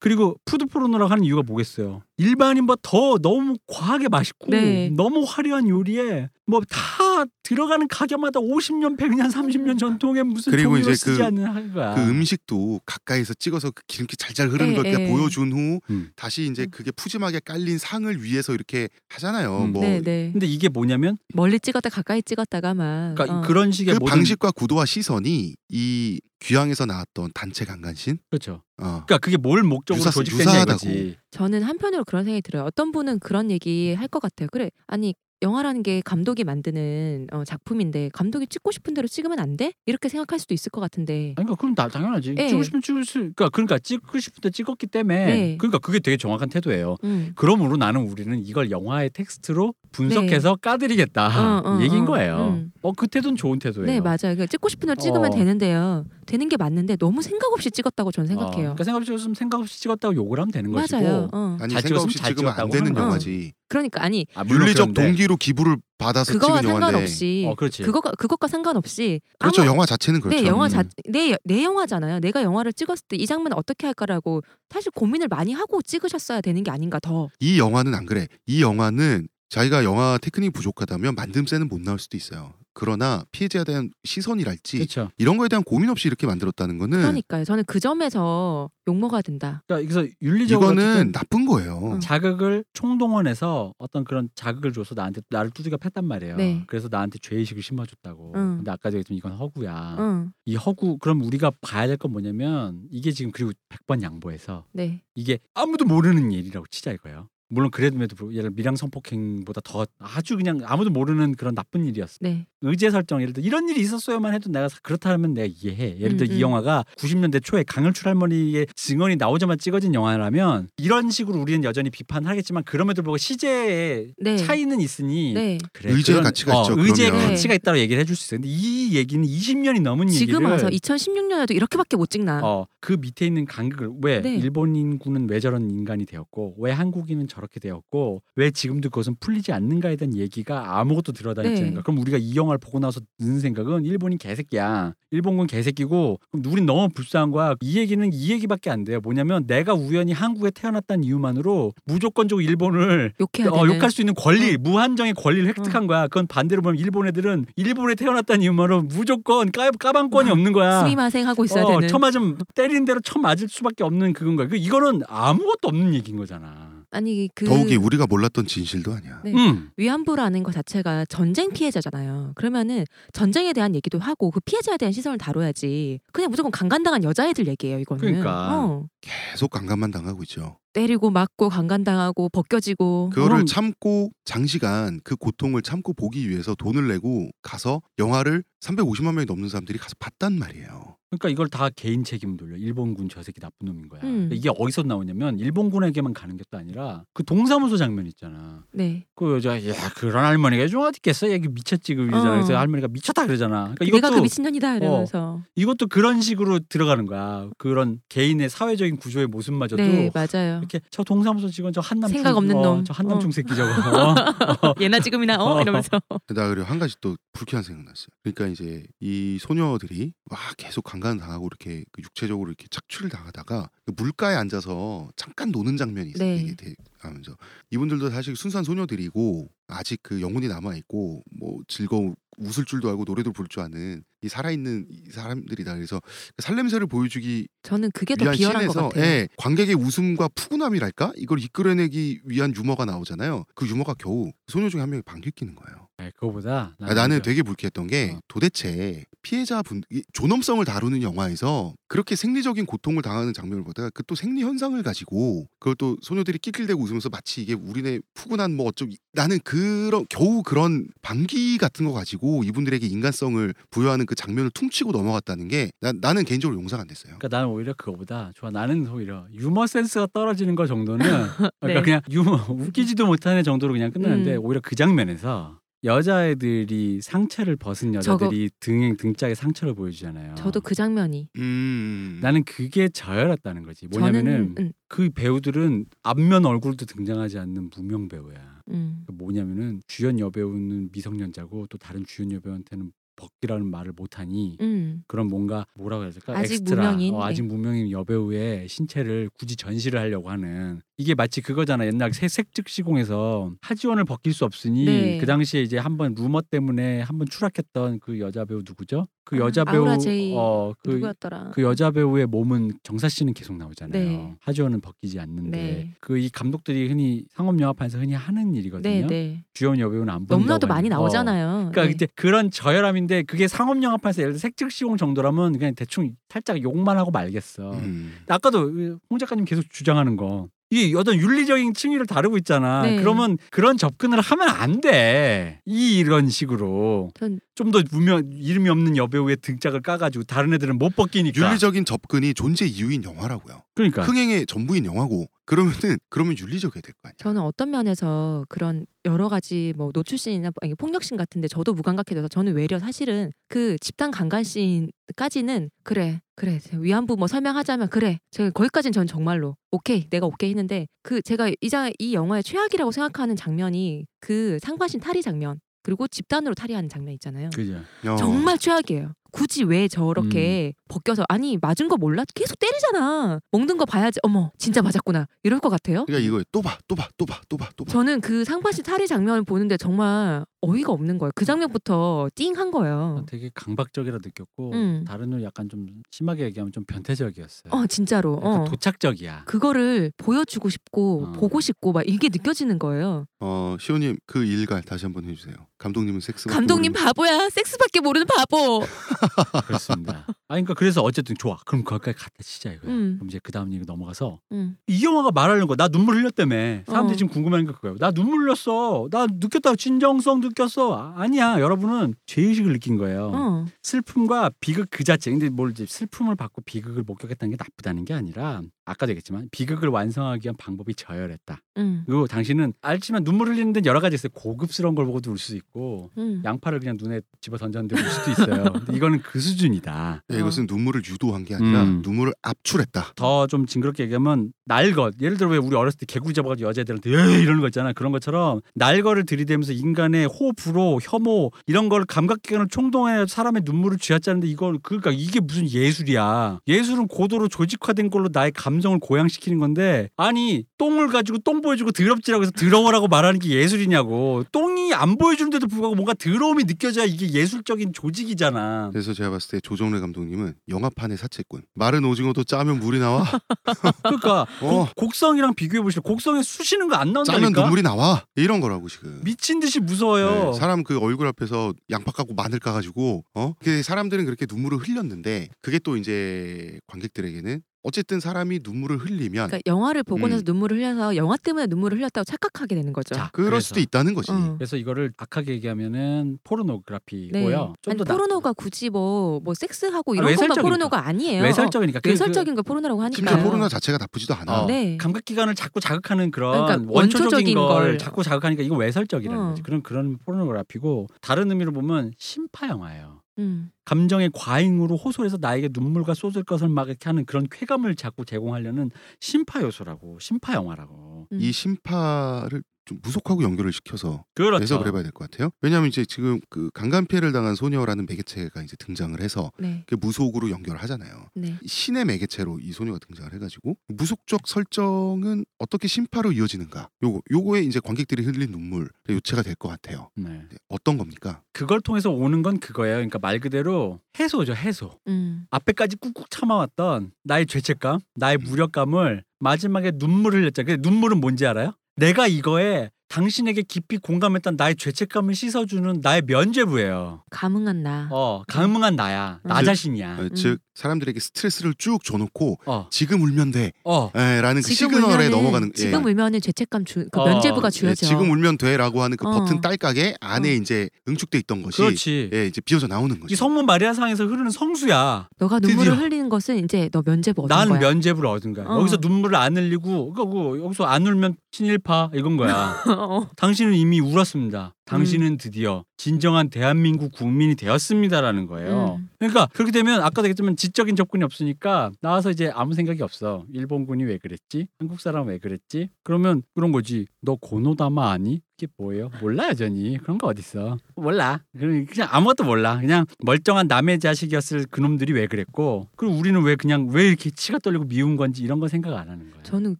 그리고 food 포르노라고 하는 이유가 뭐겠어요? 일반인보다 더 너무 과하게 맛있고 네. 너무 화려한 요리에 뭐 다 들어가는 가게마다 50년, 100년, 30년 전통의 무슨 그리고 이제 쓰지 그-. 그 음식도 가까이서 찍어서 그 기름기 잘잘 흐르는 예, 걸 이렇게 예. 보여준 후 음. 다시 이제 음. 그게 푸짐하게 깔린 상을 위해서 이렇게 하잖아요. 음. 뭐 네, 네. 근데 이게 뭐냐면 멀리 찍었다 가까이 찍었다가 막 그러니까 어. 그런 식의 그 모든 방식과 구도와 시선이 이 귀향에서 나왔던 단체 강간신 그렇죠. 어. 그러니까 그게 뭘 목적으로 유사- 유사하다고. 이거지. 저는 한편으로 그런 생각이 들어요. 어떤 분은 그런 얘기 할 것 같아요. 그래, 아니 영화라는 게 감독이 만드는 어, 작품인데 감독이 찍고 싶은 대로 찍으면 안 돼? 이렇게 생각할 수도 있을 것 같은데. 아니, 그러니까 그럼 다 당연하지. 예. 찍고 싶으면 찍을 수. 그러니까 그러니까 찍고 싶을 때 찍었기 때문에. 네. 그러니까 그게 되게 정확한 태도예요. 음. 그러므로 나는 우리는 이걸 영화의 텍스트로 분석해서 까드리겠다 어, 어, 얘기인 어. 거예요. 음. 어 그 태도는 좋은 태도예요. 네, 맞아요. 그러니까 찍고 싶은 대로 찍으면 어. 되는데요. 되는 게 맞는데 너무 생각 없이 찍었다고 저는 어, 생각해요. 그러니까 생각 없이 찍었으면 생각 없이 찍었다고 욕을 하면 되는 것이고. 맞아요. 어. 아니 잘 생각 찍었으면 없이 잘 찍으면 안 찍었다고 되는. 영화지. 그러니까 아니 아, 물론 윤리적 그런데. 동기로 기부를 받아서 그거와 찍은 영화인데 상관없이 어, 그렇지. 그거가 그것과 상관없이 그렇죠. 아무- 영화 자체는 그렇죠. 네, 영화 음. 자, 내, 내 영화잖아요. 내가 영화를 찍었을 때 이 장면 어떻게 할까라고 사실 고민을 많이 하고 찍으셨어야 되는 게 아닌가 더. 이 영화는 안 그래. 이 영화는 자기가 영화 테크닉 부족하다면 만듦새는 못 나올 수도 있어요. 그러나 피해자에 대한 시선이랄지 그렇죠. 이런 거에 대한 고민 없이 이렇게 만들었다는 거는 그러니까요. 저는 그 점에서 욕 먹어야 된다. 그러니까 그래서 윤리적으로 이거는 나쁜 거예요. 음. 자극을 총동원해서 어떤 그런 자극을 줘서 나한테 나를 두들겨 팼단 말이에요. 네. 그래서 나한테 죄의식을 심어줬다고. 응. 근데 아까 얘기했지만 이건 허구야. 응. 이 허구 그럼 우리가 봐야 될 건 뭐냐면 이게 지금 그리고 100번 양보해서 네. 이게 아무도 모르는 일이라고 치자 이거예요. 물론 그래도 불구- 예를 밀양 성폭행보다 더 아주 그냥 아무도 모르는 그런 나쁜 일이었어. 네. 의제 설정 예를 들어 이런 일이 있었어야만 해도 내가 그렇다면 내가 이해해. 예를 들어 음, 이 음. 영화가 90년대 초에 강을출 할머니의 증언이 나오자마자 찍어진 영화라면 이런 식으로 우리는 여전히 비판하겠지만 그럼에도 불구하고 시제에 네. 차이는 있으니 네. 그래, 의제의 그런- 가치가 어, 있죠, 의제의 그러면. 가치가 있다고 얘기를 해줄 수 있어요. 근데 이 얘기는 20년이 넘은 지금 얘기를 와서 2016년에도 이렇게밖에 못 찍나. 어, 그 밑에 있는 간극을 왜 네. 일본인군은 왜 저런 인간이 되었고 왜 한국인은 저렇게 되었고 왜 지금도 그것은 풀리지 않는가에 대한 얘기가 아무것도 들어다니지 네. 않는가 그럼 우리가 이 영화를 보고 나서 드는 생각은 일본인 개새끼야 일본군 개새끼고 그럼 우린 너무 불쌍한 거야 이 얘기는 이 얘기밖에 안 돼요 뭐냐면 내가 우연히 한국에 태어났다는 이유만으로 무조건적으로 일본을 욕해야 어. 욕할 수 있는 권리 무한정의 권리를 획득한 거야 그건 반대로 보면 일본 애들은 일본에 태어났다는 이유만으로 무조건 까, 까방권이 없는 거야 스미마생 하고 있어야 어, 되는. 쳐맞으면 때리는 대로 쳐 맞을 수밖에 없는 그건 거야. 그 이거는 아무것도 없는 얘기인 거잖아. 아니 그 더욱이 우리가 몰랐던 진실도 아니야. 네. 음. 위안부라는 것 자체가 전쟁 피해자잖아요. 그러면은 전쟁에 대한 얘기도 하고 그 피해자에 대한 시선을 다뤄야지. 그냥 무조건 강간당한 여자애들 얘기예요. 이거는. 그러니까. 어. 계속 강간만 당하고 있죠. 때리고 맞고 강간당하고 벗겨지고. 그거를 그럼- 참고 장시간 그 고통을 참고 보기 위해서 돈을 내고 가서 영화를 350만 명이 넘는 사람들이 가서 봤단 말이에요. 그러니까 이걸 다 개인 책임 돌려. 일본군 저 새끼 나쁜 놈인 거야. 음. 이게 어디서 나오냐면 일본군에게만 가는 게 또 아니라 그 동사무소 장면 있잖아. 네. 그 여자 야 그런 할머니가 좀 어디 있겠어? 얘기 미쳤지 그 이러잖아. 어. 그래서 할머니가 미쳤다 그러잖아. 그러니까 내가 이것도 어. 그 미친년이다 이러면서. 이것도 그런 식으로 들어가는 거야. 그런 개인의 사회적인 구조의 모습마저도 네 맞아요. 이렇게 저 동사무소 직원 저 한남 생각 충- 없는 어, 놈. 저 한남충 어. 새끼 저거 어? 예나 지금이나 어 어. 이러면서. 나 그리고 한 가지 또 불쾌한 생각 났어요. 그러니까 이제 이 소녀들이 막 계속 강간 당하고 이렇게 그 육체적으로 이렇게 착취를 당하다가 그 물가에 앉아서 잠깐 노는 장면이 있어요. 네. 하면서 이분들도 사실 순수한 소녀들이고 아직 그 영혼이 남아 있고 뭐 즐거운 웃을 줄도 알고 노래도 부를 줄 아는 이 살아있는 이 사람들이다. 그래서 그 살냄새를 보여주기 저는 그게 더 비열한 것 같아요. 예, 관객의 웃음과 푸근함이랄까 이걸 이끌어내기 위한 유머가 나오잖아요. 그 유머가 겨우 소녀 중에 한 명이 방귀 뀌는 거예요. 네, 그거보다 아, 나는 오히려 되게 불쾌했던 게 어. 도대체 피해자분 이 존엄성을 다루는 영화에서 그렇게 생리적인 고통을 당하는 장면을 보다가 그 또 생리 현상을 가지고 그걸 또 소녀들이 낄낄대고 웃으면서 마치 이게 우리네 푸근한 뭐 어쩌고 이- 나는 그런 겨우 그런 방귀 같은 거 가지고 이분들에게 인간성을 부여하는 그 장면을 퉁치고 넘어갔다는 게 나, 나는 개인적으로 용서가 안 됐어요. 그러니까 나는 오히려 그거보다 좋아 나는 오히려 유머 센스가 떨어지는 거 정도는 그러니까 네. 그냥 유머 웃기지도 못하는 정도로 그냥 끝나는데 음. 오히려 그 장면에서 여자애들이 상체를 벗은 여자들이 등에 등짝에 상처를 보여주잖아요. 저도 그 장면이 음. 나는 그게 저열했다는 거지. 뭐냐면은 저는 음, 그 배우들은 앞면 얼굴도 등장하지 않는 무명 배우야. 음. 그 뭐냐면은 주연 여배우는 미성년자고 또 다른 주연 여배우한테는 벗기라는 말을 못하니 음. 그런 뭔가 뭐라고 해야 될까? 아직 엑스트라, 무명인, 어, 아직 네. 무명인 여배우의 신체를 굳이 전시를 하려고 하는 이게 마치 그거잖아. 옛날 새 색즉시공에서 하지원을 벗길 수 없으니 네. 그 당시에 이제 한번 루머 때문에 한번 추락했던 그 여자 배우 누구죠? 그 아, 여자 배우 어그 누구였더라? 그 여자 배우의 몸은 정사 씬은 계속 나오잖아요. 네. 하지원은 벗기지 않는데 네. 그이 감독들이 흔히 상업 영화판에서 흔히 하는 일이거든요. 네, 네. 주연 여배우는 안 벗긴다고 너무나도 많이 하는- 어. 나오잖아요. 그러니까 네. 그때 그런 저열함 인데 그게 상업 영화판에서 예를 들어 색즉 시공 정도라면 그냥 대충 살짝 욕만 하고 말겠어. 음. 아까도 홍 작가님 계속 주장하는 거. 이게 어떤 윤리적인 층위를 다루고 있잖아. 네. 그러면 그런 접근을 하면 안 돼. 이 이런 식으로 전 좀더 무명 이름이 없는 여배우의 등짝을 까가지고 다른 애들은 못 벗기니까. 윤리적인 접근이 존재 이유인 영화라고요. 그러니까 흥행의 전부인 영화고 그러면은 그러면 윤리적이어야 될거 아니야. 저는 어떤 면에서 그런 여러 가지 뭐 노출신이나 아니, 폭력신 같은데 저도 무감각해져서 저는 외려 사실은 그 집단 강간신까지는 그래 그래 위안부 뭐 설명하자면 그래 제가 거기까지는 전 정말로 오케이 내가 오케이 했는데 그 제가 이장 이 영화의 최악이라고 생각하는 장면이 그 상반신 탈의 장면 그리고 집단으로 탈의하는 장면 있잖아요. 그죠. 어. 정말 최악이에요. 굳이 왜 저렇게 음. 벗겨서 아니 맞은 거 몰라 계속 때리잖아. 먹는 거 봐야지. 어머 진짜 맞았구나 이럴 것 같아요. 그러니까 이거 또 봐, 또 봐, 또 봐, 또 봐, 또 봐. 저는 그 상반신 탈의 장면을 보는데 정말 어이가 없는 거예요. 그 장면부터 띵한 거예요. 되게 강박적이라 느꼈고 음. 다른 건 약간 좀 심하게 얘기하면 좀 변태적이었어요. 어 진짜로. 어. 도착적이야. 그거를 보여주고 싶고 어. 보고 싶고 막 이게 느껴지는 거예요. 어, 시호님 그 일갈 다시 한번 해주세요. 감독님은 섹스. 감독님 바보야. 섹스밖에 모르는 바보. 그렇습니다. 아 그러니까 그래서 어쨌든 좋아. 그럼 거기까지 갔다 치자 이거야. 음. 그럼 이제 그 다음 얘기 넘어가서 음. 이 영화가 말하는 거나 눈물 흘렸다며. 사람들이 어. 지금 궁금해하는 게 그거예요. 나 눈물 흘렸어. 나 느꼈다. 진정성 느꼈어. 아, 아니야. 여러분은 죄의식을 느낀 거예요. 어. 슬픔과 비극 그 자체. 근데 뭘 이제 슬픔을 받고 비극을 목격했다는 게 나쁘다는 게 아니라 아까도 얘기했지만 비극을 완성하기 위한 방법이 저열했다. 음. 그리고 당신은 알지만 눈물 흘리는 데는 여러 가지 있어요. 고급스러운 걸 보고도 울 수 있고 음. 양파를 그냥 눈에 집어 던졌는데 울 수도 있어요. 이거는 그 수준이다. 네, 이것은 눈물을 유도한 게 아니라 음. 눈물을 압출했다. 더 좀 징그럽게 얘기하면 날것 예를 들어 왜 우리 어렸을 때 개구리 잡아가지고 여자애들한테 에이 이러는 거 있잖아 그런 것처럼 날거를 들이대면서 인간의 호불호 혐오 이런 걸 감각기관을 총동해 사람의 눈물을 쥐어짜는데 이걸 그러니까 이게 무슨 예술이야 예술은 고도로 조직화된 걸로 나의 감정을 고양시키는 건데 아니 똥을 가지고 똥 보여주고 더럽지라고 해서 더러워라고 말하는 게 예술이냐고 똥이 안 보여주는데도 불구하고 뭔가 더러움이 느껴져야 이게 예술적인 조직이잖아 그래서 제가 봤을 때 조정래 감독님은 영화판의 사채꾼. 마른 오징어도 짜면 물이 나와. 그러니까 어. 곡, 곡성이랑 비교해 보시죠 곡성에 쑤시는 거안 짜면 나온다니까 눈물이 나와. 이런 거라고 지금. 미친 듯이 무서워요. 네, 사람 그 얼굴 앞에서 양파 까고 마늘 까가지고 어? 그 사람들은 그렇게 눈물을 흘렸는데 그게 또 이제 관객들에게는 어쨌든 사람이 눈물을 흘리면 그러니까 영화를 보고 음. 나서 눈물을 흘려서 영화 때문에 눈물을 흘렸다고 착각하게 되는 거죠. 자, 그럴 그래서. 수도 있다는 거지. 어. 그래서 이거를 악하게 얘기하면은 네. 포르노그래피고요. 좀 아니, 더 나- 포르노가 굳이 뭐, 뭐 섹스하고 아, 이런 것만 외설적이니까. 포르노가 아니에요. 외설적이니까 그- 외설적인 걸 포르노라고 심지어 하니까요. 포르노 자체가 나쁘지도 않아. 어, 네. 감각 기관을 자꾸 자극하는 그런 그러니까 원초적인, 원초적인 걸, 걸. 자꾸 자극하니까 이거 외설적이라는 어. 거지. 그런 그런 포르노그래피고 다른 의미로 보면 신파 영화예요. 음. 감정의 과잉으로 호소해서 나에게 눈물과 쏟을 것을 막 이렇게 하는 그런 쾌감을 자꾸 제공하려는 심파 요소라고 심파 영화라고. 음. 이 심파를 좀 무속하고 연결을 시켜서 그렇죠. 해석을 해봐야 될 것 같아요. 왜냐하면 이제 지금 그 강간 피해를 당한 소녀라는 매개체가 이제 등장을 해서 네. 그 무속으로 연결을 하잖아요. 네. 신의 매개체로 이 소녀가 등장을 해가지고 무속적 설정은 어떻게 심파로 이어지는가? 요거 요거에 이제 관객들이 흘린 눈물 요체가 될 것 같아요. 네. 네, 어떤 겁니까? 그걸 통해서 오는 건 그거예요. 그러니까 말 그대로 해소죠, 해소. 음. 앞에까지 꾹꾹 참아왔던 나의 죄책감, 나의 무력감을 마지막에 눈물을 흘렸잖아요. 근데 눈물은 뭔지 알아요? 내가 이거에 당신에게 깊이 공감했던 나의 죄책감을 씻어주는 나의 면죄부예요. 감흥한 나. 어, 감흥한 나야. 나 즉, 자신이야. 어, 즉 사람들에게 스트레스를 쭉 줘놓고 어, 지금 울면 돼. 어. 에, 라는 그 시그널에 울면은- 넘어가는 예. 지금 울면은 죄책감 주, 그 어, 면죄부가 예, 주어져. 지금 울면 돼라고 하는 그 어. 버튼 딸깍에 안에 어. 이제 응축돼 있던 것이 그렇지. 예, 이제 비어져 나오는 이 거죠. 성문 마리아상에서 흐르는 성수야. 너가 눈물을 드디어. 흘리는 것은 이제 너 면죄부 얻은 난 거야. 면죄부를 얻은 거야. 어. 여기서 눈물을 안 흘리고 그거 여기서 안 울면 친일파 이건 거야. 어. 당신은 이미 울었습니다. 당신은 드디어 진정한 대한민국 국민이 되었습니다라는 거예요. 음. 그러니까 그렇게 되면 아까도 얘기했지만 지적인 접근이 없으니까 나와서 이제 아무 생각이 없어. 일본군이 왜 그랬지? 한국 사람 왜 그랬지? 그러면 그런 거지. 너 고노다마 아니? 그게 뭐예요? 몰라 여전히 그런 거 어딨어? 몰라. 그냥 아무것도 몰라. 그냥 멀쩡한 남의 자식이었을 그놈들이 왜 그랬고 그리고 우리는 왜 그냥 왜 이렇게 치가 떨리고 미운 건지 이런 거 생각 안 하는 거야. 저는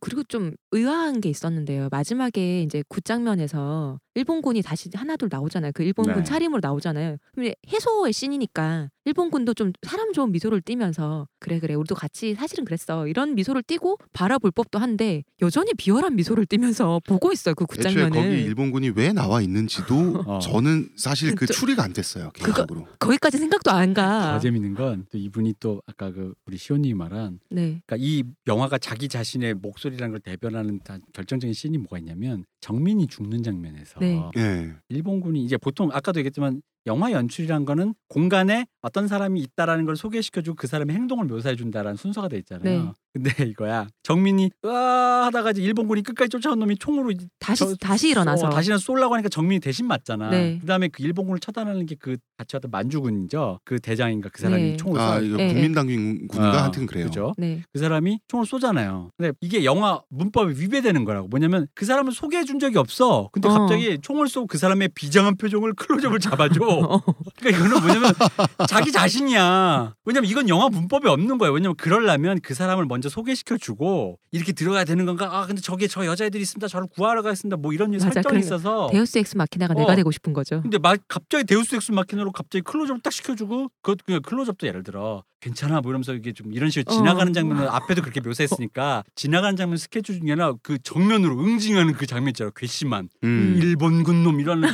그리고 좀 의아한 게 있었는데요. 마지막에 이제 굿장면에서 일본군이 다시 하나둘 나오잖아요. 그 일본군 네. 차림으로 나오잖아요. 근데 해소의 씬이니까 일본군도 좀 사람 좋은 미소를 띠면서 그래 그래 우리도 같이 사실은 그랬어 이런 미소를 띠고 바라볼 법도 한데 여전히 비열한 미소를 띠면서 보고 있어요. 그 굿장면을. 거기 일본군이 왜 나와 있는지도 어. 저는 사실 그 저- 추리가 안 됐어요 개인적으로. 거기까지 생각도 안 가. 더 재밌는 건 또 이분이 또 아까 그 우리 시온님이 말한 네. 그러니까 이 영화가 자기 자신의 목소리라는 걸 대변하는 다- 결정적인 씬이 뭐가 있냐면 정민이 죽는 장면에서 네. 예. 일본군이 이제 보통 아까도 얘기했지만 영화 연출이란 거는 공간에 어떤 사람이 있다라는 걸 소개시켜주고 그 사람의 행동을 묘사해 준다라는 순서가 돼 있잖아요. 네. 근데 이거야 정민이 으아 하다가 이제 일본군이 끝까지 쫓아온 놈이 총으로 다시 저- 다시 일어나서 어, 다시는 쏠라고 하니까 정민이 대신 맞잖아. 네. 그다음에 그 일본군을 처단하는 게 그 같이 왔던 만주군이죠. 그 대장인가 그 사람이 네. 총을 아 쏴. 이거 예, 국민당군인가 어, 하여튼 그래요. 그죠? 네. 그 사람이 총을 쏘잖아요. 근데 이게 영화 문법이 위배되는 거라고. 뭐냐면 그 사람을 소개해 준 적이 없어. 근데 어. 갑자기 총을 쏘고 그 사람의 비장한 표정을 클로즈업을 잡아줘. 어. 그러니까 이거는 뭐냐면 자기 자신이야. 왜냐면 이건 영화 문법이 없는 거예요. 왜냐면 그러려면 그 사람을 먼저 소개시켜 주고 이렇게 들어가야 되는 건가? 아 근데 저기 저 여자애들이 있습니다. 저를 구하러 가겠습니다. 뭐 이런 맞아. 설정이 그러니까 있어서. 데우스 엑스 마키나가 어. 내가 되고 싶은 거죠. 근데 막 갑자기 데우스 엑스 마키나로 갑자기 클로즈업 딱 시켜주고 그 그냥 클로즈업도 예를 들어 괜찮아 뭐 이러면서 이게 좀 이런 식으로 어. 지나가는 장면을 앞에도 그렇게 묘사했으니까 지나가는 장면 스케치 중에 하나 그 정면으로 응징하는 그 장면 있잖아 괘씸한 음. 일본 군 놈 이라는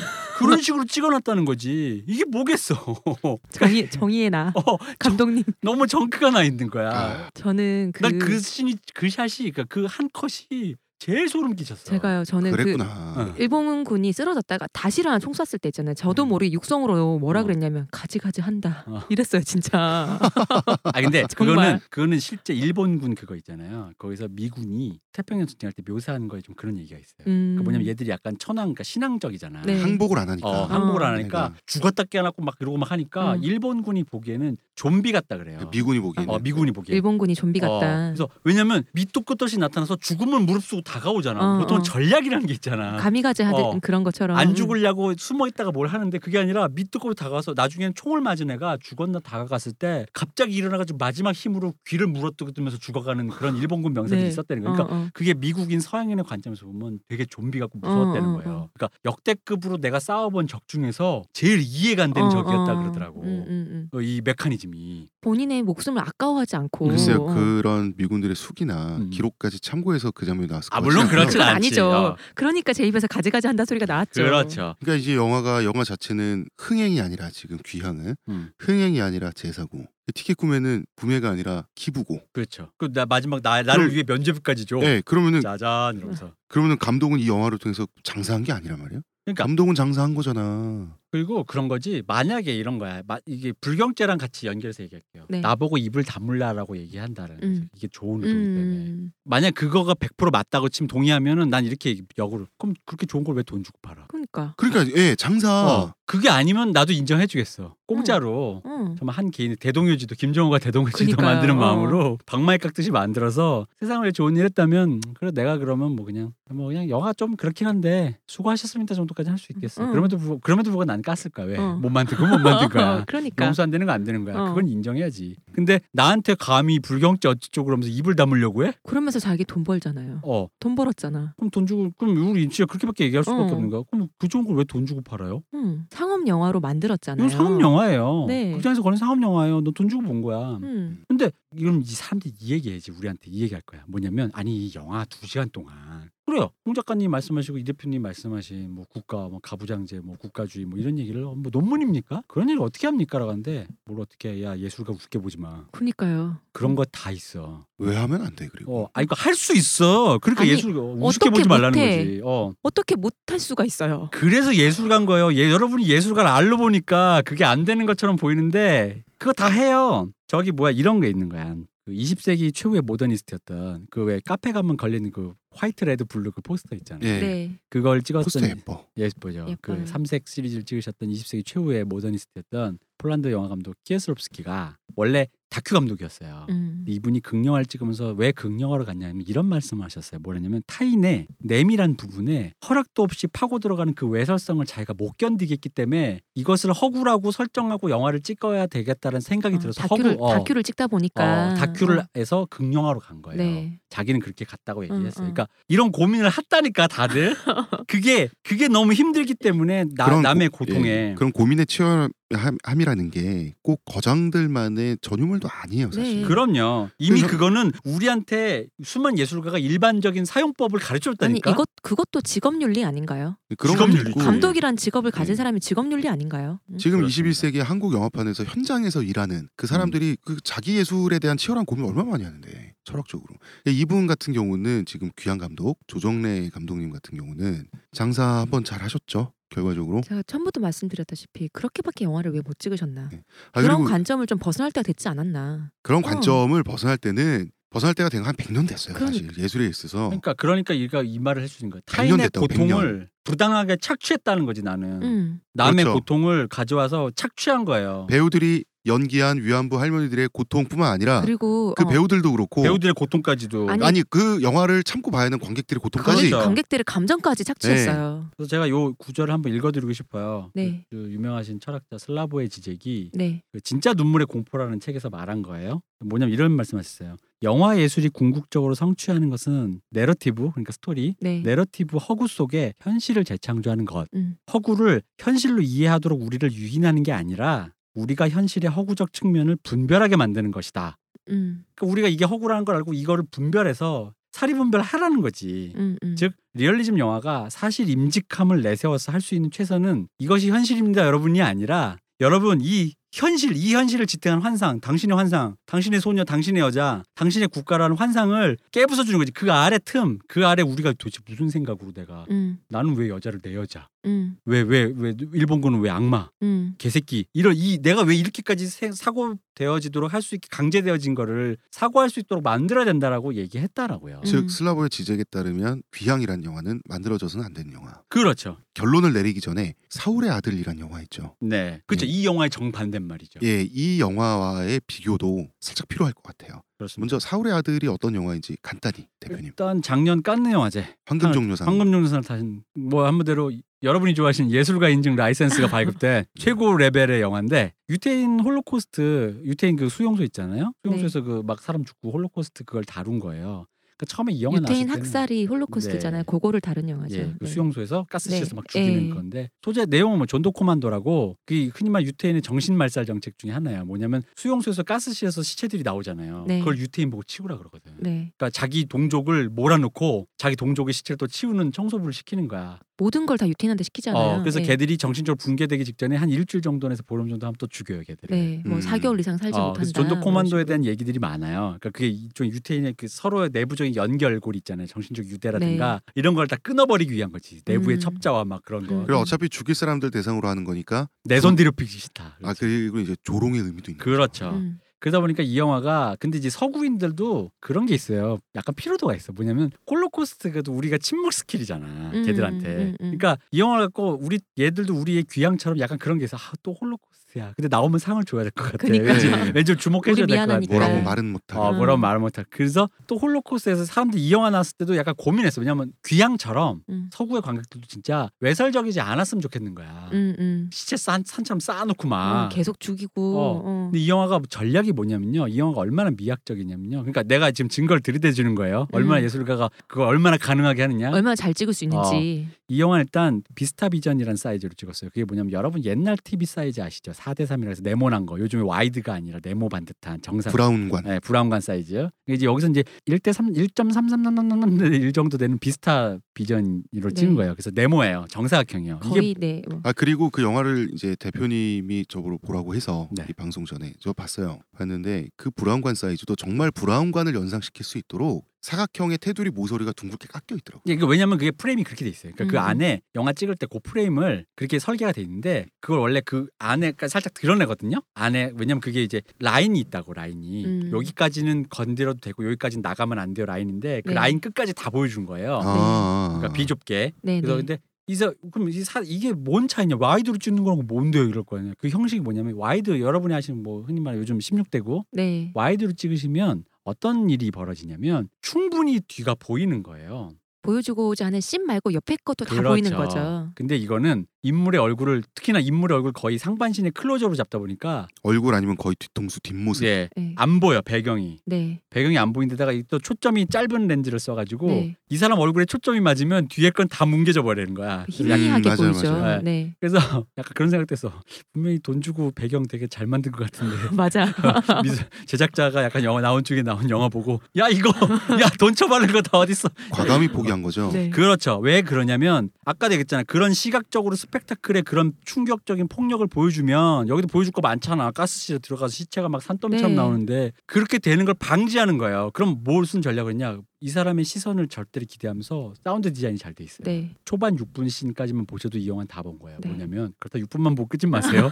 그런 식으로 찍어놨다는 거지 이게 뭐겠어 정의 정의의 나 어, 감독님. 너무 정크가 나 있는 거야 아, 저는 그, 난그 씬이 그 샷이 그러니까 그한 컷이 제일 소름 끼쳤어 제가요. 저는 그 그랬구나. 어. 일본 군이 쓰러졌다가 다시 일어나 총 쐈을 때 있잖아요. 저도 음. 모르게 육성으로 뭐라 어. 그랬냐면 가지가지 한다. 어. 이랬어요, 진짜. 아 근데. 그거는 그거는 실제 일본군 그거 있잖아요 거기서 미군이 태평양 전쟁할 때 묘사한 거에 좀 그런 얘기가 있어요 음. 그 뭐냐면 얘들이 약간 천황 그러니까 신앙적이잖아. 네. 항복을 안 하니까. 어, 항복을 안 어. 하니까 그러니까. 죽었다 깨어났고 막 이러고 막 하니까 음. 일본군이 보기에는 좀비 같다 그래요. 미군이 보기에는. 어, 미군이 보기에. 일본군이 좀비 어, 같다. 그래서 왜냐면 밑도 끝도 없이 나타나서 죽음을 무릅쓰고 다가오잖아. 어, 보통 어. 전략이라는 게 있잖아. 가미가제 하듯 어. 그런 것처럼 안 죽으려고 숨어 있다가 뭘 하는데 그게 아니라 밑도 끝도 다가와서 나중에는 총을 맞은 애가 죽었나 다가갔을 때 갑자기 일어나가지고 마지막 힘으로 귀를 물어뜯으면서 죽어가는 그런 일본군 명사들이 네. 있었다는 거예요. 그러니까 어, 어. 그게 미국인 서양인의 관점에서 보면 되게 좀비 같고 무서웠다는 어, 어, 거예요. 어. 그러니까 역대급으로 내가 싸워본 적 중에서 제일 이해가 안 되는 어, 적이었다 어. 그러더라고. 음, 음, 음. 어, 이 메커니즘이. 본인의 목숨을 아까워하지 않고 글쎄요 어. 그런 미군들의 음. 기록까지 참고해서 그 장면이 나왔을 아것 물론? 그렇진. 아니죠. 어, 그러니까 제 입에서 가지가지 한다 소리가 나왔죠. 그렇죠. 그러니까 이제 영화가 영화 자체는 흥행이 아니라 지금 귀향은 음, 흥행이 아니라 제사고 티켓 구매는 구매가 아니라 기부고. 그렇죠. 그 나 마지막 나 나를 그럼- 위해 면죄부까지 줘. 예, 그러면은 짜잔 이러면서. 그러면은 감독은 이 영화를 통해서 장사한 게 아니란 말이에요. 그러니까 감독은 장사한 거잖아. 그리고 그런 거지. 만약에 이런 거야. 마, 이게 불경죄랑 같이 연결해서 얘기할게요. 네. 나보고 입을 다물라라고 얘기한다는. 음. 이게 좋은 의도기 때문에. 음. 만약 그거가 100% 맞다고 치면 동의하면은 난 이렇게 역으로 그럼 그렇게 좋은 걸 왜 돈 주고 팔아? 그러니까. 그러니까 예, 장사. 어, 그게 아니면 나도 인정해주겠어. 공짜로. 응. 정말 한 개인의 대동요지도 김정호가 대동요지도 그러니까요. 만드는 어. 마음으로 방망이 깎듯이 만들어서 세상을 좋은 일 했다면 그래 내가 그러면 뭐 그냥 뭐 그냥 영화 좀 그렇긴 한데 수고하셨습니다 정도까지 할 수 있겠어. 응. 그럼에도 불구 그럼에도 불구하고 난 깠을 거야 왜? 어. 못 만든 거못 만든 거야. 그러니까. 용서 안 되는 거 안 되는 거야. 어. 그건 인정해야지. 근데 나한테 감히 불경죄 어찌죠 그러면서 입을 다물려고 해? 그러면서 자기 돈 벌잖아요. 어. 돈 벌었잖아. 그럼 돈 주고 그럼 우리 진짜 그렇게밖에 얘기할 수밖에 어. 없는 거야. 그럼 그 좋은 걸 왜 돈 주고 팔아요? 응. 상업 영화로 만들었잖아요. 이건 상업 영화예요. 네. 극장에서 거는 상업 영화예요. 너 돈 주고 본 거야. 응. 근데 이건 이 사람들이 이 얘기해야지 우리한테 이 얘기할 거야. 뭐냐면 아니 이 영화 두 시간 동안 그래요. 홍 작가님 말씀하시고 이 대표님 말씀하신 뭐 국가, 뭐 가부장제, 뭐 국가주의 뭐 이런 얘기를 어, 뭐 논문입니까? 그런 얘기를 어떻게 합니까라고 하는데 뭘 어떻게 해. 야 예술가 웃게 보지 마. 그니까요. 그런 거 다 있어. 왜 하면 안 돼 그리고 어, 아 이거 할 수 있어. 그러니까 아니, 예술가 우습게 어떻게 보지 말라는 못해. 거지. 어. 어떻게 못 할 수가 있어요. 그래서 예술가인 거예요. 예, 여러분이 예술가를 알로 보니까 그게 안 되는 것처럼 보이는데 그거 다 해요. 저기 뭐야 이런 게 있는 거야. 그 20세기 최후의 모더니스트였던 그 왜 카페 가면 걸리는 그 white red blue 그 포스터 있잖아요. 예 네. 그걸 포스터 찍었던 예뻐 예쁘죠. 그 예뻐요. 삼색 시리즈를 찍으셨던 20세기 최후의 모더니스트였던 폴란드 영화 감독 키에슬롭스키가 원래 다큐 감독이었어요. 음. 이분이 극영화를 찍으면서 왜 극영화로 갔냐면 이런 말씀을 하셨어요. 뭐냐면 타인의 내밀한 부분에 허락도 없이 파고 들어가는 그 외설성을 자기가 못 견디겠기 때문에 이것을 허구라고 설정하고 영화를 찍어야 되겠다는 생각이 어, 들어서 다큐를 허구 어, 다큐를 찍다 보니까 어, 다큐를 어. 해서 극영화로 간 거예요. 네. 자기는 그렇게 갔다고 얘기했어요. 그러니까 이런 고민을 했다니까 다들 그게 그게 너무 힘들기 때문에 나, 남의 고- 고통에 예, 그런 고민의 치열 함이라는 게 꼭 거장들만의 전유물도 아니에요 사실 네. 그럼요. 이미 그래서- 그거는 우리한테 수많은 예술가가 일반적인 사용법을 아니 가르쳐줬다니까. 이것 그것도 직업윤리 아닌가요? 그런 직업 것도 윤리. 있고 감독이란 직업을 가진 네. 사람이 직업윤리 아닌가요? 음? 지금 그렇습니다. 21세기 한국 영화판에서 현장에서 일하는 그 사람들이 그 자기 예술에 대한 치열한 고민을 얼마나 많이 하는데 철학적으로 이분 같은 경우는 지금 귀한 감독 조정래 감독님 같은 경우는 장사 한번 잘 하셨죠 결과적으로 제가 처음부터 말씀드렸다시피 그렇게밖에 영화를 왜 못 찍으셨나? 네. 아, 그런 관점을 좀 벗어날 때가 됐지 않았나? 그런 어. 관점을 벗어날 때는 벗어날 때가 된한 100년 됐어요 사실 그러니까. 예술에 있어서 그러니까 그러니까 얘가 이 말을 할수 있는 거야. 100년 타인의 됐다고, 고통을 부당하게 착취했다는 거지 나는. 음. 남의 그렇죠. 고통을 가져와서 착취한 거예요. 배우들이 연기한 위안부 할머니들의 고통뿐만 아니라 그리고 그 어, 배우들도 그렇고 배우들의 고통까지도. 아니, 아니, 그 영화를 참고 봐야 하는 관객들의 고통까지 그렇죠. 관객들의 감정까지 착취했어요. 그래서 제가 요 구절을 한번 읽어드리고 싶어요. 네. 그, 그 유명하신 철학자 슬라보예 지젝이 네. 그 진짜 눈물의 공포라는 책에서 말한 거예요. 뭐냐면 이런 말씀하셨어요. 영화 예술이 궁극적으로 성취하는 것은 내러티브 그러니까 스토리 네. 내러티브 허구 속에 현실을 재창조하는 것. 음. 허구를 현실로 이해하도록 우리를 유인하는 게 아니라 우리가 현실의 허구적 측면을 분별하게 만드는 것이다. 음. 그러니까 우리가 이게 허구라는 걸 알고 이거를 분별해서 사리 분별하라는 거지. 음. 음. 즉 리얼리즘 영화가 사실임직함을 내세워서 할 수 있는 최선은 이것이 현실입니다 여러분이 아니라 여러분 이 현실 이 현실을 지탱한 환상 당신의 환상 당신의 소녀 당신의 여자 당신의 국가라는 환상을 깨부숴 주는 거지 그 아래 틈 그 아래 우리가 도대체 무슨 생각으로 내가 음. 나는 왜 여자를 내 여자 음. 왜왜왜 일본군은 왜 악마 음. 개새끼 이런 이 내가 왜 이렇게까지 세- 사고되어지도록 할 수 있게 강제되어진 거를 사고할 수 있도록 만들어야 된다라고 얘기했다라고요. 음. 즉 슬라보의 지적에 따르면 귀향이란 영화는 만들어져서는 안 되는 영화 그렇죠. 결론을 내리기 전에 사울의 아들이란 영화 있죠 네. 그렇죠. 이 영화의 정반대인 말이죠. 예, 이 영화와의 비교도 살짝 필요할 것 같아요 그렇습니다. 먼저 사울의 아들이 어떤 영화인지 간단히 대표님 일단 작년 깐느 영화제 황금종려상 황금종려상을 타신 뭐 한마디로 여러분이 좋아하시는 예술가 인증 라이센스가 발급된 최고 레벨의 영화인데 유태인 홀로코스트 유태인 그 수용소 있잖아요. 수용소에서 그막 사람 죽고 홀로코스트 그걸 다룬 거예요. 그러니까 처음에 이 영화 유태인 학살이 홀로코스트잖아요. 네. 그거를 다룬 영화죠. 예, 그 네. 수용소에서 가스실에서 네. 막 죽이는 예. 건데 소재 내용은 뭐 전도 코만도라고 그 흔히 말 유태인의 정신 말살 정책 중에 하나야. 뭐냐면 수용소에서 가스실에서 시체들이 나오잖아요. 네. 그걸 유태인 보고 치우라 그러거든. 네. 그러니까 자기 동족을 몰아놓고 자기 동족의 시체를 또 치우는 청소부를 시키는 거야. 모든 걸 다 유태인한테 시키잖아요. 어, 그래서 네. 걔들이 정신적으로 붕괴되기 직전에 한 일주일 정도에서 보름 정도 하면 또 죽여요, 걔들을. 네, 뭐 음. 4개월 이상 살지 어, 못한다. 그래서 존도 뭐 코만도에. 대한 얘기들이 많아요. 그러니까 그게 좀 유태인의 그 서로의 내부적인 연결고리 있잖아요. 정신적 유대라든가 이런 걸 다 끊어버리기 위한 거지. 내부의 네. 음. 첩자와 막 그런 거. 음. 그리고 어차피 죽일 사람들 대상으로 하는 거니까 내 손 더럽히기 싫다. 아 그리고 이제 조롱의 의미도 있는 그렇죠. 음. 그러다 보니까 이 영화가 근데 이제 서구인들도 그런 게 있어요. 약간 피로도가 있어. 뭐냐면 홀로코스트가도 우리가 침묵 skill이잖아. 음, 걔들한테. 음, 음, 음. 그러니까 이 영화를 갖고 우리 얘들도 우리의 귀향처럼 약간 그런 게 있어. 아, 또 홀로코스트 야. 근데 나오면 상을 줘야 될 것 같아. 그러니까. 왠지, 네. 왠지 주목해 줘야 우리 될것 같아. 뭐라고 네. 말은 못 하고 어, 뭐라고 음. 말을 못할. 그래서 또 홀로코스트에서 사람들이 이 영화 나왔을 때도 약간 고민했어. 왜냐면 귀향처럼 음. 서구의 관객들도 진짜 외설적이지 않았으면 좋겠는 거야. 음, 음. 시체 산, 산처럼 쌓아놓고 어, 막. 계속 죽이고. 어. 어. 근데 이 영화가 전략이 뭐냐면요. 이 영화가 얼마나 미학적이냐면요. 그러니까 내가 지금 증거를 들이대 주는 거예요. 얼마나 음. 예술가가 그걸 얼마나 가능하게 하느냐. 얼마나 잘 찍을 수 있는지. 이 영화는 일단 비스타 비전이라는 사이즈로 찍었어요. 그게 뭐냐면 여러분 옛날 TV 사이즈 아시죠? 4대 3이라서 네모난 거. 요즘에 와이드가 아니라 네모 반듯한 정상. 브라운관. 네, 브라운관 사이즈. 이제 여기서 이제 1대 3, 1.3333 정도 되는 비스타 비전으로 찍은 네. 거예요. 그래서 네모예요. 정사각형이요. 이게 거의 네. 뭐. 아 그리고 그 영화를 이제 대표님이 저보러 보라고 해서 네. 이 방송 전에 저 봤어요. 봤는데 그 브라운관 사이즈도 정말 브라운관을 연상시킬 수 있도록 사각형의 테두리 모서리가 둥글게 깎여 있더라고. 이게 왜냐면 그게 프레임이 그렇게 돼 있어요. 그러니까 그 음. 안에 영화 찍을 때 그 프레임을 그렇게 설계가 돼 있는데 그걸 원래 그 안에 살짝 드러내거든요. 안에 왜냐면 그게 이제 라인이 있다고 라인이 음. 여기까지는 건드려도 되고 여기까지는 나가면 안 돼요 라인인데 그 네. 라인 끝까지 다 보여준 거예요. 아, 아, 그러니까 비좁게. 네. 그래서 네. 근데 이사 그럼 이 사, 이게 뭔 차이냐 와이드로 찍는 거랑 뭔데요 이럴 거 아니에요. 그 형식이 뭐냐면 와이드 여러분이 하시는 뭐 흔히 말하는 요즘 16대고 네. 와이드로 찍으시면 어떤 일이 벌어지냐면 충분히 뒤가 보이는 거예요. 보여주고자 하는 씬 말고 옆에 것도 다 그렇죠. 보이는 거죠. 근데 이거는 인물의 얼굴을 특히나 인물의 얼굴 거의 상반신의 클로즈업으로 잡다 보니까 얼굴 아니면 거의 뒤통수 뒷모습. 네, 네. 안 보여 배경이 네. 배경이 안 보이는데다가 또 초점이 짧은 렌즈를 써가지고 네. 이 사람 얼굴에 초점이 맞으면 뒤에 건 다 뭉개져 버리는 거야. 그 희미하게 음, 맞아요, 보이죠. 맞아요. 네. 그래서 약간 그런 생각돼서 분명히 돈 주고 배경 되게 잘 만든 것 같은데 맞아. 제작자가 약간 영화 나온 쪽에 나온 영화 보고 야 이거 야 돈 쳐바른 거 다 어딨어 과감히 포기 한 거죠. 네. 그렇죠. 왜 그러냐면 아까도 얘기했잖아. 그런 시각적으로 스펙타클의 그런 충격적인 폭력을 보여주면 여기도 보여줄 거 많잖아. 가스실에 들어가서 시체가 막 산더미처럼 네. 나오는데 그렇게 되는 걸 방지하는 거예요. 그럼 무슨 전략을 했냐? 이 사람의 시선을 절대로 기대하면서 사운드 디자인이 잘 돼 있어요. 네. 초반 6분 씬까지만 보셔도 이 영화는 다 본 거예요. 네. 뭐냐면 그렇다 6분만 보고 끄지 마세요.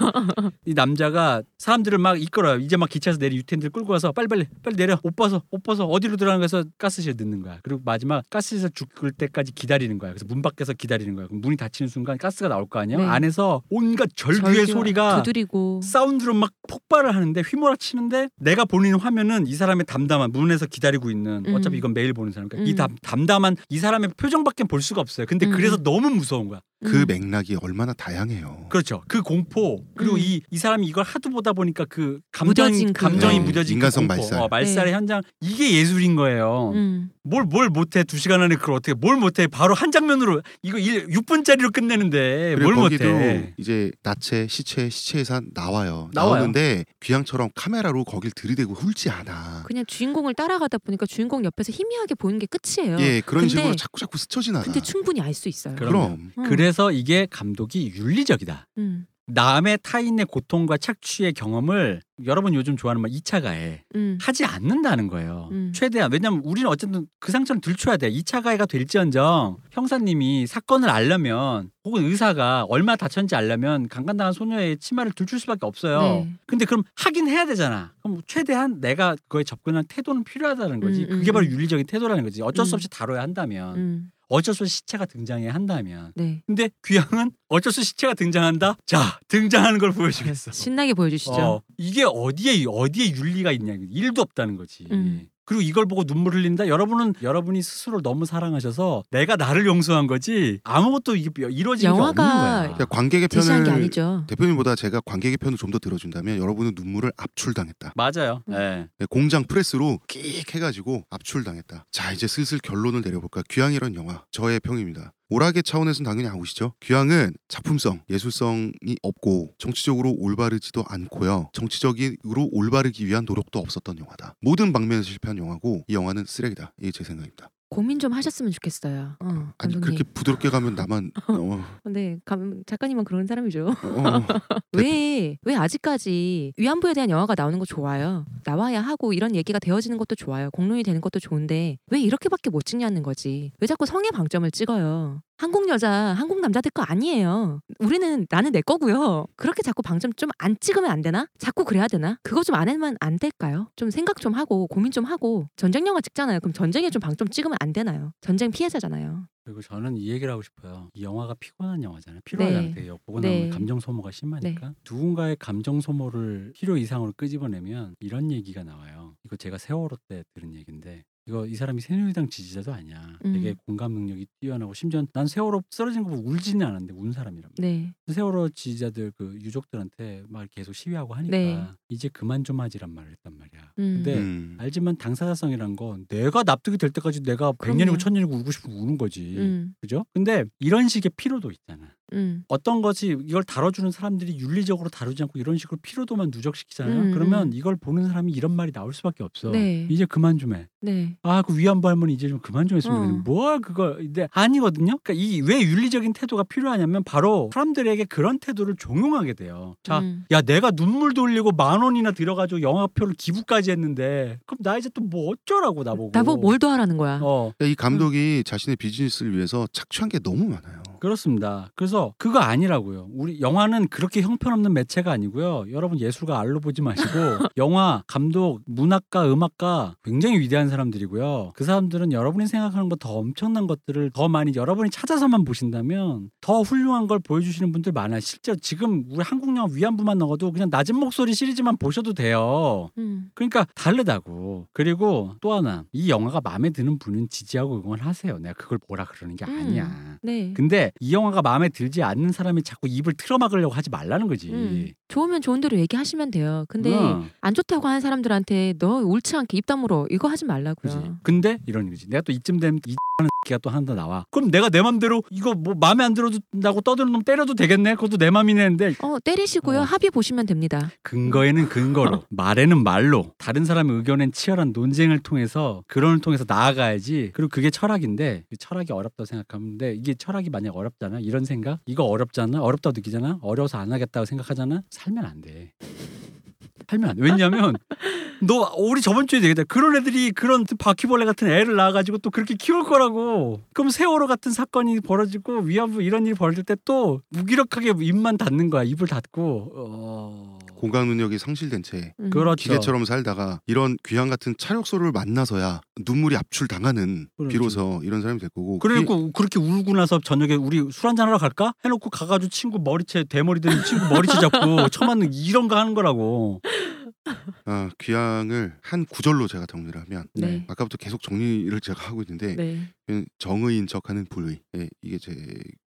이 남자가 사람들을 막 이끌어요. 이제 막 기차에서 내리 유태인들 끌고 와서 빨리 빨리 빨리 내려 옷 벗어 옷 벗어 어디로 들어가는 거에서 가스실에 넣는 거야. 그리고 마지막 가스실에서 죽을 때까지 기다리는 거야. 그래서 문 밖에서 기다리는 거야. 문이 닫히는 순간 가스가 나올 거 아니에요. 네. 안에서 온갖 절규의 소리가 두드리고 사운드로 막 폭발을 하는데 휘몰아치는데 내가 보는 화면은 이 사람의 담담한 문에서 기다리고 있는 음. 어차피 이건 매일 보는 사람 그러니까 이 음. 담, 담담한 이 사람의 표정밖에 볼 수가 없어요. 근데 음. 그래서 너무 무서운 거야. 그 음. 맥락이 얼마나 다양해요. 그렇죠. 그 공포 그리고 음. 이, 이 사람이 이걸 하도 보다 보니까 그 감정 무뎌진 그- 감정이 네, 무뎌진 인간성 그 공포, 말살. 어, 말살의 네. 현장 이게 예술인 거예요. 음. 뭘뭘 못해 두 시간 안에 그걸 어떻게 뭘 못해 바로 한 장면으로 이거 1, 6분짜리로 끝내는데 뭘 못해. 이제 나체, 시체, 시체에서 나와요. 나와요. 나오는데 귀향처럼 카메라로 거길 들이대고 훑지 않아. 그냥 주인공을 따라가다 보니까 주인공 옆에서 희미하게 보이는 게 끝이에요. 예, 그런 근데- 식으로 자꾸 자꾸 스쳐 지나가. 근데 충분히 알 수 있어요. 그럼- 그럼 음. 그래서 이게 감독이 윤리적이다. 음. 남의 타인의 고통과 착취의 경험을 여러분 요즘 좋아하는 말 2차 가해 음. 하지 않는다는 거예요. 음. 최대한 왜냐면 우리는 어쨌든 그 상처는 들춰야 돼. 2차 가해가 될지언정 형사님이 사건을 알려면 혹은 의사가 얼마 다쳤는지 알려면 강간당한 소녀의 치마를 들출 수밖에 없어요. 네. 근데 그럼 하긴 해야 되잖아. 그럼 최대한 내가 그거에 접근한 태도는 필요하다는 거지. 음, 음, 그게 바로 음. 윤리적인 태도라는 거지. 어쩔 수 음. 없이 다뤄야 한다면. 음. 어쩔 수 없이 시체가 등장해야 한다면. 네. 근데 귀향은 어쩔 수 없이 시체가 등장한다. 자 등장하는 걸 보여주겠어. 신나게 보여주시죠. 어, 이게 어디에 어디에 윤리가 있냐? 일도 없다는 거지. 음. 그리고 이걸 보고 눈물 흘린다. 여러분은 여러분이 스스로 너무 사랑하셔서 내가 나를 용서한 거지 아무것도 이게 이루어진 게 없는 영화가 거야. 그러니까 관객의 편을 아니죠. 대표님보다 제가 관객의 편을 좀 더 들어준다면 여러분은 눈물을 압출당했다. 맞아요. 음. 예. 네, 공장 프레스로 끽 해가지고 압출당했다. 자 이제 슬슬 결론을 내려볼까. 귀향이란 영화 저의 평입니다. 오락의 차원에서는 당연히 아우시죠. 귀향은 작품성, 예술성이 없고 정치적으로 올바르지도 않고요. 정치적으로 올바르기 위한 노력도 없었던 영화다. 모든 방면에서 실패한 영화고 이 영화는 쓰레기다. 이게 제 생각입니다. 고민 좀 하셨으면 좋겠어요. 어, 아니 감독님. 그렇게 부드럽게 가면 나만 어, 근데 감, 작가님은 그런 사람이죠. 어, 왜, 왜 아직까지 위안부에 대한 영화가 나오는 거 좋아요. 나와야 하고 이런 얘기가 되어지는 것도 좋아요. 공론이 되는 것도 좋은데 왜 이렇게밖에 못 찍냐는 거지. 왜 자꾸 성의 방점을 찍어요. 한국 여자, 한국 남자들 거 아니에요. 우리는 나는 내 거고요. 그렇게 자꾸 방점 좀 안 찍으면 안 되나? 자꾸 그래야 되나? 그거 좀 안 하면 안 될까요? 좀 생각 좀 하고 고민 좀 하고 전쟁 영화 찍잖아요. 그럼 전쟁에 좀 방점 찍으면 안 되나요? 전쟁 피해자잖아요. 그리고 저는 이 얘기를 하고 싶어요. 이 영화가 피곤한 영화잖아요. 피로하잖아요. 네. 보고 네. 나면 감정 소모가 심하니까 누군가의 감정 소모를 필요 이상으로 끄집어내면 이런 얘기가 나와요. 이거 제가 세월호 때 들은 얘기인데 이거 이 사람이 새누리당 지지자도 아니야. 음. 되게 공감 능력이 뛰어나고 심지어 난 세월호 쓰러진 거 보고 울지는 않았는데 운 사람이란 말이야. 네. 세월호 지지자들 그 유족들한테 막 계속 시위하고 하니까 네. 이제 그만 좀 하지란 말을 했단 말이야. 음. 근데 음. 알지만 당사자성이란 건 내가 납득이 될 때까지 내가. 백년이고 천년이고 울고 싶으면 우는 거지. 음. 그죠? 근데 이런 식의 피로도 있잖아. 음. 어떤 것이 이걸 다뤄주는 사람들이 윤리적으로 다루지 않고 이런 식으로 피로도만 누적시키잖아요. 음, 그러면 음. 이걸 보는 사람이 이런 말이 나올 수밖에 없어. 네. 이제 그만 좀 해. 네. 아, 그 위안부 할머니 이제 좀 그만 좀 했으면 어. 좋겠는데 뭘 그거 근데 아니거든요. 그러니까 이 왜 윤리적인 태도가 필요하냐면 바로 사람들에게 그런 태도를 종용하게 돼요. 자, 음. 야 내가 눈물 돌리고 만 원이나 들어가지고 영화표를 기부까지 했는데 그럼 나 이제 또 뭐 어쩌라고 나보고. 나보고 뭘 더 하라는 거야. 어. 이 감독이 자신의 비즈니스를 위해서 착취한 게 너무 많아요. 그렇습니다. 그래서 그거 아니라고요. 우리 영화는 그렇게 형편없는 매체가 아니고요. 여러분 예술가 알로 보지 마시고 영화, 감독, 문학가, 음악가 굉장히 위대한 사람들이고요. 그 사람들은 여러분이 생각하는 것 더 엄청난 것들을 더 많이 여러분이 찾아서만 보신다면 더 훌륭한 걸 보여주시는 분들 많아요. 실제로 지금 우리 한국 영화 위안부만 나와도 그냥 낮은 목소리 시리즈만 보셔도 돼요. 음. 그러니까 다르다고. 그리고 또 하나 이 영화가 마음에 드는 분은 지지하고 응원하세요. 내가 그걸 뭐라 그러는 게 음. 아니야. 네. 근데 이 영화가 마음에 들지 않는 사람이 자꾸 입을 틀어막으려고 하지 말라는 거지. 음. 좋으면 좋은 대로 얘기하시면 돼요. 근데 응, 안 좋다고 하는 사람들한테 너 옳지 않게 입 다물어 이거 하지 말라고요. 그지. 근데 이런 거지. 내가 또 이쯤 되면 이 하는 새끼가 또 하나 더 나와. 그럼 내가 내 맘대로 이거 뭐 마음에 안 들어준다고 떠드는 놈 때려도 되겠네. 그것도 내 맘이네 했는데 어 때리시고요. 어. 합의 보시면 됩니다. 근거에는 근거로 말에는 말로 다른 사람의 의견엔 치열한 논쟁을 통해서 그론을 통해서 나아가야지 그리고 그게 철학인데 그 철학이 어렵다고 생각하는데 이게 철학이 만약 어렵잖아? 이런 생각? 이거 어렵잖아? 어렵다고 느끼잖아? 어려워서 안 하겠다고 생각하잖아? 살면 안 돼 살면 안돼 왜냐면 너 우리 저번 주에 얘기했다 그런 애들이 그런 바퀴벌레 같은 애를 낳아가지고 또 그렇게 키울 거라고 그럼 세월호 같은 사건이 벌어지고 위안부 이런 일이 벌어질 때 또 무기력하게 입만 닫는 거야 입을 닫고 어... 공감 능력이 상실된 채 음. 그렇죠. 기계처럼 살다가 이런 귀한 같은 차력소를 만나서야 눈물이 압출 당하는 그렇죠. 비로소 이런 사람이 될 거고 그리고 그렇게 울고 나서 저녁에 우리 술 한잔 하러 갈까? 해놓고 가가지고 친구 머리채 대머리 된 친구 머리채 잡고 처맞는 이런 거 하는 거라고. 아, 귀향을 한 구절로 제가 정리를 하면 네. 아까부터 계속 정리를 제가 하고 있는데 네. 정의인 척하는 불의 예, 이게 제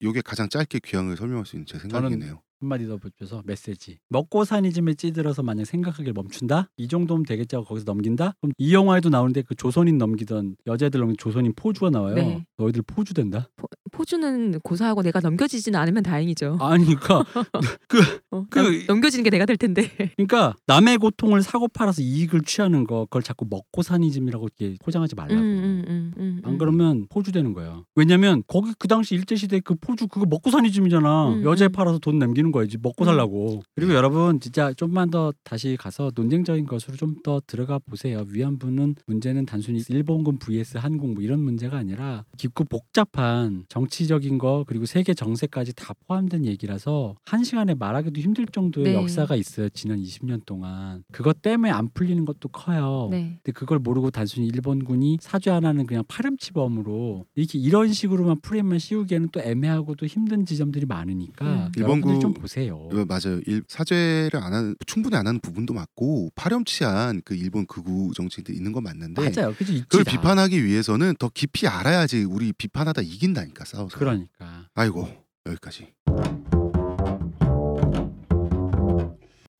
요게 가장 짧게 귀향을 설명할 수 있는 제 생각이네요. 한마디 더 붙여서 메시지. 먹고 사니즘에 찌들어서 만약 생각하길 멈춘다? 이 정도면 되겠지 하고 거기서 넘긴다? 그럼 이 영화에도 나오는데 그 조선인 넘기던 여자애들 넘긴 조선인 포주가 나와요. 네. 너희들 포주 된다? 포 주는 고사하고 내가 넘겨지지는 않으면 다행이죠. 아니 그러니까 어, 그- 남- 넘겨지는 게 내가 될 텐데. 그러니까 남의 고통을 사고 팔아서 이익을 취하는 거 그걸 자꾸 먹고 사니즘이라고 이렇게 포장하지 말라고. 음, 음, 음, 음, 안 음. 그러면 포주 되는 거야. 왜냐면 거기 그 당시 일제 시대 그 포주 그거 먹고 사니즘이잖아. 음, 여자애 음. 팔아서 돈 남기는 거야지 먹고 음. 살라고. 그리고 여러분 진짜 좀만 더 다시 가서 논쟁적인 것으로 좀 더 들어가 보세요. 위안부는 문제는 단순히 일본군 vs 한국 뭐 이런 문제가 아니라 깊고 복잡한 정치 적인 거 그리고 세계 정세까지 다 포함된 얘기라서 한 시간에 말하기도 힘들 정도의 네. 역사가 있어요. 지난 20년 동안 그것 때문에 안 풀리는 것도 커요. 네. 근데 그걸 모르고 단순히 일본군이 사죄 안 하는 그냥 파렴치범으로 이렇게 이런 식으로만 프레임만 씌우기에는 또 애매하고 또 힘든 지점들이 많으니까 음. 일본군- 좀 보세요. 어, 맞아요. 일, 사죄를 안 하는 충분히 안 하는 부분도 맞고 파렴치한 그 일본 극우 정치인들 있는 건 맞는데 맞아요. 그걸 다. 비판하기 위해서는 더 깊이 알아야지 우리 비판하다 이긴다니까 싸워서. 그러니까 아이고 여기까지.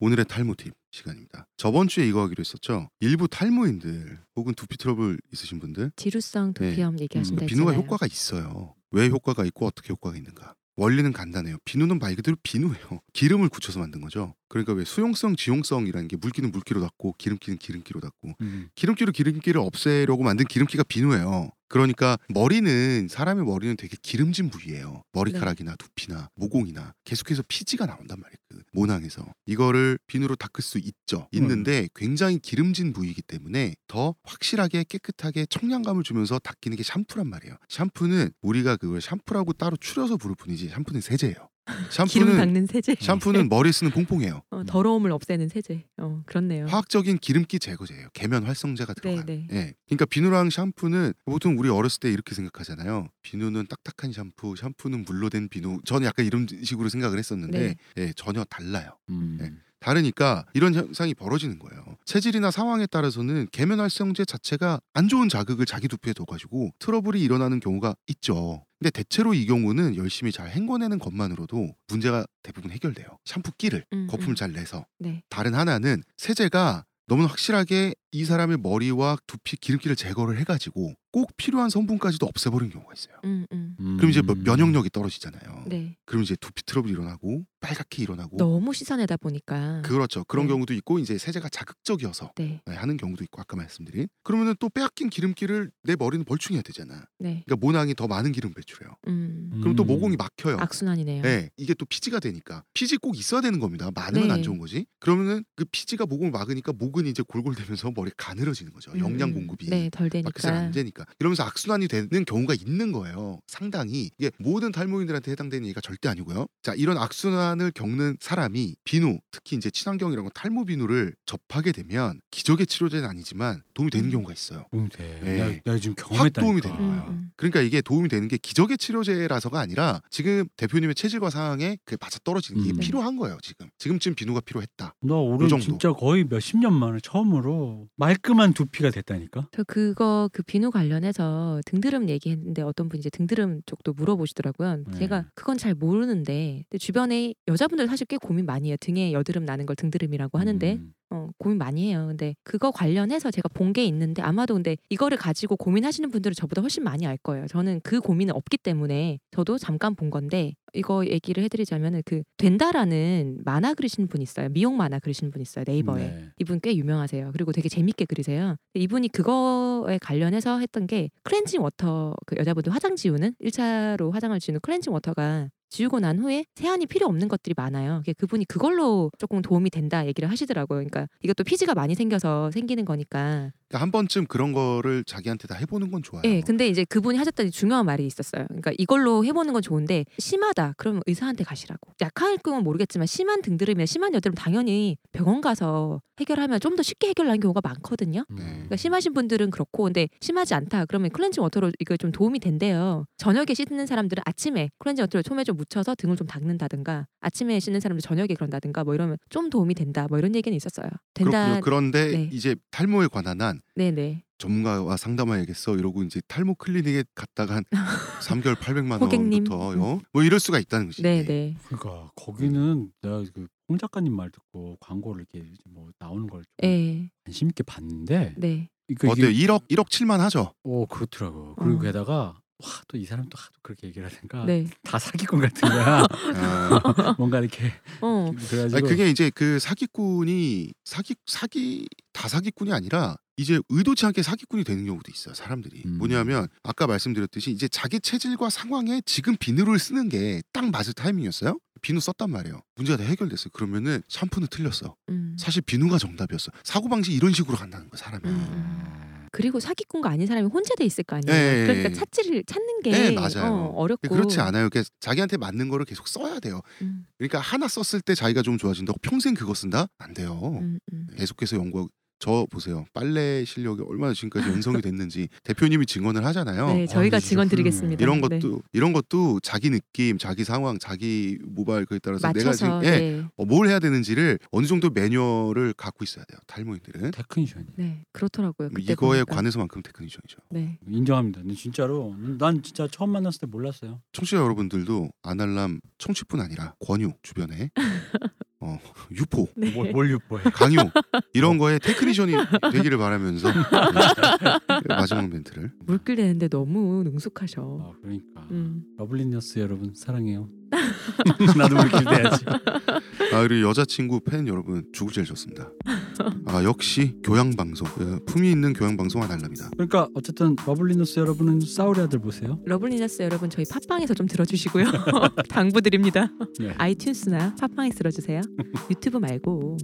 오늘의 탈모 팁 시간입니다. 저번 주에 이거 하기로 했었죠. 일부 탈모인들 혹은 두피 트러블 있으신 분들 지루성 두피염 얘기하신다 음, 비누가 했잖아요. 효과가 있어요. 왜 효과가 있고 어떻게 효과가 있는가? 원리는 간단해요. 비누는 말 그대로 비누예요. 기름을 굳혀서 만든 거죠. 그러니까 왜 수용성, 지용성이라는 게 물기는 물기로 닦고 기름기는 기름기로 닦고 음. 기름기로 기름기를 없애려고 만든 기름기가 비누예요. 그러니까 머리는 사람의 머리는 되게 기름진 부위예요. 머리카락이나 두피나 모공이나 계속해서 피지가 나온단 말이에요. 그 모낭에서 이거를 비누로 닦을 수 있죠. 있는데 굉장히 기름진 부위이기 때문에 더 확실하게 깨끗하게 청량감을 주면서 닦이는 게 샴푸란 말이에요. 샴푸는 우리가 그걸 샴푸라고 따로 추려서 부를 뿐이지 샴푸는 세제예요. 기름 샴푸는 닦는 세제. 샴푸는 머리에 쓰는 퐁퐁이에요. 어, 더러움을 없애는 세제. 어, 그렇네요. 화학적인 기름기 제거제예요. 계면 활성제가 들어가요. 네, 예. 그러니까 비누랑 샴푸는 보통 우리 어렸을 때 이렇게 생각하잖아요. 비누는 딱딱한 샴푸, 샴푸는 물로 된 비누. 저는 약간 이런 식으로 생각을 했었는데 네. 예, 전혀 달라요. 음. 네. 다르니까 이런 현상이 벌어지는 거예요. 체질이나 상황에 따라서는 계면활성제 자체가 안 좋은 자극을 자기 두피에 둬가지고 트러블이 일어나는 경우가 있죠. 근데 대체로 이 경우는 열심히 잘 헹궈내는 것만으로도 문제가 대부분 해결돼요. 샴푸 끼를 음, 거품을 음. 잘 내서 네. 다른 하나는 세제가 너무 확실하게 이 사람의 머리와 두피 기름기를 제거를 해가지고 꼭 필요한 성분까지도 없애버리는 경우가 있어요. 음, 음. 그럼 이제 뭐 음. 면역력이 떨어지잖아요. 네. 그럼 이제 두피 트러블 이 일어나고 빨갛게 일어나고 너무 씻어내다 보니까. 그렇죠. 그런 네. 경우도 있고 이제 세제가 자극적이어서 네. 네, 하는 경우도 있고 아까 말씀드린 그러면은 또 빼앗긴 기름기를 내 머리는 벌충해야 되잖아. 네. 그러니까 모낭이 더 많은 기름 배출해요. 음. 그럼 또 음. 모공이 막혀요. 악순환이네요. 네, 이게 또 피지가 되니까 피지 꼭 있어야 되는 겁니다. 많으면 네. 안 좋은 거지. 그러면은 그 피지가 모공을 막으니까 모근 이제 골골대면서 머리가 가늘어지는 거죠. 음, 영양 음. 공급이 네, 덜 되니까. 마켓을 안 되니까 이러면서 악순환이 되는 경우가 있는 거예요. 상당히 이게 모든 탈모인들한테 해당되는 얘기가 절대 아니고요. 자 이런 악순환을 겪는 사람이 비누 특히 이제 친환경이라고 탈모 비누를 접하게 되면 기적의 치료제는 아니지만 도움이 되는 음. 경우가 있어요. 도움이 돼. 네. 내가, 내가 지금 확 경험했다니까. 도움이 되는 음, 거예요. 음. 그러니까 이게 도움이 되는 게 기적의 치료제라서가 아니라 지금 대표님의 체질과 상황에 그게 맞아 떨어지는 게 음. 필요한 거예요. 지금 지금쯤 비누가 필요했다. 너 올해 정도. 진짜 거의 몇십 년 만에 처음으로 말끔한 두피가 됐다니까. 저 그거 그 비누 관련해서 등드름 얘기했는데 어떤 분이 이제 등드름 쪽도 물어보시더라고요. 네. 제가 그건 잘 모르는데 근데 주변에 여자분들 사실 꽤 고민 많이 해요. 등에 여드름 나는 걸 등드름이라고 하는데 음. 어, 고민 많이 해요. 근데 그거 관련해서 제가 본 게 있는데 아마도 근데 이거를 가지고 고민하시는 분들은 저보다 훨씬 많이 알 거예요. 저는 그 고민은 없기 때문에 저도 잠깐 본 건데 이거 얘기를 해드리자면은 그 된다라는 만화 그리시는 분 있어요. 미용 만화 그리시는 분 있어요. 네이버에. 네. 이분 꽤 유명하세요. 그리고 되게 재밌게 그리세요. 이분이 그거에 관련해서 했던 게 클렌징 워터 그 여자분들 화장 지우는 1차로 화장을 지우는 클렌징 워터가 지우고 난 후에 세안이 필요 없는 것들이 많아요. 그분이 그걸로 조금 도움이 된다 얘기를 하시더라고요. 그러니까 이것도 피지가 많이 생겨서 생기는 거니까. 그러니까 한 번쯤 그런 거를 자기한테 다 해보는 건 좋아요. 예, 근데 이제 그분이 하셨던 중요한 말이 있었어요. 그러니까 이걸로 해보는 건 좋은데 심하다. 그러면 의사한테 가시라고. 약할 경우는 모르겠지만 심한 등드름이나 심한 여드름 당연히 병원 가서 해결하면 좀 더 쉽게 해결하는 경우가 많거든요. 음. 네. 그러니까 심하신 분들은 그렇고 근데 심하지 않다 그러면 클렌징 워터로 이거 좀 도움이 된대요. 저녁에 씻는 사람들은 아침에 클렌징 워터를 솜에 좀 묻혀서 등을 좀 닦는다든가 아침에 씻는 사람들 저녁에 그런다든가 뭐 이러면 좀 도움이 된다 뭐 이런 얘기는 있었어요. 된다. 그렇군요. 그런데 네. 이제 탈모에 관한 한 네네. 전문가와 상담해야겠어 이러고 이제 탈모 클리닉에 갔다가 한 3개월 800만 호객님. 원부터요. 뭐 이럴 수가 있다는 거지. 네 네. 그러니까 거기는 내가 그홍 작가님 말 듣고 광고를 이렇게 뭐 나오는 걸좀 예. 관심 있게 봤는데 네. 그러니까 어때요? 이게 1억 1억 7만 하죠. 어 그렇더라고. 그리고 어. 게다가 와 또 이 사람 또 하도 그렇게 얘기를 하니까 네. 다 사기꾼 같은 거야. 아, 뭔가 이렇게 어. 그래가지고 아니, 그게 이제 그 사기꾼이 사기 사기 다 사기꾼이 아니라 이제 의도치 않게 사기꾼이 되는 경우도 있어요. 사람들이 음. 뭐냐면 아까 말씀드렸듯이 이제 자기 체질과 상황에 지금 비누를 쓰는 게 딱 맞을 타이밍이었어요. 비누 썼단 말이에요. 문제가 다 해결됐어요. 그러면은 샴푸는 틀렸어. 음. 사실 비누가 정답이었어. 사고 방식 이런 식으로 간다는 거야 사람이. 음. 그리고 사기꾼과 아닌 사람이 혼재돼 있을 거 아니에요. 예, 예, 그러니까 예. 찾지를 찾는 게 네, 맞아요. 어, 렵고 그렇지 않아요. 그러니까 자기한테 맞는 거를 계속 써야 돼요. 음, 그러니까 하나 썼을 때 자기가 좀 좋아진다고 평생 그거 쓴다? 안 돼요. 음, 음. 계속해서 연구하고 저 보세요. 빨래 실력이 얼마나 지금까지 연성이 됐는지 대표님이 증언을 하잖아요. 네, 저희가 아, 증언 진짜 드리겠습니다. 이런 네. 것도 이런 것도 자기 느낌, 자기 상황, 자기 모발 그에 따라서 내가 맞춰서 지금 예, 네. 어, 뭘 해야 되는지를 어느 정도 매뉴얼을 갖고 있어야 돼요. 탈모인들은 테크니션이 네, 그렇더라고요. 그때 이거에 보니까. 관해서만큼 테크니션이죠. 네. 인정합니다. 근데 진짜로 난 진짜 처음 만났을 때 몰랐어요. 청취자 여러분들도 아날람 청취뿐 아니라 권유 주변에 어, 유포, 네. 뭘, 뭘 유포해? 강요 이런 거에 테크니션이 되기를 바라면서 네, 마지막 멘트를 물길 내는데 너무 능숙하셔. 아 그러니까 음. 러블리너스 여러분 사랑해요. 나도 물길 내야지. 아 그리고 여자친구 팬 여러분 죽을 제일 좋습니다. 아 역시 교양 방송 그 품위 있는 교양 방송 아날람이다. 그러니까 어쨌든 러블리너스 여러분은 사울의 아들 보세요. 러블리너스 여러분 저희 팟빵에서 좀 들어주시고요. 당부드립니다. 네. 아이튠스나 팟빵에 들어주세요. 유튜브 말고